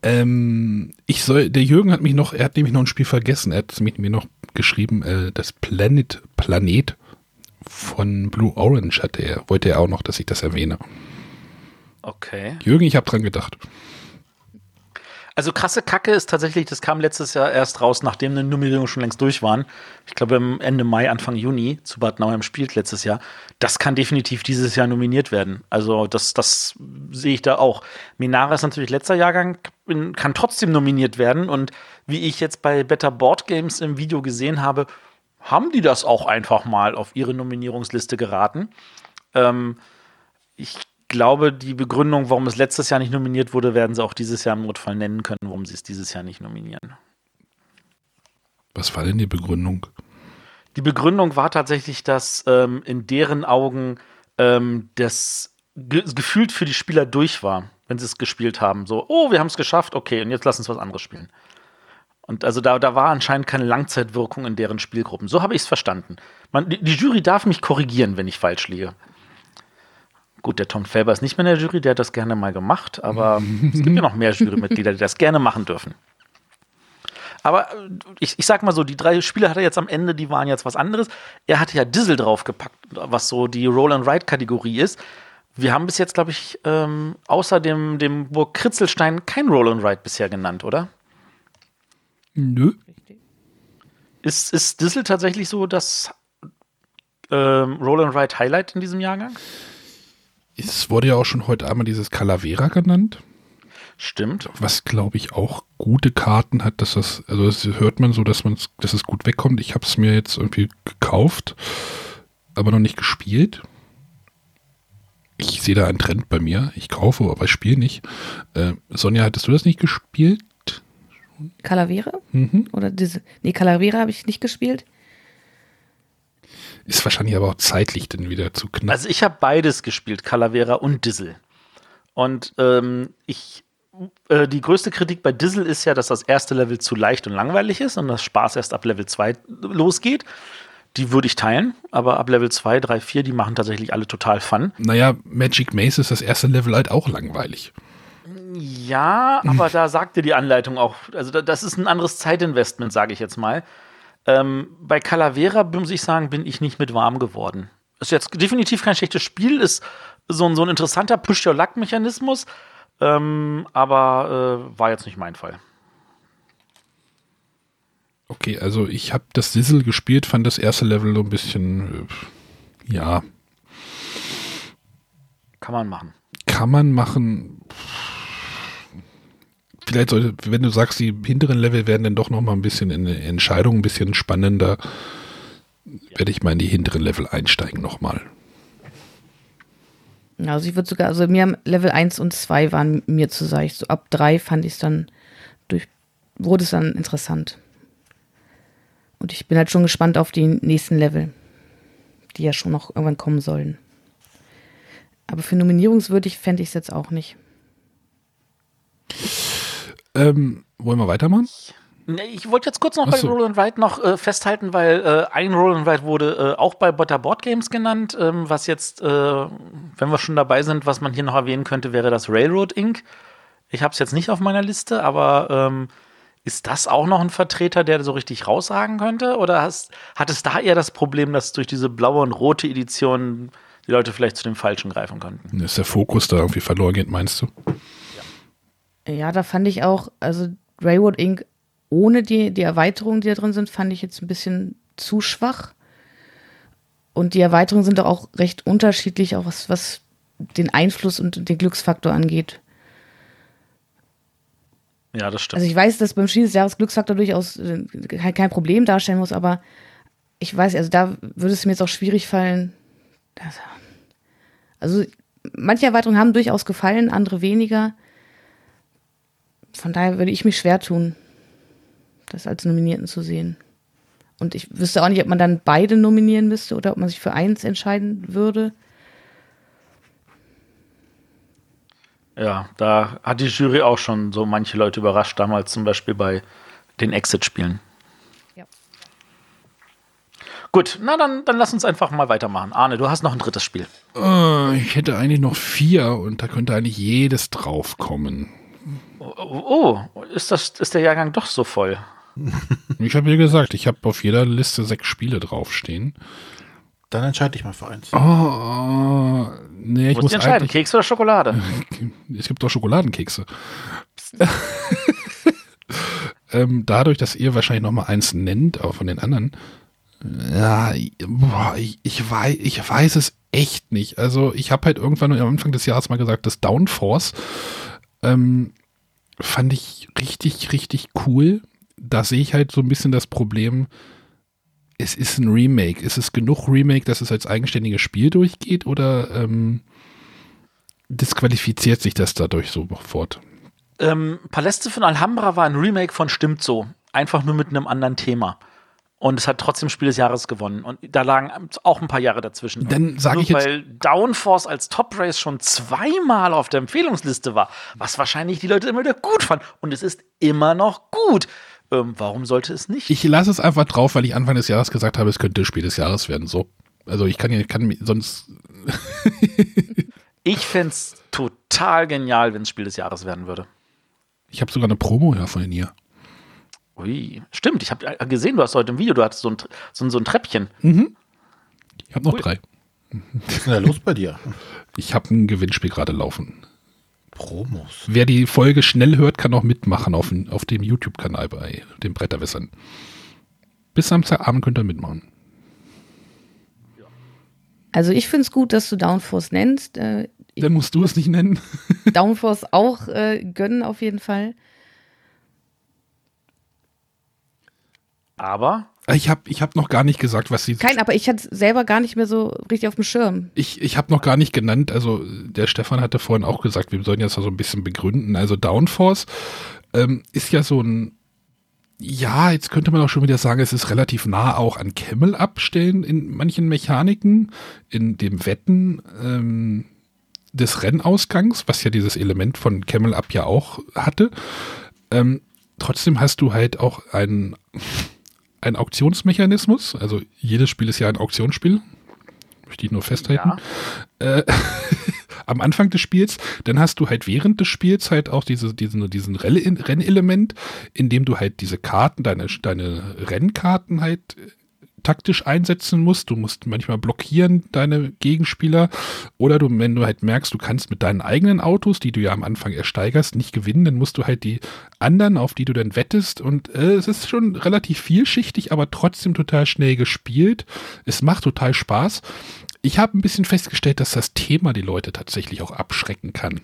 [SPEAKER 3] Ähm, ich soll, der Jürgen hat mich noch, er hat nämlich noch ein Spiel vergessen. Er hat mir noch geschrieben, äh, das Planet, Planet von Blue Orange hatte er, wollte er auch noch, dass ich das erwähne.
[SPEAKER 4] Okay.
[SPEAKER 3] Jürgen, ich habe dran gedacht.
[SPEAKER 4] Also krasse Kacke ist tatsächlich, das kam letztes Jahr erst raus, nachdem eine Nummerierung schon längst durch waren. Ich glaube Ende Mai, Anfang Juni zu Bad Nauheim spielt letztes Jahr. Das kann definitiv dieses Jahr nominiert werden. Also das, das sehe ich da auch. Minara ist natürlich letzter Jahrgang, kann trotzdem nominiert werden. Und wie ich jetzt bei Better Board Games im Video gesehen habe, haben die das auch einfach mal auf ihre Nominierungsliste geraten. Ähm, ich glaube, die Begründung, warum es letztes Jahr nicht nominiert wurde, werden sie auch dieses Jahr im Notfall nennen können, warum sie es dieses Jahr nicht nominieren.
[SPEAKER 3] Was war denn die Begründung?
[SPEAKER 4] Die Begründung war tatsächlich, dass ähm, in deren Augen ähm, das ge gefühlt für die Spieler durch war, wenn sie es gespielt haben. So, oh, wir haben es geschafft, okay, und jetzt lass uns was anderes spielen. Und also da, da war anscheinend keine Langzeitwirkung in deren Spielgruppen. So habe ich es verstanden. Man, die, die Jury darf mich korrigieren, wenn ich falsch liege. Gut, der Tom Felber ist nicht mehr in der Jury, der hat das gerne mal gemacht, aber es gibt ja noch mehr Jurymitglieder, die das gerne machen dürfen. Aber äh, ich, ich sag mal so, die drei Spiele hat er jetzt am Ende, die waren jetzt was anderes. Er hatte ja Dizzle draufgepackt, was so die Roll-and-Ride-Kategorie ist. Wir haben bis jetzt, glaube ich, ähm, außer dem, dem Burg Kritzelstein kein Roll-and-Ride bisher genannt, oder?
[SPEAKER 3] Nö.
[SPEAKER 4] Ist, ist Dizzle tatsächlich so das ähm, Roll-and-Ride-Highlight in diesem Jahrgang?
[SPEAKER 3] Es wurde ja auch schon heute einmal dieses Calavera genannt.
[SPEAKER 4] Stimmt.
[SPEAKER 3] Was, glaube ich, auch gute Karten hat, dass das, also das hört man so, dass man dass es gut wegkommt. Ich habe es mir jetzt irgendwie gekauft, aber noch nicht gespielt. Ich sehe da einen Trend bei mir. Ich kaufe, aber ich spiele nicht. Äh, Sonja, hattest du das nicht gespielt?
[SPEAKER 2] Calavera?
[SPEAKER 3] Mhm.
[SPEAKER 2] Oder diese. Nee, Calavera habe ich nicht gespielt.
[SPEAKER 3] Ist wahrscheinlich aber auch zeitlich dann wieder zu knapp.
[SPEAKER 4] Also ich habe beides gespielt, Calavera und Dizzle. Und ähm, ich äh, die größte Kritik bei Dizzle ist ja, dass das erste Level zu leicht und langweilig ist und das Spaß erst ab Level 2 losgeht. Die würde ich teilen, aber ab Level 2, 3, 4, die machen tatsächlich alle total Fun.
[SPEAKER 3] Naja, Magic Maze ist das erste Level halt auch langweilig.
[SPEAKER 4] Ja, aber da sagt dir die Anleitung auch, also das ist ein anderes Zeitinvestment, sage ich jetzt mal. Ähm, bei Calavera, muss ich sagen, bin ich nicht mit warm geworden. Ist jetzt definitiv kein schlechtes Spiel, ist so ein, so ein interessanter Push-Your-Luck-Mechanismus, ähm, aber äh, war jetzt nicht mein Fall.
[SPEAKER 3] Okay, also ich habe das Sizzle gespielt, fand das erste Level so ein bisschen, äh, ja.
[SPEAKER 4] Kann man machen.
[SPEAKER 3] Kann man machen. Vielleicht sollte, wenn du sagst, die hinteren Level werden dann doch noch mal ein bisschen in der Entscheidung ein bisschen spannender, werde ich mal in die hinteren Level einsteigen nochmal.
[SPEAKER 2] Also ich würde sogar, also mir haben Level 1 und 2 waren mir zu seicht. So ab 3 fand ich es dann durch, wurde es dann interessant. Und ich bin halt schon gespannt auf die nächsten Level, die ja schon noch irgendwann kommen sollen. Aber für nominierungswürdig fände ich es jetzt auch nicht.
[SPEAKER 3] Ähm, wollen wir weitermachen?
[SPEAKER 4] Ich wollte jetzt kurz noch
[SPEAKER 3] Ach so.
[SPEAKER 4] bei Roll and Ride noch äh, festhalten, weil äh, ein Roll and Ride wurde äh, auch bei Butter Board Games genannt. Ähm, was jetzt, äh, wenn wir schon dabei sind, was man hier noch erwähnen könnte, wäre das Railroad Inc. Ich habe es jetzt nicht auf meiner Liste, aber ähm, ist das auch noch ein Vertreter, der so richtig raussagen könnte? Oder hast, hat es da eher das Problem, dass durch diese blaue und rote Edition die Leute vielleicht zu dem Falschen greifen könnten?
[SPEAKER 3] Ist der Fokus da irgendwie verloren geht, meinst du?
[SPEAKER 2] Ja, da fand ich auch, also Railroad Inc. ohne die, die Erweiterungen, die da drin sind, fand ich jetzt ein bisschen zu schwach. Und die Erweiterungen sind doch auch recht unterschiedlich, auch was, was den Einfluss und den Glücksfaktor angeht.
[SPEAKER 4] Ja, das stimmt.
[SPEAKER 2] Also ich weiß, dass beim Spiel des Jahres Glücksfaktor durchaus äh, kein, kein Problem darstellen muss, aber ich weiß, also da würde es mir jetzt auch schwierig fallen. Also manche Erweiterungen haben durchaus gefallen, andere weniger. Von daher würde ich mich schwer tun, das als Nominierten zu sehen. Und ich wüsste auch nicht, ob man dann beide nominieren müsste oder ob man sich für eins entscheiden würde.
[SPEAKER 4] Ja, da hat die Jury auch schon so manche Leute überrascht, damals zum Beispiel bei den Exit-Spielen.
[SPEAKER 2] Ja.
[SPEAKER 4] Gut, na dann, dann lass uns einfach mal weitermachen. Arne, du hast noch ein drittes Spiel.
[SPEAKER 3] Äh, ich hätte eigentlich noch vier und da könnte eigentlich jedes draufkommen.
[SPEAKER 4] Oh, ist, das, ist der Jahrgang doch so voll?
[SPEAKER 3] Ich habe ja gesagt, ich habe auf jeder Liste sechs Spiele draufstehen.
[SPEAKER 1] Dann entscheide ich mal für eins.
[SPEAKER 3] Oh, nee, ich muss
[SPEAKER 4] du entscheiden,
[SPEAKER 3] eigentlich,
[SPEAKER 4] Keks oder Schokolade?
[SPEAKER 3] es gibt doch Schokoladenkekse. ähm, dadurch, dass ihr wahrscheinlich noch mal eins nennt, aber von den anderen, ja, boah, ich, ich, weiß, ich weiß es echt nicht. Also ich habe halt irgendwann am Anfang des Jahres mal gesagt, das Downforce ähm, fand ich richtig, richtig cool. Da sehe ich halt so ein bisschen das Problem, es ist ein Remake. Ist es genug Remake, dass es als eigenständiges Spiel durchgeht oder ähm, disqualifiziert sich das dadurch sofort?
[SPEAKER 4] Ähm, Paläste von Alhambra war ein Remake von Stimmt so. Einfach nur mit einem anderen Thema. Und es hat trotzdem Spiel des Jahres gewonnen. Und da lagen auch ein paar Jahre dazwischen.
[SPEAKER 3] Dann sage ich jetzt-
[SPEAKER 4] Weil Downforce als Top Race schon zweimal auf der Empfehlungsliste war, was wahrscheinlich die Leute immer wieder gut fanden. Und es ist immer noch gut. Ähm, warum sollte es nicht?
[SPEAKER 3] Ich lasse es einfach drauf, weil ich Anfang des Jahres gesagt habe, es könnte Spiel des Jahres werden. So. Also ich kann, kann mir sonst.
[SPEAKER 4] Ich fände es total genial, wenn es Spiel des Jahres werden würde.
[SPEAKER 3] Ich habe sogar eine Promo ja von hier.
[SPEAKER 4] Ui, stimmt. Ich habe gesehen, du hast heute im Video, du hattest so ein, so ein, so ein Treppchen.
[SPEAKER 3] Mhm. Ich habe noch
[SPEAKER 4] Cool.
[SPEAKER 3] drei.
[SPEAKER 1] Was ist denn da los bei dir?
[SPEAKER 3] Ich habe ein Gewinnspiel gerade laufen.
[SPEAKER 1] Promos.
[SPEAKER 3] Wer die Folge schnell hört, kann auch mitmachen auf, dem- auf dem YouTube-Kanal bei den Bretterwässern. Bis Samstagabend könnt ihr mitmachen.
[SPEAKER 2] Also ich finde es gut, dass du Downforce nennst. Äh,
[SPEAKER 3] Dann musst du es nicht nennen.
[SPEAKER 2] Downforce auch äh, gönnen auf jeden Fall.
[SPEAKER 4] Aber
[SPEAKER 3] Ich habe ich hab noch gar nicht gesagt, was sie.
[SPEAKER 2] Kein, aber ich hatte es selber gar nicht mehr so richtig auf dem Schirm.
[SPEAKER 3] Ich, ich habe noch gar nicht genannt, also der Stefan hatte vorhin auch gesagt, wir sollen jetzt so ein bisschen begründen. Also Downforce ähm, ist ja so ein, ja, jetzt könnte man auch schon wieder sagen, es ist relativ nah auch an Camel abstellen in manchen Mechaniken, in dem Wetten ähm, des Rennausgangs, was ja dieses Element von Camel Up ja auch hatte. Ähm, trotzdem hast du halt auch einen, einen Auktionsmechanismus, also jedes Spiel ist ja ein Auktionsspiel, möchte ich nur festhalten. Äh, am Anfang des Spiels, dann hast du halt während des Spiels halt auch diese, diesen, diesen Rennelement, in dem du halt diese Karten, deine, deine Rennkarten halt taktisch einsetzen musst. Du musst manchmal blockieren deine Gegenspieler oder du, wenn du halt merkst, du kannst mit deinen eigenen Autos, die du ja am Anfang ersteigerst, nicht gewinnen, dann musst du halt die anderen, auf die du dann wettest und äh, es ist schon relativ vielschichtig, aber trotzdem total schnell gespielt. Es macht total Spaß. Ich habe ein bisschen festgestellt, dass das Thema die Leute tatsächlich auch abschrecken kann.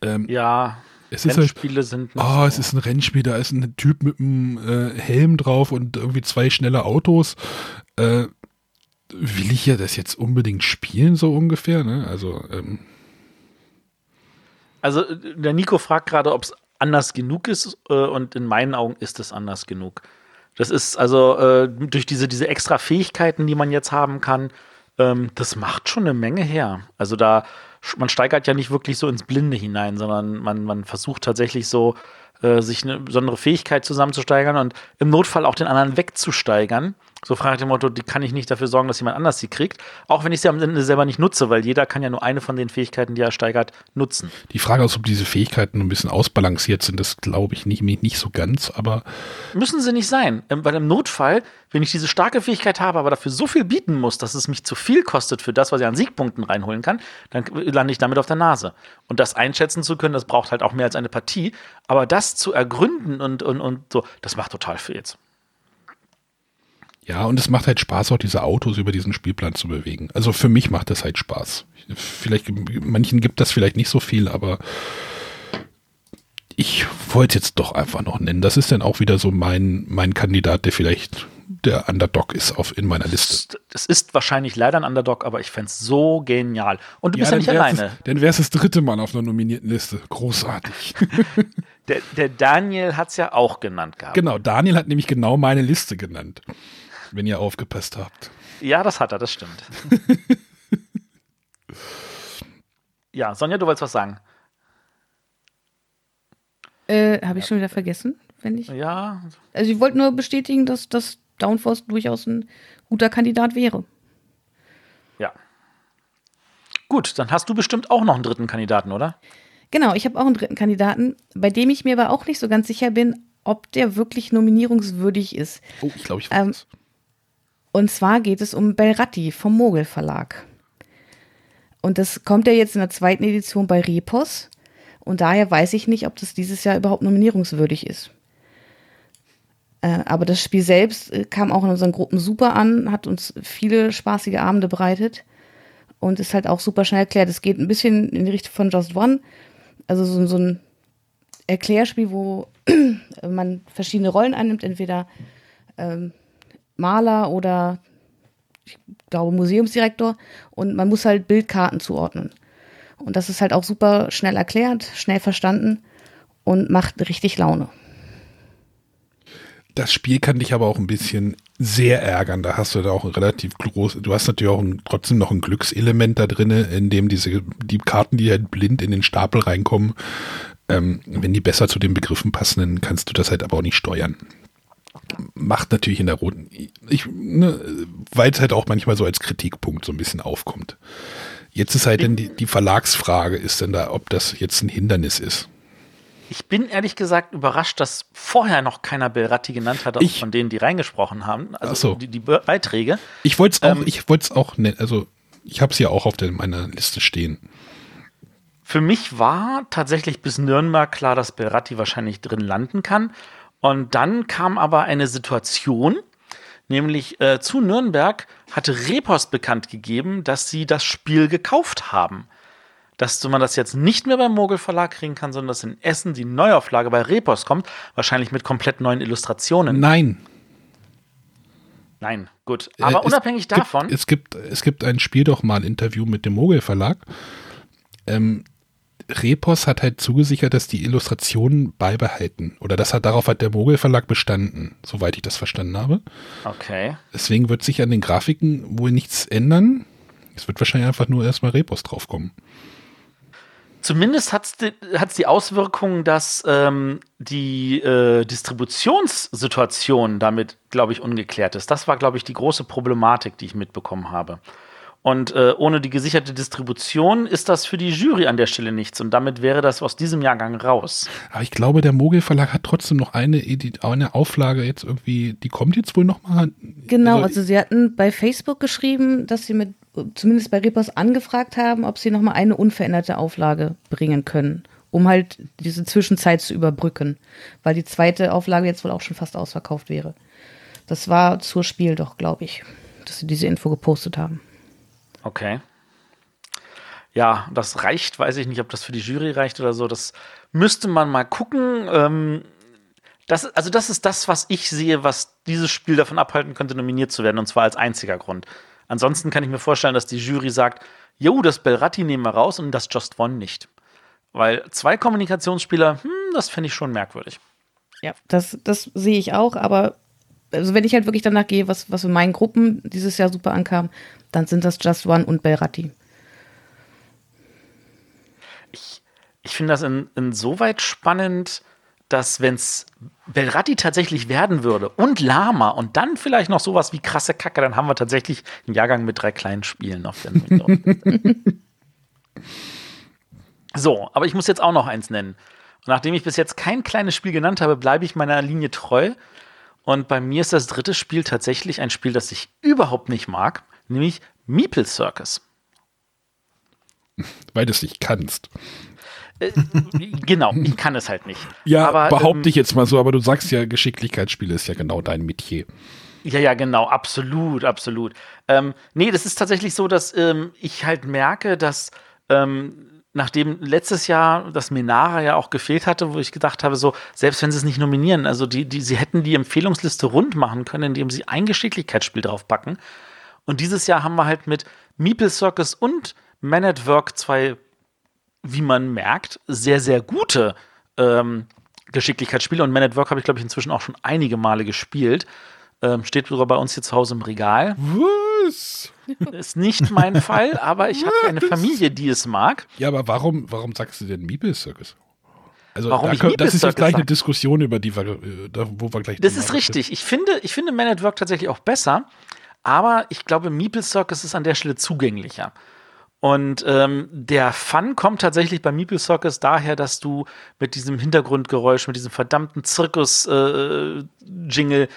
[SPEAKER 3] Ähm,
[SPEAKER 4] ja,
[SPEAKER 3] es ist halt,
[SPEAKER 4] Rennspiele sind nicht
[SPEAKER 3] oh, es ist ein Rennspiel, da ist ein Typ mit einem äh, Helm drauf und irgendwie zwei schnelle Autos. Äh, will ich ja das jetzt unbedingt spielen, so ungefähr? Ne? Also, ähm,
[SPEAKER 4] Also der Nico fragt gerade, ob es anders genug ist äh, und in meinen Augen ist es anders genug. Das ist also äh, durch diese, diese extra Fähigkeiten, die man jetzt haben kann, ähm, das macht schon eine Menge her. Also da, man steigert ja nicht wirklich so ins Blinde hinein, sondern man, man versucht tatsächlich so, äh, sich eine besondere Fähigkeit zusammenzusteigern und im Notfall auch den anderen wegzusteigern. So frage ich dem Motto, die kann ich nicht dafür sorgen, dass jemand anders sie kriegt. Auch wenn ich sie am Ende selber nicht nutze, weil jeder kann ja nur eine von den Fähigkeiten, die er steigert, nutzen.
[SPEAKER 3] die Frage ist, ob diese Fähigkeiten ein bisschen ausbalanciert sind, das glaube ich nicht, nicht so ganz, aber
[SPEAKER 4] Müssen sie nicht sein. Ähm, Weil im Notfall, wenn ich diese starke Fähigkeit habe, aber dafür so viel bieten muss, dass es mich zu viel kostet für das, was ich an Siegpunkten reinholen kann, dann lande ich damit auf der Nase. Und das einschätzen zu können, das braucht halt auch mehr als eine Partie. Aber das zu ergründen und, und, und so, das macht total viel jetzt.
[SPEAKER 3] Ja, und es macht halt Spaß, auch diese Autos über diesen Spielplan zu bewegen. Also für mich macht das halt Spaß. Vielleicht, manchen gibt das vielleicht nicht so viel, aber ich wollte es jetzt doch einfach noch nennen. Das ist dann auch wieder so mein, mein Kandidat, der vielleicht der Underdog ist auf, in meiner Liste.
[SPEAKER 4] Das ist wahrscheinlich leider ein Underdog, aber ich fände es so genial. Und du bist ja, nicht alleine.
[SPEAKER 3] Das, dann wäre es das dritte Mal auf einer nominierten Liste. Großartig.
[SPEAKER 4] Der, der Daniel hat es ja auch genannt gehabt.
[SPEAKER 3] genau, Daniel hat nämlich genau meine Liste genannt. Wenn ihr aufgepasst habt.
[SPEAKER 4] Ja, das hat er, das stimmt. ja, Sonja, du wolltest was sagen.
[SPEAKER 2] Äh, Habe ich schon wieder vergessen, wenn ich.
[SPEAKER 4] Ja,
[SPEAKER 2] Also ich wollte nur bestätigen, dass das Downforce durchaus ein guter Kandidat wäre.
[SPEAKER 4] ja. Gut, dann hast du bestimmt auch noch einen dritten Kandidaten, oder?
[SPEAKER 2] Genau, ich habe auch einen dritten Kandidaten, bei dem ich mir aber auch nicht so ganz sicher bin, ob der wirklich nominierungswürdig ist.
[SPEAKER 3] Oh, ich glaube, ich
[SPEAKER 2] Ähm,
[SPEAKER 3] weiß.
[SPEAKER 2] Und zwar geht es um Belratti vom Mogel Verlag. Und das kommt ja jetzt in der zweiten Edition bei Repos. Und daher weiß ich nicht, ob das dieses Jahr überhaupt nominierungswürdig ist. Äh, aber das Spiel selbst äh, kam auch in unseren Gruppen super an, hat uns viele spaßige Abende bereitet und ist halt auch super schnell erklärt. Es geht ein bisschen in die Richtung von Just One. Also so, so ein Erklärspiel, wo man verschiedene Rollen einnimmt, entweder ähm, Maler oder ich glaube Museumsdirektor und man muss halt Bildkarten zuordnen. Und das ist halt auch super schnell erklärt, schnell verstanden und macht richtig Laune.
[SPEAKER 3] Das Spiel kann dich aber auch ein bisschen sehr ärgern. Da hast du da auch ein relativ groß, du hast natürlich auch ein, trotzdem noch ein Glückselement da drin, in dem diese, die Karten, die halt blind in den Stapel reinkommen, ähm, wenn die besser zu den Begriffen passen, dann kannst du das halt aber auch nicht steuern. Macht natürlich in der roten, ich, ne, weil es halt auch manchmal so als Kritikpunkt so ein bisschen aufkommt. Jetzt ist halt dann die, die Verlagsfrage, ist denn da, ob das jetzt ein Hindernis ist.
[SPEAKER 4] Ich bin ehrlich gesagt überrascht, dass vorher noch keiner Belratti genannt hat, auch
[SPEAKER 3] Ich-
[SPEAKER 4] von denen, die reingesprochen haben. Also
[SPEAKER 3] so.
[SPEAKER 4] die, die Be Beiträge.
[SPEAKER 3] Ich wollte es auch,
[SPEAKER 4] Ähm,
[SPEAKER 3] ich wollte es auch nennen, also ich habe es ja auch auf der, meiner Liste stehen.
[SPEAKER 4] Für mich war tatsächlich bis Nürnberg klar, dass Belratti wahrscheinlich drin landen kann. Und dann kam aber eine Situation, nämlich äh, zu Nürnberg hatte Repos bekannt gegeben, dass sie das Spiel gekauft haben. Dass man das jetzt nicht mehr beim Mogel Verlag kriegen kann, sondern dass in Essen die Neuauflage bei Repos kommt, wahrscheinlich mit komplett neuen Illustrationen.
[SPEAKER 3] Nein.
[SPEAKER 4] Nein, gut. Aber
[SPEAKER 3] Äh,
[SPEAKER 4] unabhängig davon,
[SPEAKER 3] Gibt, es, gibt, es gibt ein Spiel doch mal Interview mit dem Mogel Verlag. Ähm, Repos hat halt zugesichert, dass die Illustrationen beibehalten. Oder das hat darauf hat der Mogel Verlag bestanden, soweit ich das verstanden habe.
[SPEAKER 4] okay.
[SPEAKER 3] Deswegen wird sich an den Grafiken wohl nichts ändern. Es wird wahrscheinlich einfach nur erstmal Repos draufkommen.
[SPEAKER 4] Zumindest hat es die, die Auswirkung, dass ähm, die äh, Distributionssituation damit, glaube ich, ungeklärt ist. Das war, glaube ich, die große Problematik, die ich mitbekommen habe. Und äh, ohne die gesicherte Distribution ist das für die Jury an der Stelle nichts. Und damit wäre das aus diesem Jahrgang raus.
[SPEAKER 3] Aber ich glaube, der Mogel Verlag hat trotzdem noch eine, eine Auflage jetzt irgendwie, die kommt jetzt wohl nochmal.
[SPEAKER 2] Genau, also sie hatten bei Facebook geschrieben, dass sie mit, zumindest bei Repos angefragt haben, ob sie nochmal eine unveränderte Auflage bringen können, um halt diese Zwischenzeit zu überbrücken, weil die zweite Auflage jetzt wohl auch schon fast ausverkauft wäre. Das war zur Spiel doch, glaube ich, dass sie diese Info gepostet haben.
[SPEAKER 4] Okay. Ja, das reicht, weiß ich nicht, ob das für die Jury reicht oder so. Das müsste man mal gucken. Ähm, das, also, das ist das, was ich sehe, was dieses Spiel davon abhalten könnte, nominiert zu werden, und zwar als einziger Grund. Ansonsten kann ich mir vorstellen, dass die Jury sagt: Jo, das Belratti nehmen wir raus und das Just One nicht. Weil zwei Kommunikationsspieler, hm, das fände ich schon merkwürdig.
[SPEAKER 2] Ja, das, das sehe ich auch, aber also wenn ich halt wirklich danach gehe, was, was in meinen Gruppen dieses Jahr super ankam, dann sind das Just One und Belratti.
[SPEAKER 4] Ich finde das in, insoweit spannend, dass wenn es Belratti tatsächlich werden würde und Lama und dann vielleicht noch sowas wie krasse Kacke, dann haben wir tatsächlich einen Jahrgang mit drei kleinen Spielen auf der. So, aber ich muss jetzt auch noch eins nennen. Und nachdem ich bis jetzt kein kleines Spiel genannt habe, bleibe ich meiner Linie treu. Und bei mir ist das dritte Spiel tatsächlich ein Spiel, das ich überhaupt nicht mag, nämlich Meeple Circus.
[SPEAKER 3] Weil du es nicht kannst.
[SPEAKER 4] Äh, genau, ich kann es halt nicht.
[SPEAKER 3] Ja,
[SPEAKER 4] aber,
[SPEAKER 3] behaupte
[SPEAKER 4] ähm,
[SPEAKER 3] ich jetzt mal so, aber du sagst ja, Geschicklichkeitsspiele ist ja genau dein Metier.
[SPEAKER 4] Ja, ja, genau, absolut, absolut. Ähm, nee, das ist tatsächlich so, dass ähm, ich halt merke, dass ähm, nachdem letztes Jahr das Menara ja auch gefehlt hatte, wo ich gedacht habe, so, selbst wenn sie es nicht nominieren, also die, die, sie hätten die Empfehlungsliste rund machen können, indem sie ein Geschicklichkeitsspiel draufpacken. Und dieses Jahr haben wir halt mit Meeple Circus und Man at Work zwei, wie man merkt, sehr, sehr gute ähm, Geschicklichkeitsspiele. Und Man at Work habe ich, glaube ich, inzwischen auch schon einige Male gespielt. Ähm, steht sogar bei uns hier zu Hause im Regal.
[SPEAKER 3] Was?
[SPEAKER 4] Ist nicht mein Fall, aber ich habe eine Familie, die es mag.
[SPEAKER 3] Ja, aber warum, warum sagst du denn Meeple Circus? Also,
[SPEAKER 4] Warum
[SPEAKER 3] da
[SPEAKER 4] ich
[SPEAKER 3] können- das ist jetzt gleich eine? Diskussion, über die wir, äh, da, wo wir gleich.
[SPEAKER 4] Das ist richtig. Ich finde, ich finde Man at Work tatsächlich auch besser, aber ich glaube, Meeple Circus ist an der Stelle zugänglicher. Und ähm, der Fun kommt tatsächlich bei Meeple Circus daher, dass du mit diesem Hintergrundgeräusch, mit diesem verdammten Zirkus-Jingle,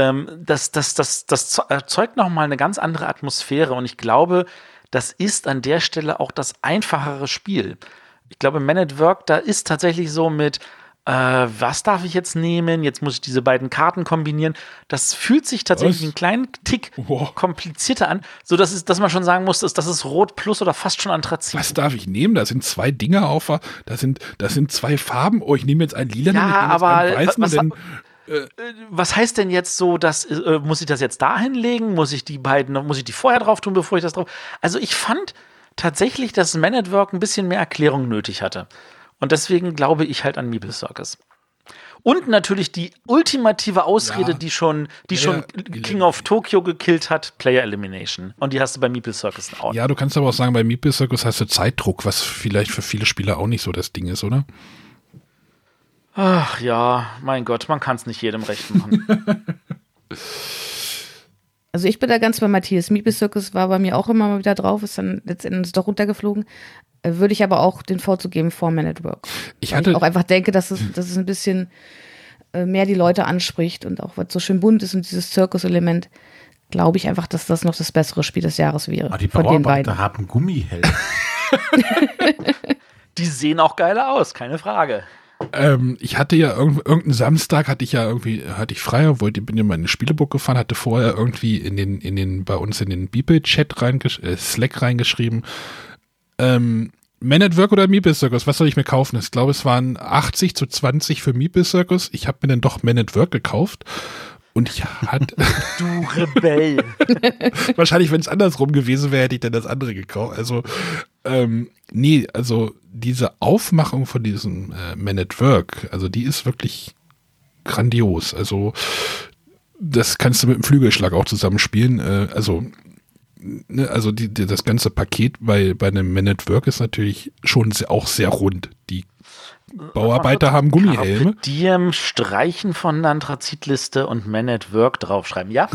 [SPEAKER 4] ähm, das, das, das, das erzeugt nochmal eine ganz andere Atmosphäre. Und ich glaube, das ist an der Stelle auch das einfachere Spiel. Ich glaube, Man at Work, da ist tatsächlich so mit, äh, was darf ich jetzt nehmen? Jetzt muss ich diese beiden Karten kombinieren. Das fühlt sich tatsächlich
[SPEAKER 3] Was?
[SPEAKER 4] einen kleinen Tick komplizierter an, so dass, es, dass man schon sagen muss, dass das ist Rot Plus oder fast schon Anthrazit.
[SPEAKER 3] Was darf ich nehmen? Da sind zwei Dinge auf, da sind, da sind zwei Farben. Oh, ich nehme jetzt ein lila,
[SPEAKER 4] Ja,
[SPEAKER 3] ich nehme jetzt
[SPEAKER 4] aber
[SPEAKER 3] einen weißen,
[SPEAKER 4] was- was heißt denn jetzt so, dass äh, muss ich das jetzt da hinlegen? Muss ich die beiden, muss ich die vorher drauf tun, bevor ich das drauf? Also ich fand tatsächlich, dass Man at Work ein bisschen mehr Erklärung nötig hatte. Und deswegen glaube ich halt an Meeple Circus. Und natürlich die ultimative Ausrede,
[SPEAKER 3] Ja.
[SPEAKER 4] die schon, die schon King of Tokyo gekillt hat, Player Elimination. Und die hast du bei Meeple Circus auch.
[SPEAKER 3] ja, du kannst aber auch sagen, bei Meeple Circus hast du Zeitdruck, was vielleicht für viele Spieler auch nicht so das Ding ist, oder?
[SPEAKER 4] Ach ja, mein Gott, man kann es nicht jedem recht machen.
[SPEAKER 2] Also ich bin da ganz bei Matthias. Meeple Circus war bei mir auch immer mal wieder drauf, ist dann letztendlich doch runtergeflogen. Äh, Würde ich aber auch den Vorzug geben vor Man at Work.
[SPEAKER 3] Ich hatte-
[SPEAKER 2] ich auch einfach denke, dass es, dass es ein bisschen äh, mehr die Leute anspricht und auch was so schön bunt ist und dieses Zirkuselement, glaube ich einfach, dass das noch das bessere Spiel des Jahres wäre.
[SPEAKER 1] Ah, die. Bauarbeiter haben Gummihelme.
[SPEAKER 4] die sehen auch geiler aus, keine Frage.
[SPEAKER 3] Ähm, ich hatte ja irgend, irgendeinen Samstag hatte ich ja irgendwie, hatte ich frei, wollte, bin ja mal in den Spielebuch gefahren, hatte vorher irgendwie in den, in den, bei uns in den Bibel-Chat reingesch äh, Slack reingeschrieben, ähm, Man at Work oder Meeple Circus, was soll ich mir kaufen? Ich glaube, es waren 80 zu 20 für Meeple Circus. Ich habe mir dann doch Man at Work gekauft. Und ich hatte,
[SPEAKER 4] Du Rebell.
[SPEAKER 3] wahrscheinlich, wenn es andersrum gewesen wäre, hätte ich dann das andere gekauft. Also, ähm, nee, also diese Aufmachung von diesem äh, Man at Work, also die ist wirklich grandios. Also, das kannst du mit dem Flügelschlag auch zusammenspielen. Äh, also, ne, also die, die, das ganze Paket bei, bei einem Man at Work ist natürlich schon sehr, auch sehr rund. Die Bauarbeiter haben Gummihelme.
[SPEAKER 4] Diem streichen von der Anthrazitliste und Man at Work draufschreiben. Ja,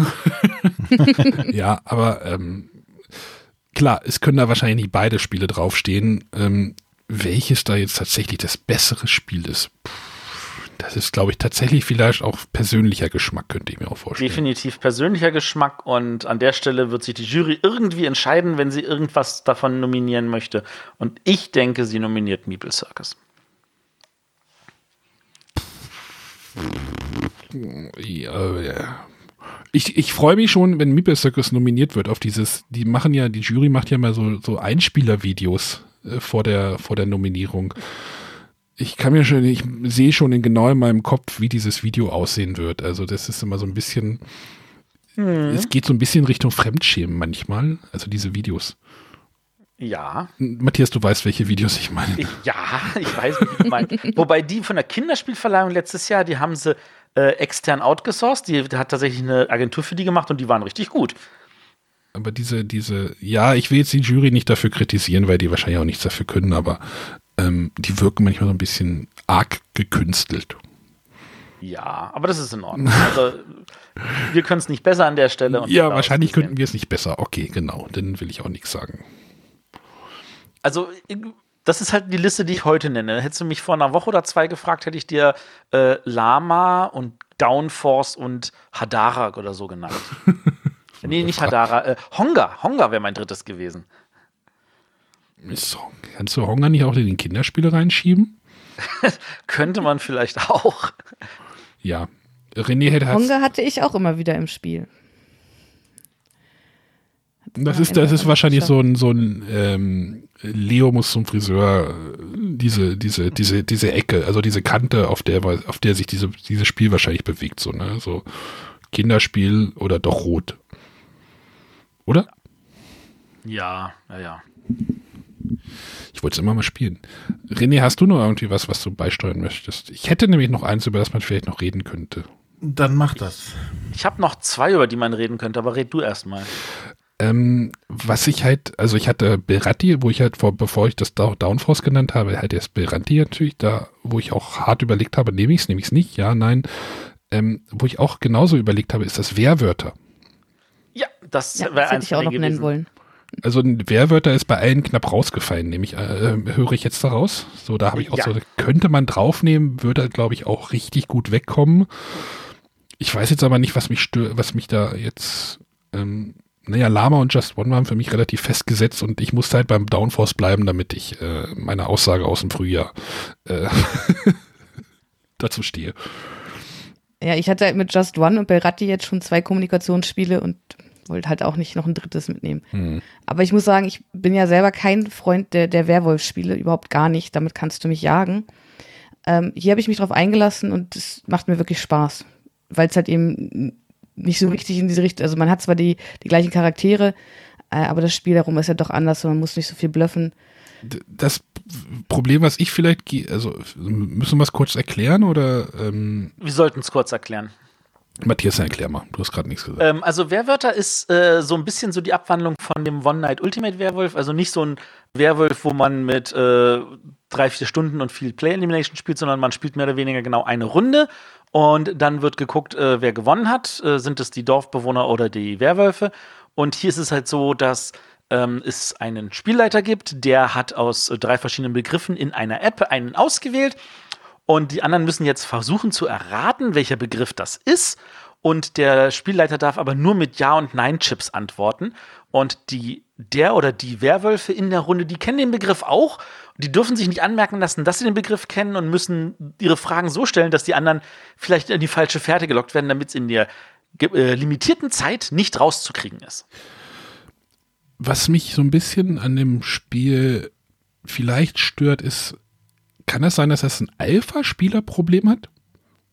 [SPEAKER 3] ja, aber ähm, klar, es können da wahrscheinlich nicht beide Spiele draufstehen. Ähm, welches da jetzt tatsächlich das bessere Spiel ist, das ist, glaube ich, tatsächlich vielleicht auch persönlicher Geschmack, könnte ich mir auch vorstellen.
[SPEAKER 4] definitiv persönlicher Geschmack und an der Stelle wird sich die Jury irgendwie entscheiden, wenn sie irgendwas davon nominieren möchte. Und ich denke, sie nominiert Meeple Circus.
[SPEAKER 3] Ja, ja. Ich, ich freue mich schon, wenn Meeple Circus nominiert wird auf dieses, die machen ja, die Jury macht ja mal so, so Einspielervideos äh, vor der, vor der Nominierung. Ich kann mir schon, ich sehe schon in genau in meinem Kopf, wie dieses Video aussehen wird. Also das ist immer so ein bisschen, es geht so ein bisschen Richtung Fremdschämen manchmal, also diese Videos.
[SPEAKER 4] Ja,
[SPEAKER 3] Matthias, du weißt, welche Videos ich meine.
[SPEAKER 4] ja, ich weiß, wie du meinst. Wobei die von der Kinderspielverleihung letztes Jahr, die haben sie äh, extern outgesourced. Die, hat tatsächlich eine Agentur für die gemacht und die waren richtig gut.
[SPEAKER 3] Aber diese, diese, ja, ich will jetzt die Jury nicht dafür kritisieren, weil die wahrscheinlich auch nichts dafür können, aber ähm, die wirken manchmal so ein bisschen arg gekünstelt.
[SPEAKER 4] Ja, aber das ist in Ordnung. Also, wir können es nicht besser an der Stelle. und
[SPEAKER 3] Ja, wahrscheinlich könnten wir es nicht besser. Okay, genau, dann will ich auch nichts sagen.
[SPEAKER 4] Also, das ist halt die Liste, die ich heute nenne. Hättest du mich vor einer Woche oder zwei gefragt, hätte ich dir äh, Lama und Downforce und Hadara oder so genannt. nee, nicht Hadara. Äh, Honga. Honga wäre mein drittes gewesen.
[SPEAKER 3] Ist, kannst du Hunger nicht auch in den Kinderspiele reinschieben?
[SPEAKER 4] Könnte man vielleicht auch.
[SPEAKER 3] Ja. René hätte
[SPEAKER 2] Honga hatte ich auch immer wieder im Spiel.
[SPEAKER 3] Das ist, das ist wahrscheinlich so ein, so ein ähm, Leo muss zum Friseur, diese, diese, diese, diese Ecke, also diese Kante, auf der, auf der sich diese, dieses Spiel wahrscheinlich bewegt, so, ne? So Kinderspiel oder doch rot. Oder?
[SPEAKER 4] Ja, ja, ja.
[SPEAKER 3] Ich wollte es immer mal spielen. René, hast du noch irgendwie was, was du beisteuern möchtest? Ich hätte nämlich noch eins, über das man vielleicht noch reden könnte.
[SPEAKER 1] Dann mach das.
[SPEAKER 4] Ich habe noch zwei, über die man reden könnte, aber red du erst mal.
[SPEAKER 3] Ähm, was ich halt, also ich hatte Beratti, wo ich halt vor, bevor ich das Down- Downforce genannt habe, halt erst Beratti natürlich, da, wo ich auch hart überlegt habe, nehme ich es, nehme ich es nicht, ja, nein. Ähm, wo ich auch genauso überlegt habe, ist das Wehrwörter.
[SPEAKER 4] Ja, das
[SPEAKER 2] Ja,
[SPEAKER 4] wäre
[SPEAKER 2] das hätte
[SPEAKER 4] eins
[SPEAKER 2] ich auch noch
[SPEAKER 4] denen
[SPEAKER 2] nennen
[SPEAKER 4] gewesen.
[SPEAKER 2] wollen.
[SPEAKER 3] Also ein Wehrwörter ist bei allen knapp rausgefallen, nämlich äh, höre ich jetzt daraus. So, da habe ich auch
[SPEAKER 4] Ja.
[SPEAKER 3] so, könnte man draufnehmen, würde, glaube ich, auch richtig gut wegkommen. Ich weiß jetzt aber nicht, was mich stört, was mich da jetzt, ähm, naja, Lama und Just One waren für mich relativ festgesetzt und ich musste halt beim Downforce bleiben, damit ich äh, meine Aussage aus dem Frühjahr äh, dazu stehe.
[SPEAKER 2] Ja, ich hatte halt mit Just One und Belratti jetzt schon zwei Kommunikationsspiele und wollte halt auch nicht noch ein drittes mitnehmen.
[SPEAKER 3] Hm.
[SPEAKER 2] Aber ich muss sagen, ich bin ja selber kein Freund der, der Werwolf-Spiele, überhaupt gar nicht. Damit kannst du mich jagen. Ähm, hier habe ich mich drauf eingelassen und es macht mir wirklich Spaß, weil es halt eben nicht so richtig in diese Richtung, also man hat zwar die, die gleichen Charaktere, äh, aber das Spiel darum ist ja doch anders und man muss nicht so viel bluffen.
[SPEAKER 3] Das Problem, was ich vielleicht, also müssen wir es kurz erklären oder ähm,
[SPEAKER 4] Wir sollten es kurz erklären.
[SPEAKER 3] Matthias, erklär mal, du hast gerade nichts gesagt.
[SPEAKER 4] Ähm, also Werwörter ist äh, so ein bisschen so die Abwandlung von dem One Night Ultimate Werwolf. Also nicht so ein Werwolf, wo man mit äh, drei, vier Stunden und viel Play Elimination spielt, sondern man spielt mehr oder weniger genau eine Runde und dann wird geguckt, äh, wer gewonnen hat. Äh, sind es die Dorfbewohner oder die Werwölfe? Und hier ist es halt so, dass ähm, es einen Spielleiter gibt, der hat aus äh, drei verschiedenen Begriffen in einer App einen ausgewählt und die anderen müssen jetzt versuchen zu erraten, welcher Begriff das ist. Und der Spielleiter darf aber nur mit Ja- und Nein-Chips antworten. Und die, der oder die Werwölfe in der Runde, die kennen den Begriff auch. Die dürfen sich nicht anmerken lassen, dass sie den Begriff kennen und müssen ihre Fragen so stellen, dass die anderen vielleicht in die falsche Fährte gelockt werden, damit es in der äh, limitierten Zeit nicht rauszukriegen ist.
[SPEAKER 3] Was mich so ein bisschen an dem Spiel vielleicht stört, ist, kann es sein, dass das ein Alpha-Spieler-Problem hat?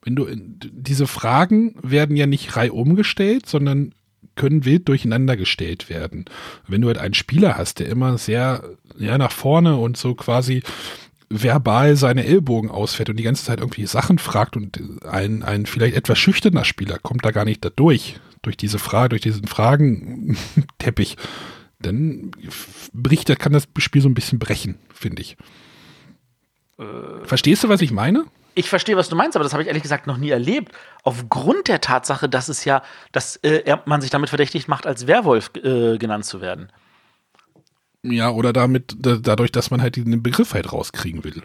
[SPEAKER 3] Wenn du diese Fragen werden ja nicht reihum gestellt, sondern können wild durcheinander gestellt werden. Wenn du halt einen Spieler hast, der immer sehr ja, nach vorne und so quasi verbal seine Ellbogen ausfährt und die ganze Zeit irgendwie Sachen fragt und ein, ein vielleicht etwas schüchterner Spieler kommt da gar nicht da durch, diese Frage, durch diesen Fragenteppich, dann bricht, kann das Spiel so ein bisschen brechen, finde ich. Verstehst du, was ich meine?
[SPEAKER 4] Ich verstehe, was du meinst, aber das habe ich ehrlich gesagt noch nie erlebt. Aufgrund der Tatsache, dass es ja, dass äh, man sich damit verdächtigt macht, als Werwolf äh, genannt zu werden.
[SPEAKER 3] Ja, oder damit, da, dadurch, dass man halt den Begriff halt rauskriegen will.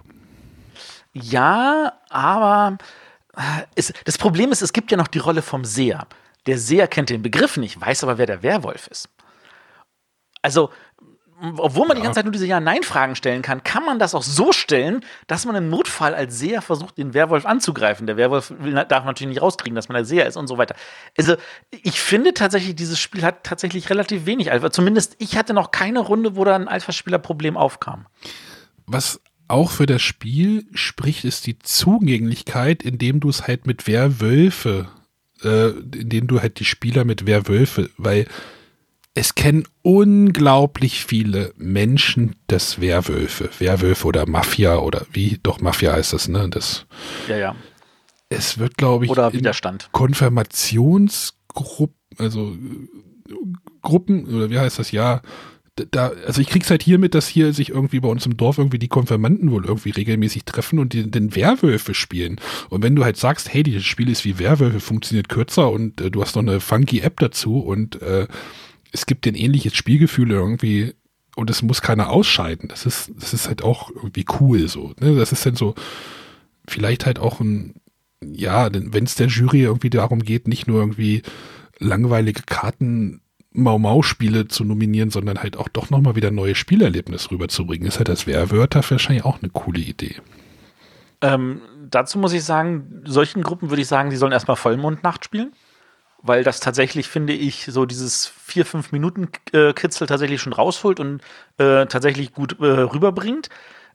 [SPEAKER 4] Ja, aber äh, es, das Problem ist, es gibt ja noch die Rolle vom Seher. Der Seher kennt den Begriff nicht, weiß aber, wer der Werwolf ist. Also, obwohl man die ganze Zeit nur diese Ja-Nein-Fragen stellen kann, kann man das auch so stellen, dass man im Notfall als Seher versucht, den Werwolf anzugreifen. Der Werwolf darf natürlich nicht rauskriegen, dass man der Seher ist und so weiter. Also, ich finde tatsächlich, dieses Spiel hat tatsächlich relativ wenig Alpha. Zumindest ich hatte noch keine Runde, wo da ein Alpha-Spieler-Problem aufkam.
[SPEAKER 3] Was auch für das Spiel spricht, ist die Zugänglichkeit, indem du es halt mit Werwölfe, äh, indem du halt die Spieler mit Werwölfe, weil es kennen unglaublich viele Menschen das Werwölfe, Werwölfe oder Mafia oder wie, doch Mafia heißt das, ne? Das,
[SPEAKER 4] Ja, ja.
[SPEAKER 3] es wird, glaube ich,
[SPEAKER 4] Oder Widerstand.
[SPEAKER 3] Konfirmationsgruppen, also Gruppen, oder wie heißt das, ja, da, also ich krieg's halt hier mit, dass hier sich irgendwie bei uns im Dorf irgendwie die Konfirmanden wohl irgendwie regelmäßig treffen und die, den Werwölfe spielen. Und wenn du halt sagst, hey, dieses Spiel ist wie Werwölfe, funktioniert kürzer und äh, du hast noch eine funky App dazu und äh, es gibt ein ähnliches Spielgefühl irgendwie und es muss keiner ausscheiden. Das ist, das ist halt auch irgendwie cool so. Ne? Das ist dann so, vielleicht halt auch ein, ja, wenn es der Jury irgendwie darum geht, nicht nur irgendwie langweilige Karten Mau-Mau-Spiele zu nominieren, sondern halt auch doch nochmal wieder neue Spielerlebnis rüberzubringen, ist halt das Werwörter wahrscheinlich auch eine coole Idee.
[SPEAKER 4] Ähm, dazu muss ich sagen, solchen Gruppen würde ich sagen, die sollen erstmal Vollmondnacht spielen. Weil das tatsächlich, finde ich, so dieses vier, fünf Minuten äh, Kitzel tatsächlich schon rausholt und äh, tatsächlich gut äh, rüberbringt.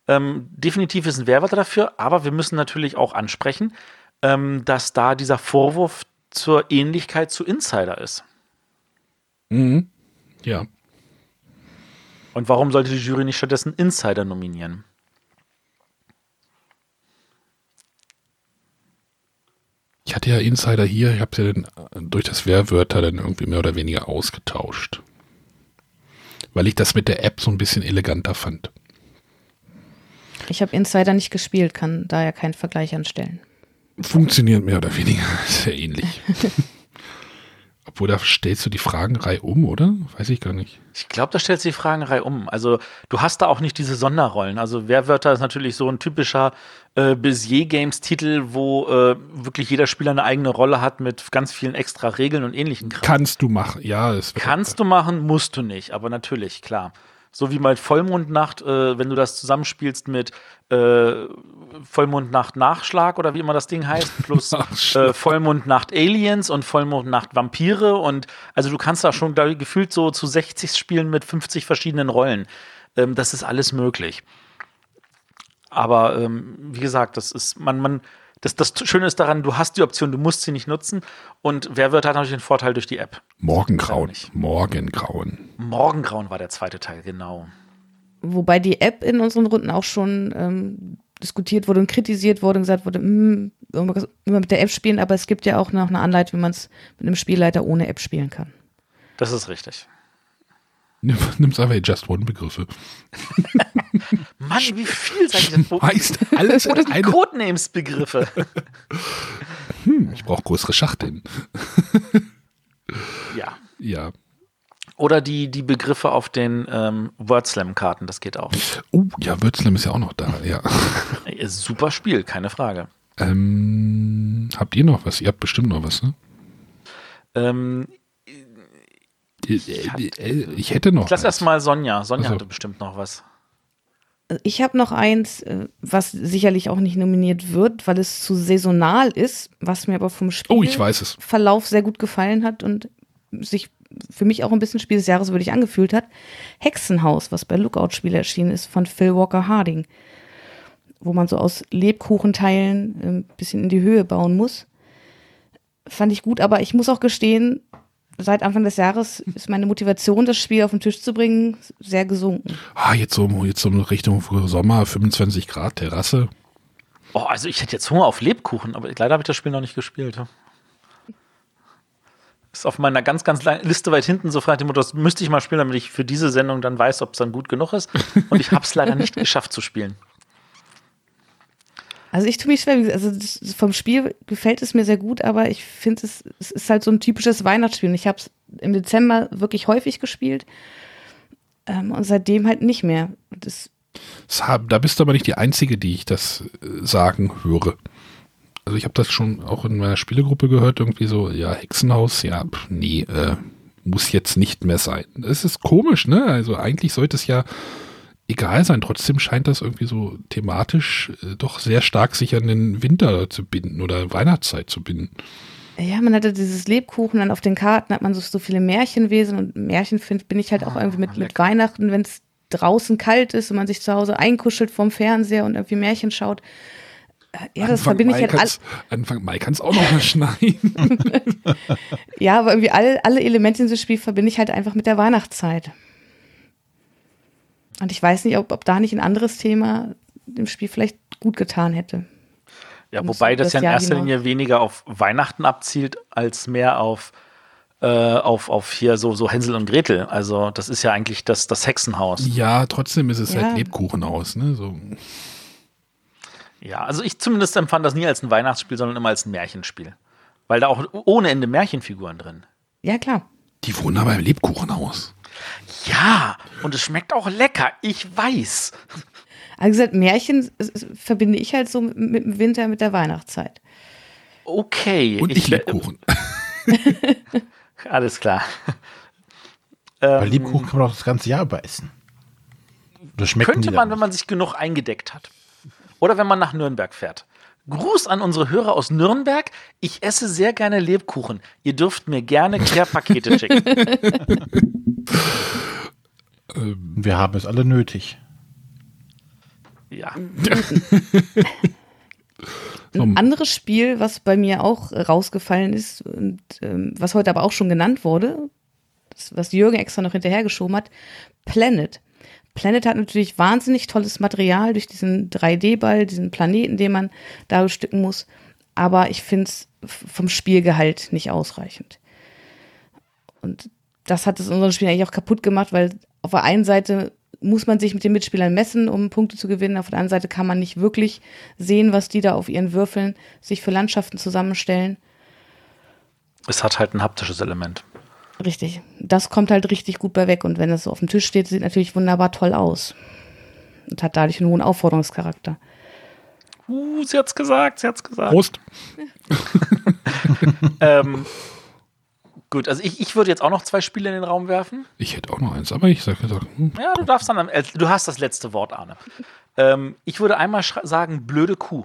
[SPEAKER 4] Ähm, definitiv ist ein Werwörter dafür, aber wir müssen natürlich auch ansprechen, ähm, dass da dieser Vorwurf zur Ähnlichkeit zu Insider ist.
[SPEAKER 3] Mhm. Ja.
[SPEAKER 4] Und warum sollte die Jury nicht stattdessen Insider nominieren?
[SPEAKER 3] Ich hatte ja Insider hier, ich habe sie dann äh, durch das Werwörter dann irgendwie mehr oder weniger ausgetauscht. Weil ich das mit der App so ein bisschen eleganter fand.
[SPEAKER 2] Ich habe Insider nicht gespielt, kann daher keinen Vergleich anstellen.
[SPEAKER 3] Funktioniert mehr oder weniger sehr ähnlich. Obwohl, da stellst du die Fragenreihe um, oder? Weiß ich gar nicht.
[SPEAKER 4] Ich glaube, da stellt sich die Fragenreihe um. Also du hast da auch nicht diese Sonderrollen. Also Werwörter ist natürlich so ein typischer äh, Bezier-Games-Titel, wo äh, wirklich jeder Spieler eine eigene Rolle hat mit ganz vielen extra Regeln und ähnlichen Kram.
[SPEAKER 3] Kannst du machen, ja. Es wird-
[SPEAKER 4] Kannst du machen, musst du nicht, aber natürlich, klar. So wie mal Vollmondnacht, äh, wenn du das zusammenspielst mit äh, Vollmondnacht Nachschlag oder wie immer das Ding heißt, plus äh, Vollmondnacht Aliens und Vollmondnacht Vampire und also du kannst da schon da gefühlt so zu 60 spielen mit 50 verschiedenen Rollen. Ähm, das ist alles möglich. Aber ähm, wie gesagt, das ist, man, man, das, das Schöne ist daran, du hast die Option, du musst sie nicht nutzen. Und wer wird hat natürlich den Vorteil durch die App.
[SPEAKER 3] Morgengrauen. Morgengrauen.
[SPEAKER 4] Morgengrauen war der zweite Teil, genau.
[SPEAKER 2] Wobei die App in unseren Runden auch schon ähm, diskutiert wurde und kritisiert wurde und gesagt wurde, irgendwas- immer mit der App spielen, aber es gibt ja auch noch eine Anleitung, wie man es mit einem Spielleiter ohne App spielen kann.
[SPEAKER 4] Das ist richtig.
[SPEAKER 3] Nimm, nimm's einfach Just One-Begriffe.
[SPEAKER 4] Mann, wie vielseitig Bo-
[SPEAKER 3] Weißt alles
[SPEAKER 4] Oder die
[SPEAKER 3] eine-
[SPEAKER 4] Codenames-Begriffe.
[SPEAKER 3] Hm, ich brauche größere Schachteln.
[SPEAKER 4] ja.
[SPEAKER 3] Ja.
[SPEAKER 4] Oder die, die Begriffe auf den ähm, WordSlam-Karten, das geht auch.
[SPEAKER 3] Oh, ja, Würzlem ist ja auch noch da, ja.
[SPEAKER 4] Super Spiel, keine Frage.
[SPEAKER 3] Ähm, habt ihr noch was? Ihr habt bestimmt noch was, ne?
[SPEAKER 4] Ähm,
[SPEAKER 3] Ich, ich hätte noch.
[SPEAKER 4] ich lass
[SPEAKER 3] eins.
[SPEAKER 4] erst mal Sonja. Sonja
[SPEAKER 3] Ach so.
[SPEAKER 4] hatte bestimmt noch was.
[SPEAKER 2] Also Ich habe noch eins, äh, was sicherlich auch nicht nominiert wird, weil es zu saisonal ist, was mir aber vom Spiel
[SPEAKER 3] Oh, ich weiß es.
[SPEAKER 2] Verlauf sehr gut gefallen hat und sich für mich auch ein bisschen Spiel des Jahres würdig angefühlt hat. Hexenhaus, was bei Lookout-Spiele erschienen ist, von Phil Walker Harding, wo man so aus Lebkuchenteilen ein bisschen in die Höhe bauen muss. Fand ich gut, aber ich muss auch gestehen, seit Anfang des Jahres ist meine Motivation, das Spiel auf den Tisch zu bringen, sehr gesunken.
[SPEAKER 3] Ah, jetzt so, jetzt so Richtung Sommer, 25 Grad, Terrasse.
[SPEAKER 4] Oh, also ich hätte jetzt Hunger auf Lebkuchen, aber leider habe ich das Spiel noch nicht gespielt. Ist auf meiner ganz, ganz langen Liste weit hinten so frei, das müsste ich mal spielen, damit ich für diese Sendung dann weiß, ob es dann gut genug ist. Und ich habe es leider nicht geschafft zu spielen.
[SPEAKER 2] Also ich tue mich schwer, also vom Spiel gefällt es mir sehr gut, aber ich finde es, es ist halt so ein typisches Weihnachtsspiel. Und ich habe es im Dezember wirklich häufig gespielt ähm, und seitdem halt nicht mehr. Das,
[SPEAKER 3] Das hab- Da bist du aber nicht die Einzige, die ich das äh, sagen höre. Also ich habe das schon auch in meiner Spielegruppe gehört, irgendwie so, ja, Hexenhaus, ja, nee, äh, muss jetzt nicht mehr sein. Es ist komisch, ne? Also eigentlich sollte es ja egal sein. Trotzdem scheint das irgendwie so thematisch äh, doch sehr stark sich an den Winter zu binden oder Weihnachtszeit zu binden.
[SPEAKER 2] ja, man hatte dieses Lebkuchen, dann auf den Karten hat man so, so viele Märchenwesen und Märchen find, bin ich halt auch irgendwie mit, mit Weihnachten, wenn es draußen kalt ist und man sich zu Hause einkuschelt vorm Fernseher und irgendwie Märchen schaut. Äh, Ja, das
[SPEAKER 3] Anfang
[SPEAKER 2] verbinde ich halt all,
[SPEAKER 3] kann's- Anfang Mai kann es auch noch mal schneien.
[SPEAKER 2] Ja, aber irgendwie alle, alle Elemente in diesem Spiel verbinde ich halt einfach mit der Weihnachtszeit. Und ich weiß nicht, ob, ob da nicht ein anderes Thema dem Spiel vielleicht gut getan hätte.
[SPEAKER 4] Ja, wobei
[SPEAKER 2] so
[SPEAKER 4] das ja in
[SPEAKER 2] Jahr
[SPEAKER 4] erster
[SPEAKER 2] hinaus.
[SPEAKER 4] Linie weniger auf Weihnachten abzielt, als mehr auf, äh, auf, auf hier so, so Hänsel und Gretel. Also, das ist ja eigentlich das, das Hexenhaus.
[SPEAKER 3] ja, trotzdem ist es
[SPEAKER 2] Ja.
[SPEAKER 3] halt Lebkuchen aus, ne? So.
[SPEAKER 4] Ja, also ich zumindest empfand das nie als ein Weihnachtsspiel, sondern immer als ein Märchenspiel. Weil da auch ohne Ende Märchenfiguren drin.
[SPEAKER 2] Ja, klar.
[SPEAKER 3] Die wohnen aber im Lebkuchenhaus.
[SPEAKER 4] Ja, und es schmeckt auch lecker, ich weiß.
[SPEAKER 2] Also gesagt, Märchen es- es verbinde ich halt so mit, mit dem Winter, mit der Weihnachtszeit.
[SPEAKER 4] Okay.
[SPEAKER 3] Und
[SPEAKER 4] ich, äh,
[SPEAKER 3] Lebkuchen.
[SPEAKER 4] Alles klar.
[SPEAKER 1] Bei
[SPEAKER 4] Ähm,
[SPEAKER 1] Lebkuchen kann man doch das ganze Jahr über essen. Das
[SPEAKER 4] Könnte man, wenn man sich genug eingedeckt hat. Oder wenn man nach Nürnberg fährt. Gruß an unsere Hörer aus Nürnberg. Ich esse sehr gerne Lebkuchen. Ihr dürft mir gerne Care-Pakete schicken.
[SPEAKER 3] Ähm,
[SPEAKER 1] Wir haben es alle nötig.
[SPEAKER 4] Ja.
[SPEAKER 2] Ein anderes Spiel, was bei mir auch rausgefallen ist und ähm, was heute aber auch schon genannt wurde, das, was Jürgen extra noch hinterhergeschoben hat, Planet. Planet hat natürlich wahnsinnig tolles Material durch diesen 3D-Ball, diesen Planeten, den man da bestücken muss. Aber ich finde es vom Spielgehalt nicht ausreichend. Und das hat es in unserem Spiel eigentlich auch kaputt gemacht, weil auf der einen Seite muss man sich mit den Mitspielern messen, um Punkte zu gewinnen. Auf der anderen Seite kann man nicht wirklich sehen, was die da auf ihren Würfeln sich für Landschaften zusammenstellen.
[SPEAKER 4] Es hat halt ein haptisches Element.
[SPEAKER 2] Richtig. Das kommt halt richtig gut bei weg. Und wenn es so auf dem Tisch steht, sieht natürlich wunderbar toll aus. Und hat dadurch einen hohen Aufforderungscharakter.
[SPEAKER 4] Uh, sie hat's gesagt, sie hat's gesagt.
[SPEAKER 3] Prost.
[SPEAKER 4] ähm, gut, also ich, ich würde jetzt auch noch zwei Spiele in den Raum werfen.
[SPEAKER 3] Ich hätte auch noch eins, aber ich sage gesagt, hm,
[SPEAKER 4] Ja, du darfst dann, am- äh, du hast das letzte Wort, Arne. Ähm, ich würde einmal sagen, blöde Kuh.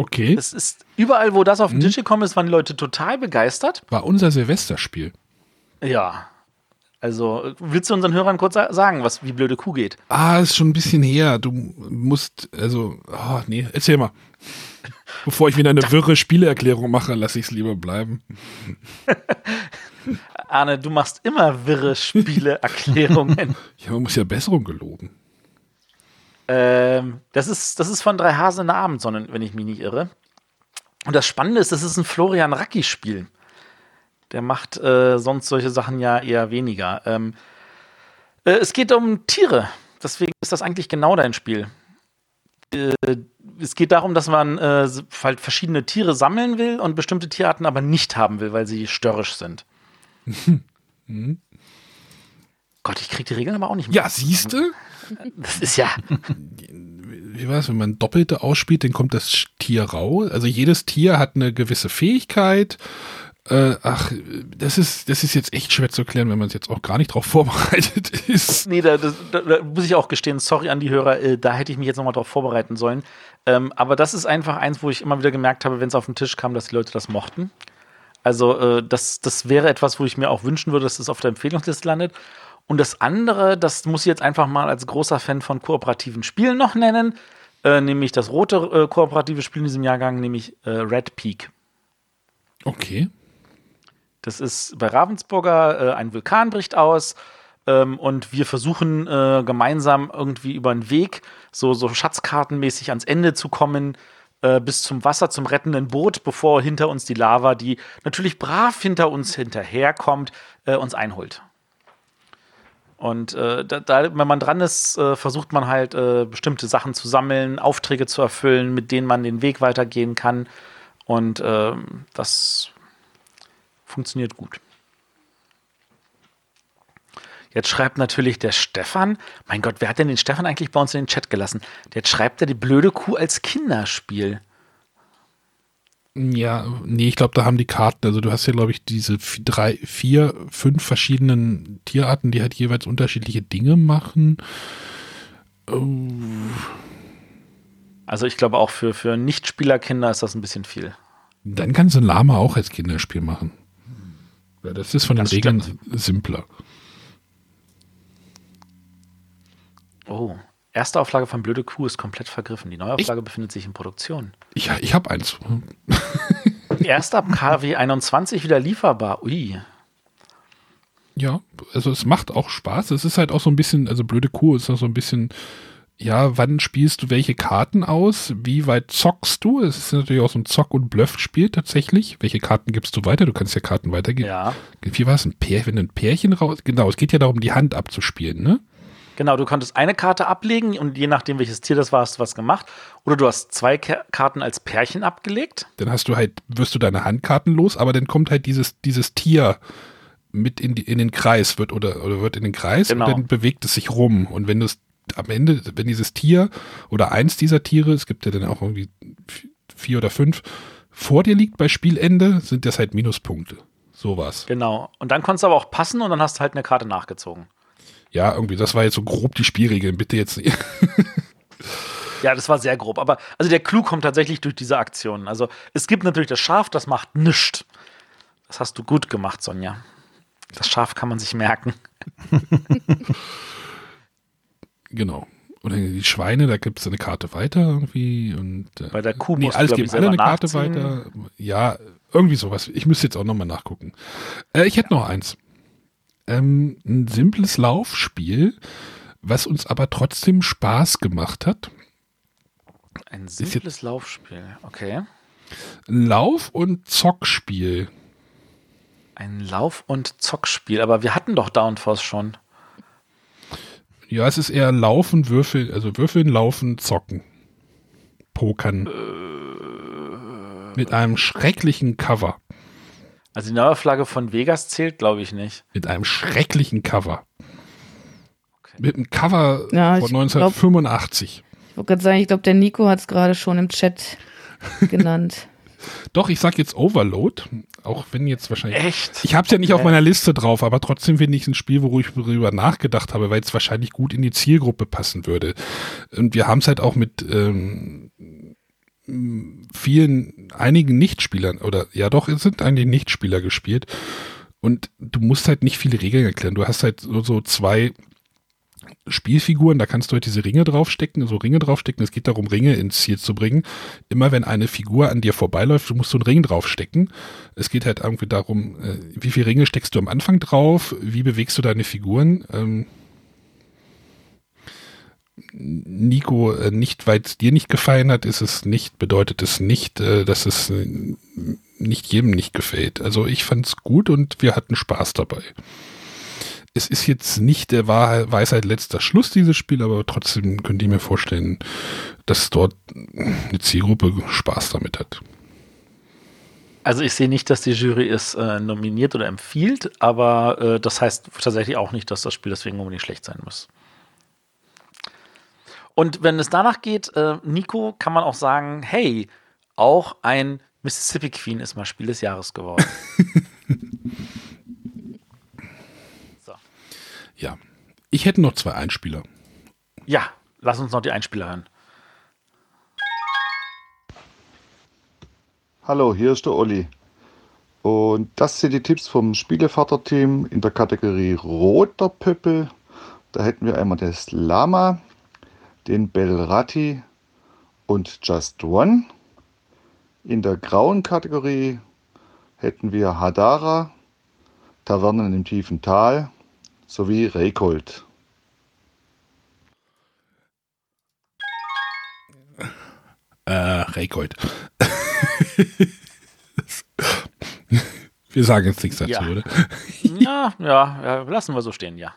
[SPEAKER 3] Okay.
[SPEAKER 4] Es ist überall, wo das auf den Tisch gekommen ist, waren die Leute total begeistert.
[SPEAKER 3] War unser Silvesterspiel.
[SPEAKER 4] Ja. Also, willst du unseren Hörern kurz sa- sagen, was wie blöde Kuh geht?
[SPEAKER 3] Ah, ist schon ein bisschen her. Du musst, also, oh, nee, erzähl mal. Bevor ich wieder eine wirre Spieleerklärung mache, lasse ich es lieber bleiben.
[SPEAKER 4] Arne, du machst immer wirre Spieleerklärungen.
[SPEAKER 3] Ja, man muss ja Besserung geloben.
[SPEAKER 4] Ähm, das, ist, das ist von Drei Hasen in der Abendsonne, wenn ich mich nicht irre. Und das Spannende ist, das ist ein Florian Racki-Spiel. Der macht äh, sonst solche Sachen ja eher weniger. Ähm, äh, es geht um Tiere. Deswegen ist das eigentlich genau dein Spiel. Äh, es geht darum, dass man äh, halt verschiedene Tiere sammeln will und bestimmte Tierarten aber nicht haben will, weil sie störrisch sind. Gott, ich krieg die Regeln aber auch nicht mit.
[SPEAKER 3] Ja, siehste?
[SPEAKER 4] Das ist ja.
[SPEAKER 3] Wie war es, wenn man Doppelte ausspielt, dann kommt das Tier raus. Also jedes Tier hat eine gewisse Fähigkeit. Äh, ach, das ist, das ist jetzt echt schwer zu erklären, wenn man es jetzt auch gar nicht drauf vorbereitet ist.
[SPEAKER 4] Nee, da, das, da, da muss ich auch gestehen, sorry an die Hörer, äh, da hätte ich mich jetzt nochmal drauf vorbereiten sollen. Ähm, aber das ist einfach eins, wo ich immer wieder gemerkt habe, wenn es auf den Tisch kam, dass die Leute das mochten. Also äh, das, das wäre etwas, wo ich mir auch wünschen würde, dass es auf der Empfehlungsliste landet. Und das andere, das muss ich jetzt einfach mal als großer Fan von kooperativen Spielen noch nennen, äh, nämlich das rote äh, kooperative Spiel in diesem Jahrgang, nämlich äh, Red Peak.
[SPEAKER 3] Okay.
[SPEAKER 4] Das ist bei Ravensburger, äh, ein Vulkan bricht aus ähm, und wir versuchen äh, gemeinsam irgendwie über einen Weg, so, so schatzkartenmäßig ans Ende zu kommen, äh, bis zum Wasser, zum rettenden Boot, bevor hinter uns die Lava, die natürlich brav hinter uns hinterherkommt, äh, uns einholt. Und äh, da, da, wenn man dran ist, äh, versucht man halt äh, bestimmte Sachen zu sammeln, Aufträge zu erfüllen, mit denen man den Weg weitergehen kann. Und ähm, das funktioniert gut. Jetzt schreibt natürlich der Stefan, mein Gott, wer hat denn den Stefan eigentlich bei uns in den Chat gelassen? Jetzt schreibt er die blöde Kuh als Kinderspiel.
[SPEAKER 3] Ja, nee, ich glaube, da haben die Karten, also du hast ja, glaube ich, diese drei, vier, fünf verschiedenen Tierarten, die halt jeweils unterschiedliche Dinge machen. Oh,
[SPEAKER 4] Also ich glaube auch für, für Nichtspielerkinder ist das ein bisschen viel.
[SPEAKER 3] dann kannst du ein Lama auch als Kinderspiel machen. Ja, das ist von den
[SPEAKER 4] Das
[SPEAKER 3] Regeln
[SPEAKER 4] stimmt.
[SPEAKER 3] simpler.
[SPEAKER 4] Oh, erste Auflage von Blöde Kuh ist komplett vergriffen. Die Neuauflage befindet sich in Produktion.
[SPEAKER 3] Ich, ich habe eins.
[SPEAKER 4] Erst ab KW 21 wieder lieferbar. Ui.
[SPEAKER 3] Ja, also es macht auch Spaß. Es ist halt auch so ein bisschen, also blöde Kuh ist auch so ein bisschen, ja, wann spielst du welche Karten aus? Wie weit zockst du? Es ist natürlich auch so ein Zock- und Bluff-Spiel tatsächlich. Welche Karten gibst du weiter? Du kannst ja Karten weitergeben.
[SPEAKER 4] Ja.
[SPEAKER 3] Wie war es? Ein Pärchen, wenn ein Pärchen raus. Genau, es geht ja darum, die Hand abzuspielen, ne?
[SPEAKER 4] Genau, du konntest eine Karte ablegen und je nachdem, welches Tier das war, hast du was gemacht. Oder du hast zwei Ka Karten als Pärchen abgelegt.
[SPEAKER 3] Dann hast du halt, wirst du deine Handkarten los, aber dann kommt halt dieses, dieses Tier mit in, die, in den Kreis, wird oder, oder wird in den Kreis
[SPEAKER 4] Genau.
[SPEAKER 3] und dann bewegt es sich rum. Und wenn du es am Ende, wenn dieses Tier oder eins dieser Tiere, es gibt ja dann auch irgendwie vier oder fünf, vor dir liegt bei Spielende, sind das halt Minuspunkte. So war's.
[SPEAKER 4] Genau. Und dann konntest du aber auch passen und dann hast du halt eine Karte nachgezogen.
[SPEAKER 3] Ja, irgendwie, das war jetzt so grob die Spielregeln. Bitte jetzt nicht.
[SPEAKER 4] Ja, das war sehr grob. Aber also der Clou kommt tatsächlich durch diese Aktionen. Also es gibt natürlich das Schaf, das macht nichts. Das hast du gut gemacht, Sonja. Das Schaf kann man sich merken.
[SPEAKER 3] Genau. Oder die Schweine, da gibt es eine Karte weiter irgendwie. Und, äh,
[SPEAKER 4] Bei der Kuh
[SPEAKER 3] nee,
[SPEAKER 4] musst du,
[SPEAKER 3] alles
[SPEAKER 4] glaub
[SPEAKER 3] geben
[SPEAKER 4] ich,
[SPEAKER 3] alle eine
[SPEAKER 4] selber
[SPEAKER 3] Karte
[SPEAKER 4] nachziehen.
[SPEAKER 3] weiter. Ja, irgendwie sowas. Ich müsste jetzt auch nochmal nachgucken. Äh, ich hätte noch eins. Ähm, ein simples Laufspiel, was uns aber trotzdem Spaß gemacht hat.
[SPEAKER 4] Ein simples Laufspiel. Okay.
[SPEAKER 3] Ein Lauf- und Zockspiel.
[SPEAKER 4] Ein Lauf- und Zockspiel. Aber wir hatten doch Downforce schon.
[SPEAKER 3] Ja, es ist eher Laufen, Würfeln, also Würfeln, Laufen, Zocken. Pokern. Mit einem schrecklichen Cover.
[SPEAKER 4] Also die Neuauflage von Vegas zählt, glaube ich, nicht.
[SPEAKER 3] Mit einem schrecklichen Cover. Mit einem Cover
[SPEAKER 2] Ja,
[SPEAKER 3] von
[SPEAKER 2] ich glaub-
[SPEAKER 3] 1985.
[SPEAKER 2] Ich wollte gerade sagen, ich glaube, der Nico hat es gerade schon im Chat genannt.
[SPEAKER 3] Doch, ich sag jetzt Overload, auch wenn jetzt wahrscheinlich.
[SPEAKER 4] Echt?
[SPEAKER 3] Ich habe es ja nicht auf
[SPEAKER 4] Okay.
[SPEAKER 3] meiner Liste drauf, aber trotzdem finde ich es ein Spiel, wo ich darüber nachgedacht habe, weil es wahrscheinlich gut in die Zielgruppe passen würde. Und wir haben es halt auch mit ähm, vielen, einigen Nichtspielern, oder ja doch, es sind eigentlich Nichtspieler gespielt. Und du musst halt nicht viele Regeln erklären. Du hast halt so, so zwei Spielfiguren, da kannst du halt diese Ringe draufstecken, so Ringe draufstecken. Es geht darum, Ringe ins Ziel zu bringen. Immer wenn eine Figur an dir vorbeiläuft, du musst so einen Ring draufstecken. Es geht halt irgendwie darum, äh, wie viele Ringe steckst du am Anfang drauf, wie bewegst du deine Figuren. Nico, äh, nicht, weil es dir nicht gefallen hat, ist es nicht, bedeutet es nicht, äh, dass es äh, nicht jedem nicht gefällt. Also ich fand es gut und wir hatten Spaß dabei. Es ist jetzt nicht der Wahr Weisheit letzter Schluss, dieses Spiel, aber trotzdem könnt ihr mir vorstellen, dass dort eine Zielgruppe Spaß damit hat.
[SPEAKER 4] Also ich sehe nicht, dass die Jury es äh, nominiert oder empfiehlt, aber äh, das heißt tatsächlich auch nicht, dass das Spiel deswegen unbedingt schlecht sein muss. Und wenn es danach geht, äh, Nico, kann man auch sagen, hey, auch ein Mississippi Queen ist mal Spiel des Jahres geworden.
[SPEAKER 3] Ja. Ich hätte noch zwei Einspieler.
[SPEAKER 4] ja, lass uns noch die Einspieler hören.
[SPEAKER 13] Hallo, hier ist der Olli. Und das sind die Tipps vom Spielevater-Team in der Kategorie Roter Pöppel. Da hätten wir einmal das Lama, den Belratti und Just One. In der grauen Kategorie hätten wir Hadara, Tavernen im tiefen Tal sowie Reykholt.
[SPEAKER 3] Äh, Reykholt. wir sagen jetzt nichts dazu,
[SPEAKER 4] Ja.
[SPEAKER 3] oder?
[SPEAKER 4] ja, ja, ja, lassen wir so stehen, ja.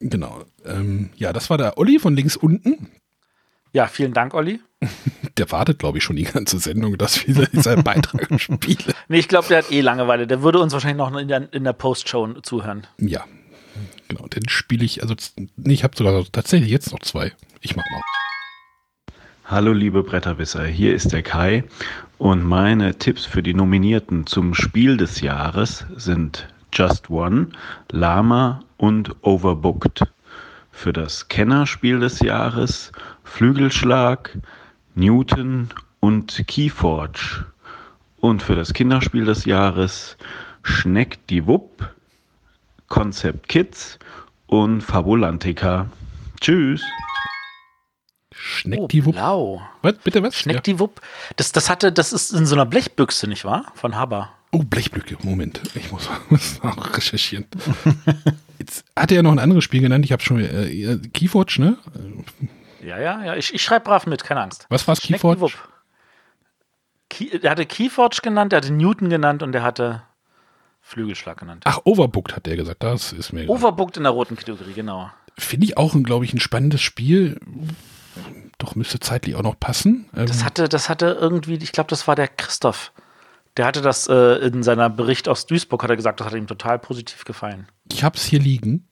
[SPEAKER 3] Genau. Ähm, ja, das war der Olli von links unten.
[SPEAKER 4] Ja, vielen Dank, Olli.
[SPEAKER 3] Der wartet, glaube ich, schon die ganze Sendung, dass wir seinen Beitrag spielen.
[SPEAKER 4] Nee, ich glaube, der hat eh Langeweile. Der würde uns wahrscheinlich noch in der, in der Post-Show zuhören.
[SPEAKER 3] Ja, genau. Den spiele ich, also nee, ich habe sogar tatsächlich jetzt noch zwei. Ich mach mal.
[SPEAKER 14] Hallo liebe Bretterwisser, hier ist der Kai und meine Tipps für die Nominierten zum Spiel des Jahres sind Just One, Lama und Overbooked. Für das Kennerspiel des Jahres Flügelschlag, Newton und Keyforge. Und für das Kinderspiel des Jahres Schneck die Wupp, Concept Kids und Fabulantica. Tschüss.
[SPEAKER 3] Schneck
[SPEAKER 4] die Wupp. Blau.
[SPEAKER 3] Was, bitte was?
[SPEAKER 4] Schneck die Wupp. Das, das hatte, das ist in so einer Blechbüchse, nicht wahr? Von Haber.
[SPEAKER 3] Oh, Blechblöcke. Moment. Ich muss, muss auch recherchieren. Jetzt hat er ja noch ein anderes Spiel genannt. Ich habe schon äh, Keyforge, ne?
[SPEAKER 4] Ja, ja, ja. Ich, ich schreibe brav mit, keine Angst.
[SPEAKER 3] Was
[SPEAKER 4] Schneck die
[SPEAKER 3] Keyforge?
[SPEAKER 4] Key, er hatte Keyforge genannt, er hatte Newton genannt und er hatte Flügelschlag genannt.
[SPEAKER 3] Ach, Overbooked hat der gesagt. Das ist mir.
[SPEAKER 4] Overbooked in der roten Kategorie, genau.
[SPEAKER 3] Finde ich auch, glaube ich, ein spannendes Spiel. Doch müsste zeitlich auch noch passen. Ähm,
[SPEAKER 4] Das hatte, das hatte irgendwie, ich glaube, das war der Christoph. Der hatte das äh, in seiner Bericht aus Duisburg, hat er gesagt, das hat ihm total positiv gefallen.
[SPEAKER 3] ich habe es hier liegen.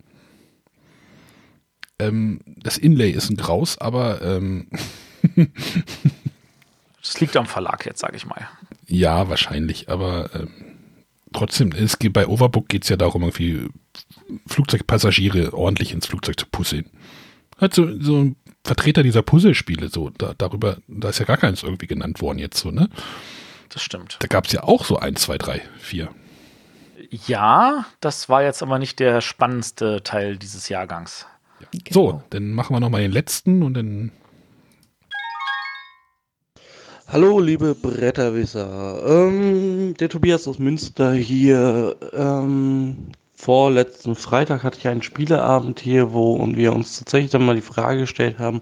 [SPEAKER 3] Ähm, das Inlay ist ein Graus, aber ähm,
[SPEAKER 4] Das liegt am Verlag jetzt, sage ich mal.
[SPEAKER 3] ja, wahrscheinlich. Aber ähm, trotzdem, es geht, bei Overbook geht es ja darum, irgendwie Flugzeugpassagiere ordentlich ins Flugzeug zu puzzeln. Halt so, so ein Vertreter dieser Puzzlespiele, so da, darüber, da ist ja gar keins irgendwie genannt worden jetzt so, ne?
[SPEAKER 4] Das stimmt.
[SPEAKER 3] Da gab es ja auch so eins, zwei, drei, vier.
[SPEAKER 4] Ja, das war jetzt aber nicht der spannendste Teil dieses Jahrgangs.
[SPEAKER 3] So, dann machen wir noch mal den letzten und dann
[SPEAKER 15] Hallo, liebe Bretterwisser. Ähm, der Tobias aus Münster hier. Ähm, vorletzten Freitag hatte ich einen Spieleabend hier, wo wir uns tatsächlich dann mal die Frage gestellt haben,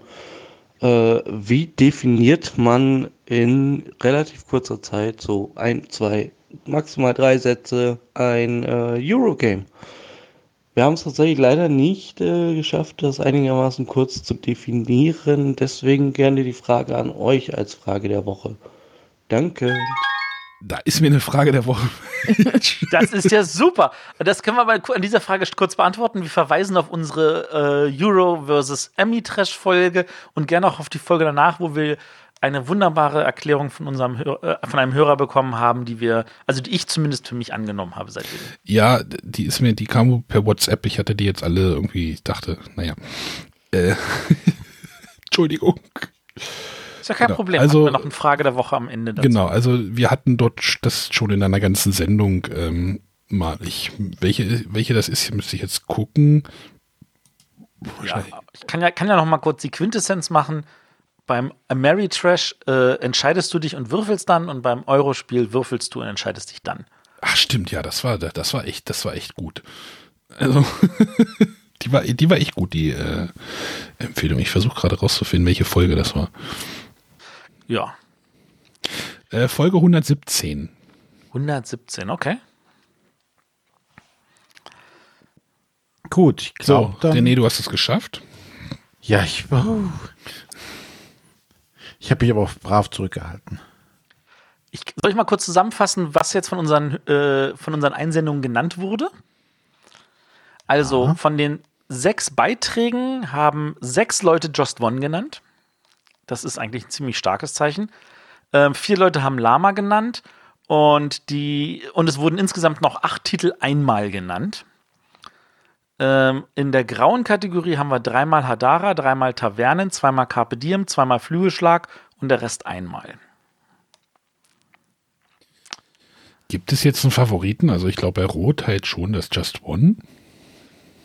[SPEAKER 15] äh, wie definiert man in relativ kurzer Zeit, so ein, zwei, maximal drei Sätze, ein äh, Eurogame? Wir haben es tatsächlich leider nicht äh, geschafft, das einigermaßen kurz zu definieren. Deswegen gerne die Frage an euch als Frage der Woche. Danke.
[SPEAKER 3] Da ist mir eine Frage der Woche.
[SPEAKER 4] Das ist ja super. Das können wir mal an dieser Frage kurz beantworten. Wir verweisen auf unsere äh, Euro versus Emmy Trash Folge und gerne auch auf die Folge danach, wo wir eine wunderbare Erklärung von unserem Hör äh, von einem Hörer bekommen haben, die wir, also die ich zumindest für mich angenommen habe seitdem.
[SPEAKER 3] Ja, die ist mir, die kam per WhatsApp. Ich hatte die jetzt alle irgendwie, ich dachte, naja. Äh, Entschuldigung.
[SPEAKER 4] Ist ja kein
[SPEAKER 3] Genau,
[SPEAKER 4] Problem.
[SPEAKER 3] also-
[SPEAKER 4] Hatten wir noch eine Frage der Woche am Ende dazu.
[SPEAKER 3] Genau, also wir hatten dort das schon in einer ganzen Sendung ähm, mal. Ich, welche, welche das ist, müsste ich jetzt gucken.
[SPEAKER 4] Ja, ich kann ja, kann ja noch mal kurz die Quintessenz machen. Beim Ameritrash äh, entscheidest du dich und würfelst dann und beim Eurospiel würfelst du und entscheidest dich dann.
[SPEAKER 3] Ach stimmt, ja, das war, das war echt, das war echt gut. Also, die war, die war echt gut, die äh, Empfehlung. Ich versuche gerade rauszufinden, welche Folge das war.
[SPEAKER 4] Ja,
[SPEAKER 3] Äh, Folge 117.
[SPEAKER 4] 117, okay.
[SPEAKER 1] Gut, ich
[SPEAKER 3] So,
[SPEAKER 1] glaube dann.
[SPEAKER 3] René, du hast es geschafft.
[SPEAKER 1] Ja, ich, oh. ich habe mich aber auch brav zurückgehalten.
[SPEAKER 4] Ich, soll ich mal kurz zusammenfassen, was jetzt von unseren, äh, von unseren Einsendungen genannt wurde? Also von den sechs Beiträgen haben sechs Leute Just One genannt. Das ist eigentlich ein ziemlich starkes Zeichen. Ähm, vier Leute haben Lama genannt und, die, und es wurden insgesamt noch acht Titel einmal genannt. Ähm, in der grauen Kategorie haben wir dreimal Hadara, dreimal Tavernen, zweimal Carpe Diem, zweimal Flügelschlag und der Rest einmal.
[SPEAKER 3] Gibt es jetzt einen Favoriten? Also ich glaube bei Rot halt schon das Just One.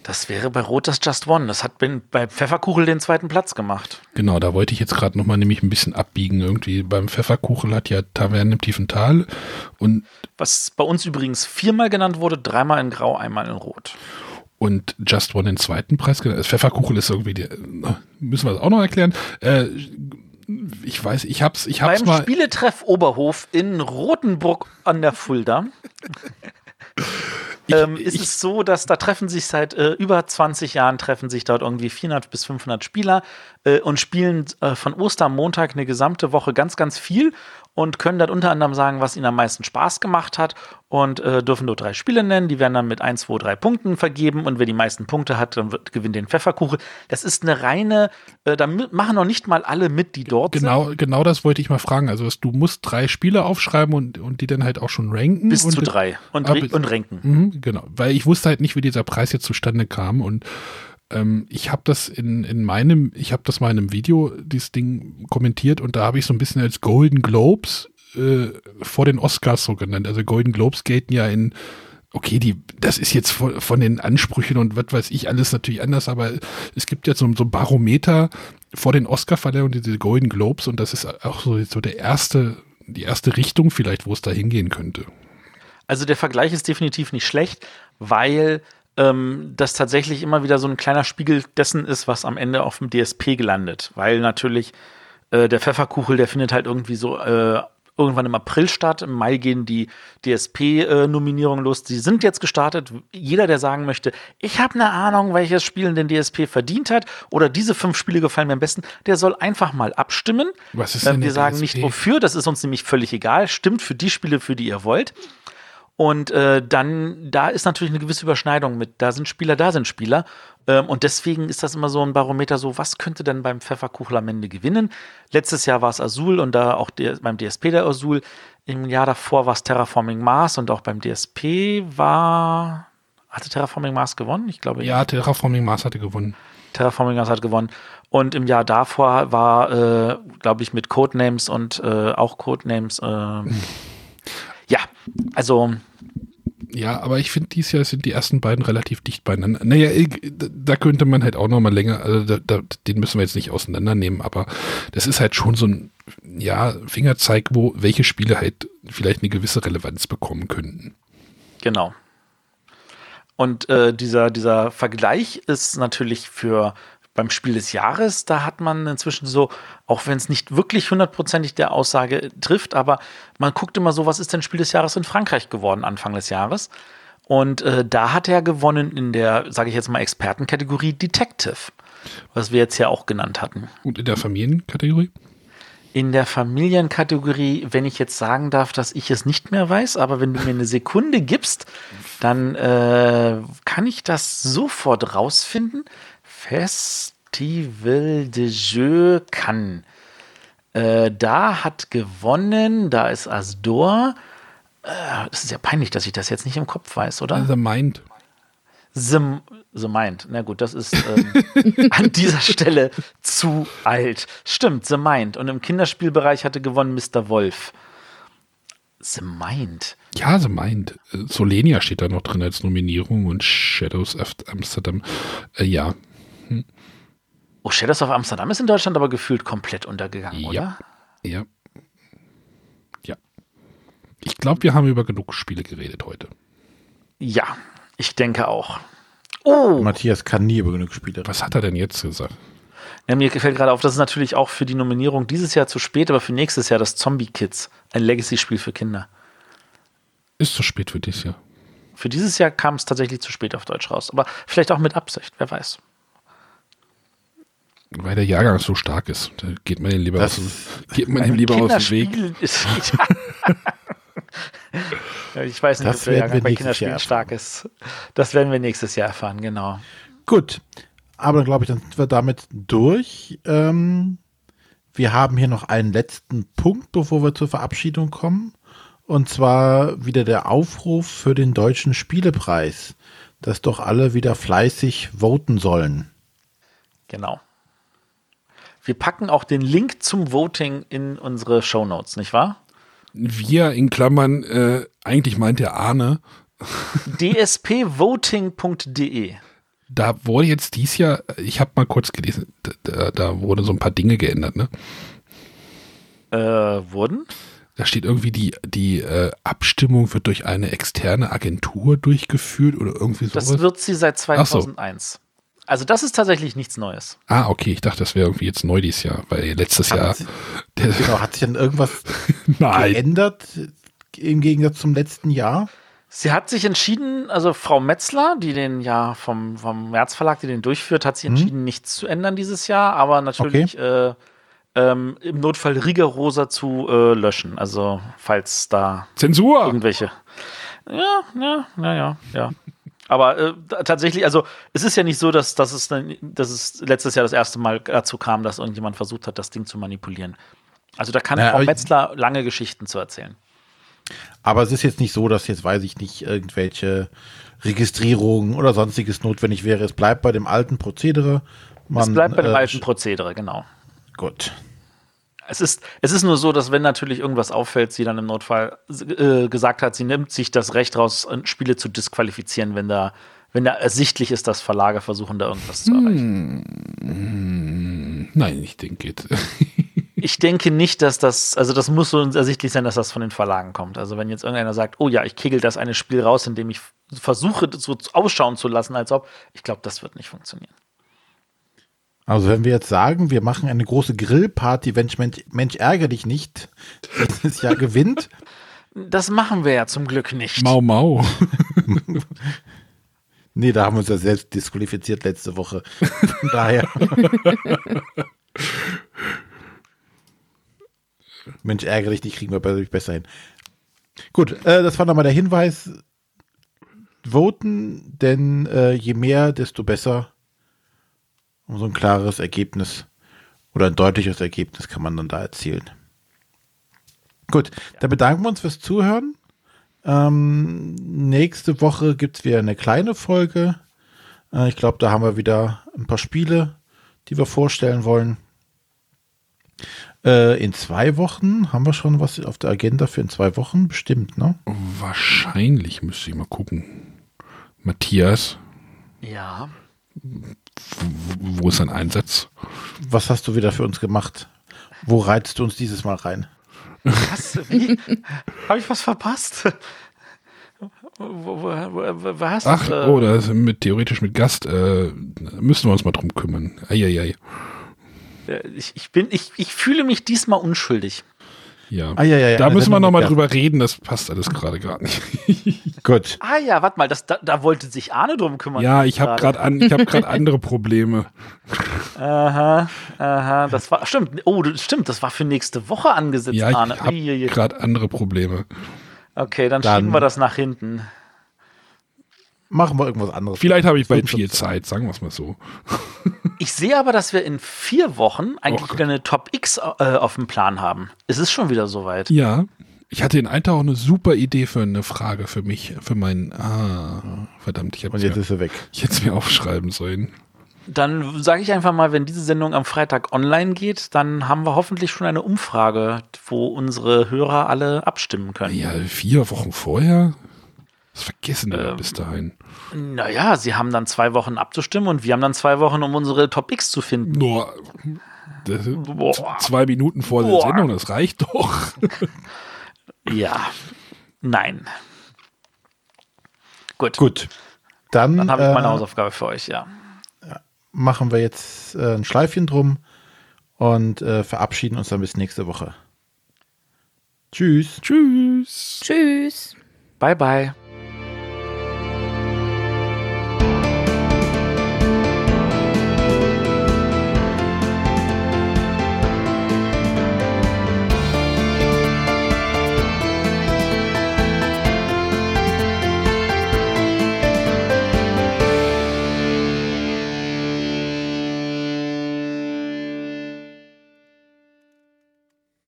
[SPEAKER 4] Das wäre bei Rot das Just One. Das hat bei- Pfefferkuchel den zweiten Platz gemacht.
[SPEAKER 3] Genau, da wollte ich jetzt gerade nochmal nämlich ein bisschen abbiegen. Irgendwie beim Pfefferkuchen hat ja Tavernen im tiefen Tal und,
[SPEAKER 4] Was bei uns übrigens viermal genannt wurde, dreimal in Grau, einmal in Rot.
[SPEAKER 3] und Just One den zweiten Preis. genannt. Pfefferkuchen ist irgendwie, die, müssen wir das auch noch erklären. Äh, ich weiß, ich hab's, ich hab's
[SPEAKER 4] Beim
[SPEAKER 3] mal.
[SPEAKER 4] Spieletreff Oberhof in Rotenburg an der Fulda ähm, ist es so, dass da treffen sich seit äh, über 20 Jahren treffen sich dort irgendwie 400 bis 500 Spieler äh, und spielen äh, von Ostermontag eine gesamte Woche ganz, ganz viel und können dort unter anderem sagen, was ihnen am meisten Spaß gemacht hat und äh, dürfen dort drei Spiele nennen. Die werden dann mit 1, 2, 3 Punkten vergeben und wer die meisten Punkte hat, dann wird, gewinnt den Pfefferkuchen. Das ist eine reine, äh, da machen noch nicht mal alle mit, die dort sind.
[SPEAKER 3] Genau, genau das wollte ich mal fragen. Also du musst drei Spiele aufschreiben und, und die dann halt auch schon ranken.
[SPEAKER 4] Bis zu drei. Und
[SPEAKER 3] Ah,
[SPEAKER 4] und ranken.
[SPEAKER 3] Mhm, genau, weil ich wusste halt nicht, wie dieser Preis jetzt zustande kam und ähm, ich habe das in, in meinem, ich habe das mal in einem Video, dieses Ding kommentiert und da habe ich so ein bisschen als Golden Globes äh, vor den Oscars so genannt. Also Golden Globes gelten ja in Okay, die, das ist jetzt von, von den Ansprüchen und was weiß ich alles natürlich anders, aber es gibt jetzt so, so ein Barometer vor den Oscar-Verleihungen, diese Golden Globes, und das ist auch so, so der erste, die erste Richtung vielleicht, wo es da hingehen könnte.
[SPEAKER 4] Also der Vergleich ist definitiv nicht schlecht, weil ähm, das tatsächlich immer wieder so ein kleiner Spiegel dessen ist, was am Ende auf dem DSP gelandet. Weil natürlich äh, der der findet halt irgendwie so äh, irgendwann im April statt. Im Mai gehen die DSP-Nominierungen los. Sie sind jetzt gestartet. Jeder, der sagen möchte, ich habe eine Ahnung, welches Spiel den DSP verdient hat oder diese fünf Spiele gefallen mir am besten, der soll einfach mal abstimmen.
[SPEAKER 3] Was ist
[SPEAKER 4] Ähm,
[SPEAKER 3] denn
[SPEAKER 4] Wir sagen
[SPEAKER 3] DSP?
[SPEAKER 4] nicht wofür, das ist uns nämlich völlig egal. Stimmt für die Spiele, für die ihr wollt. Und äh, dann, da ist natürlich eine gewisse Überschneidung mit, da sind Spieler, da sind Spieler. Ähm, und deswegen ist das immer so ein Barometer, so, was könnte denn beim Pfefferkuchen am Ende gewinnen? Letztes Jahr war es Azul und da auch der, beim DSP der Azul. Im Jahr davor war es Terraforming Mars und auch beim DSP war. Hatte Terraforming Mars gewonnen? Ich glaube.
[SPEAKER 3] Ja, Terraforming Mars hatte gewonnen.
[SPEAKER 4] Terraforming Mars hat gewonnen. Und im Jahr davor war, äh, glaube ich, mit Codenames und äh, auch Codenames. Ja, also.
[SPEAKER 3] Ja, aber ich finde, dieses Jahr sind die ersten beiden relativ dicht beieinander. Naja, da könnte man halt auch noch mal länger, also da, da, den müssen wir jetzt nicht auseinandernehmen, aber das ist halt schon so ein, ja, Fingerzeig, wo welche Spiele halt vielleicht eine gewisse Relevanz bekommen könnten.
[SPEAKER 4] Genau. Und äh, dieser, dieser Vergleich ist natürlich für beim Spiel des Jahres, da hat man inzwischen so, auch wenn es nicht wirklich hundertprozentig der Aussage trifft, aber man guckt immer so, was ist denn Spiel des Jahres in Frankreich geworden Anfang des Jahres? Und äh, da hat er gewonnen in der, sage ich jetzt mal, Expertenkategorie Detective, was wir jetzt ja auch genannt hatten.
[SPEAKER 3] Und in der Familienkategorie?
[SPEAKER 4] in der Familienkategorie, wenn ich jetzt sagen darf, dass ich es nicht mehr weiß, aber wenn du mir eine Sekunde gibst, dann äh, kann ich das sofort rausfinden. Festival de Jeux Cannes. Äh, da hat gewonnen, da ist Asdor. Äh, das ist ja peinlich, dass ich das jetzt nicht im Kopf weiß, oder?
[SPEAKER 3] The Mind.
[SPEAKER 4] The, The Mind. Na gut, das ist ähm, an dieser Stelle zu alt. Stimmt, The Mind. Und im Kinderspielbereich hatte gewonnen Mr. Wolf. The Mind.
[SPEAKER 3] Ja, The Mind. Äh, Solenia steht da noch drin als Nominierung und Shadows of Amsterdam. Äh, ja. Hm.
[SPEAKER 4] Oh, Shadows of Amsterdam ist in Deutschland aber gefühlt komplett untergegangen,
[SPEAKER 3] Ja.
[SPEAKER 4] oder?
[SPEAKER 3] Ja. Ja. Ich glaube, wir haben über genug Spiele geredet heute.
[SPEAKER 4] Ja, ich denke auch. Oh!
[SPEAKER 1] Matthias kann nie über genug Spiele.
[SPEAKER 3] Was hat er denn jetzt gesagt?
[SPEAKER 4] Ja, mir gefällt gerade auf, das ist natürlich auch für die Nominierung dieses Jahr zu spät, aber für nächstes Jahr das Zombie Kids, ein Legacy-Spiel für Kinder.
[SPEAKER 3] Ist zu spät für dieses Jahr.
[SPEAKER 4] Für dieses Jahr kam es tatsächlich zu spät auf Deutsch raus, aber vielleicht auch mit Absicht, wer weiß.
[SPEAKER 3] Weil der Jahrgang so stark ist. Da geht man ihm lieber,
[SPEAKER 1] Das
[SPEAKER 3] aus, dem- geht man ihm lieber aus dem Weg.
[SPEAKER 4] Ist, Ja, ich weiß nicht,
[SPEAKER 1] Das
[SPEAKER 4] ob der Jahrgang
[SPEAKER 1] wir
[SPEAKER 4] bei
[SPEAKER 1] nächstes
[SPEAKER 4] Kinderspielen
[SPEAKER 1] Jahr
[SPEAKER 4] stark ist. Das werden wir nächstes Jahr erfahren, genau.
[SPEAKER 1] Gut, aber dann glaube ich, dann sind wir damit durch. Ähm, wir haben hier noch einen letzten Punkt, bevor wir zur Verabschiedung kommen. Und zwar wieder der Aufruf für den Deutschen Spielepreis, dass doch alle wieder fleißig voten sollen.
[SPEAKER 4] Genau. Wir packen auch den Link zum Voting in unsere Shownotes, nicht wahr?
[SPEAKER 3] Wir in Klammern, äh, eigentlich meint der Arne,
[SPEAKER 4] dspvoting.de.
[SPEAKER 3] da wurde jetzt dies Jahr, ich habe mal kurz gelesen, da, da wurde so ein paar Dinge geändert, ne?
[SPEAKER 4] Äh, wurden?
[SPEAKER 3] Da steht irgendwie, die, die äh, Abstimmung wird durch eine externe Agentur durchgeführt oder irgendwie sowas.
[SPEAKER 4] Das wird sie seit
[SPEAKER 3] Ach so.
[SPEAKER 4] 2001. Also das ist tatsächlich nichts Neues.
[SPEAKER 3] Ah, okay, ich dachte, das wäre irgendwie jetzt neu dieses Jahr, weil letztes
[SPEAKER 1] Hat
[SPEAKER 3] Jahr.
[SPEAKER 1] sie- Genau, hat sich dann irgendwas geändert im Gegensatz zum letzten Jahr?
[SPEAKER 4] Sie hat sich entschieden, also Frau Metzler, die den ja vom, vom März Verlag, die den durchführt, hat sich
[SPEAKER 1] Mhm.
[SPEAKER 4] entschieden, nichts zu ändern dieses Jahr, aber natürlich äh, ähm, im Notfall rigoroser zu äh, löschen. Also falls da
[SPEAKER 3] Zensur!
[SPEAKER 4] irgendwelche. Ja, ja, ja, ja, ja. Aber äh, tatsächlich, also es ist ja nicht so, dass, dass, es, dann- dass es letztes Jahr das erste Mal dazu kam, dass irgendjemand versucht hat, das Ding zu manipulieren. Also da kann
[SPEAKER 1] Naja,
[SPEAKER 4] Frau Metzler lange Geschichten zu erzählen.
[SPEAKER 1] Aber es ist jetzt nicht so, dass jetzt, weiß ich nicht, irgendwelche Registrierungen oder sonstiges notwendig wäre. Es bleibt bei dem alten Prozedere. Man,
[SPEAKER 4] es bleibt bei dem
[SPEAKER 1] äh,
[SPEAKER 4] alten Prozedere, genau.
[SPEAKER 1] Gut.
[SPEAKER 4] Es ist, es ist nur so, dass wenn natürlich irgendwas auffällt, sie dann im Notfall äh, gesagt hat, sie nimmt sich das Recht raus, äh, Spiele zu disqualifizieren, wenn da, wenn da ersichtlich ist, dass Verlage versuchen, da irgendwas zu erreichen.
[SPEAKER 3] Hm, nein, ich denke.
[SPEAKER 4] Ich denke nicht, dass das, also das muss so ersichtlich sein, dass das von den Verlagen kommt. Also wenn jetzt irgendeiner sagt, oh ja, ich kegel das eine Spiel raus, indem ich versuche, das so ausschauen zu lassen, als ob, ich glaube, das wird nicht funktionieren.
[SPEAKER 1] Also wenn wir jetzt sagen, wir machen eine große Grillparty, wenn Mensch, Mensch ärgere dich nicht, dieses Jahr gewinnt.
[SPEAKER 4] Das machen wir ja zum Glück nicht.
[SPEAKER 3] Mau Mau.
[SPEAKER 1] Nee, da haben wir uns ja selbst disqualifiziert letzte Woche. Von daher. Mensch, ärgere dich, die kriegen wir be- besser hin. Gut, äh, das war nochmal der Hinweis. Voten, denn äh, je mehr, desto besser. Und so ein klares Ergebnis oder ein deutliches Ergebnis kann man dann da erzielen. Gut, dann bedanken wir uns fürs Zuhören. Ähm, nächste Woche gibt es wieder eine kleine Folge. Äh, ich glaube, da haben wir wieder ein paar Spiele, die wir vorstellen wollen. Äh, in zwei Wochen haben wir schon was auf der Agenda für in zwei Wochen bestimmt, ne?
[SPEAKER 3] Wahrscheinlich müsste ich mal gucken. Matthias,
[SPEAKER 4] Ja.
[SPEAKER 3] Wo ist dein Einsatz?
[SPEAKER 1] Was hast du wieder für uns gemacht? Wo reizt du uns dieses Mal rein?
[SPEAKER 4] Was? Wie? Habe ich was verpasst? Wo, wo, wo, was?
[SPEAKER 3] Ach,
[SPEAKER 4] Äh,
[SPEAKER 3] oh, da ist mit, theoretisch mit Gast. Äh, müssen wir uns mal drum kümmern. Eieiei.
[SPEAKER 4] ich, ich, bin, ich, ich fühle mich diesmal unschuldig.
[SPEAKER 3] Ja.
[SPEAKER 1] Ah, ja, ja, ja,
[SPEAKER 3] da müssen wir
[SPEAKER 1] Sendung
[SPEAKER 3] noch mal
[SPEAKER 1] mit
[SPEAKER 3] drüber reden, das passt alles gerade gar nicht.
[SPEAKER 1] Gut.
[SPEAKER 4] Ah ja, warte mal, das, da, da wollte sich Arne drum kümmern.
[SPEAKER 3] Ja, ich habe gerade an, ich habe gerade andere Probleme.
[SPEAKER 4] Aha, aha, das war, stimmt, oh, das- stimmt, das war für nächste Woche angesetzt,
[SPEAKER 3] Ja, ich
[SPEAKER 4] Arne.
[SPEAKER 3] habe
[SPEAKER 4] Uiuiui.
[SPEAKER 3] gerade andere Probleme.
[SPEAKER 4] Okay, dann,
[SPEAKER 1] Dann-
[SPEAKER 4] schieben wir das nach hinten.
[SPEAKER 1] Machen wir irgendwas anderes.
[SPEAKER 3] Vielleicht habe ich bald viel Zeit, sagen wir es mal so.
[SPEAKER 4] Ich sehe aber, dass wir in vier Wochen eigentlich wieder eine Top X äh, auf dem Plan haben. Es ist schon wieder soweit.
[SPEAKER 3] Ja, ich hatte in Eintag auch eine super Idee für eine Frage für mich, für meinen. Ah, verdammt, ich habe
[SPEAKER 1] Und jetzt ist sie weg.
[SPEAKER 3] Ich hätte es mir aufschreiben sollen.
[SPEAKER 4] Dann sage ich einfach mal, wenn diese Sendung am Freitag online geht, dann haben wir hoffentlich schon eine Umfrage, wo unsere Hörer alle abstimmen können.
[SPEAKER 3] Ja, vier Wochen vorher? Das vergessen die
[SPEAKER 4] Ähm,
[SPEAKER 3] ja bis dahin.
[SPEAKER 4] Naja, sie haben dann zwei Wochen abzustimmen und wir haben dann zwei Wochen, um unsere Top X zu finden.
[SPEAKER 3] Nur das,
[SPEAKER 4] Boah.
[SPEAKER 3] zwei Minuten vor der
[SPEAKER 4] Boah.
[SPEAKER 3] Sendung, das reicht doch.
[SPEAKER 4] Ja. Nein. Gut.
[SPEAKER 1] Gut. Dann,
[SPEAKER 4] Dann habe ich meine
[SPEAKER 1] äh,
[SPEAKER 4] Hausaufgabe für euch, ja.
[SPEAKER 1] machen wir jetzt äh, ein Schleifchen drum und äh, verabschieden uns dann bis nächste Woche. Tschüss.
[SPEAKER 3] Tschüss.
[SPEAKER 2] Tschüss.
[SPEAKER 4] Bye, bye.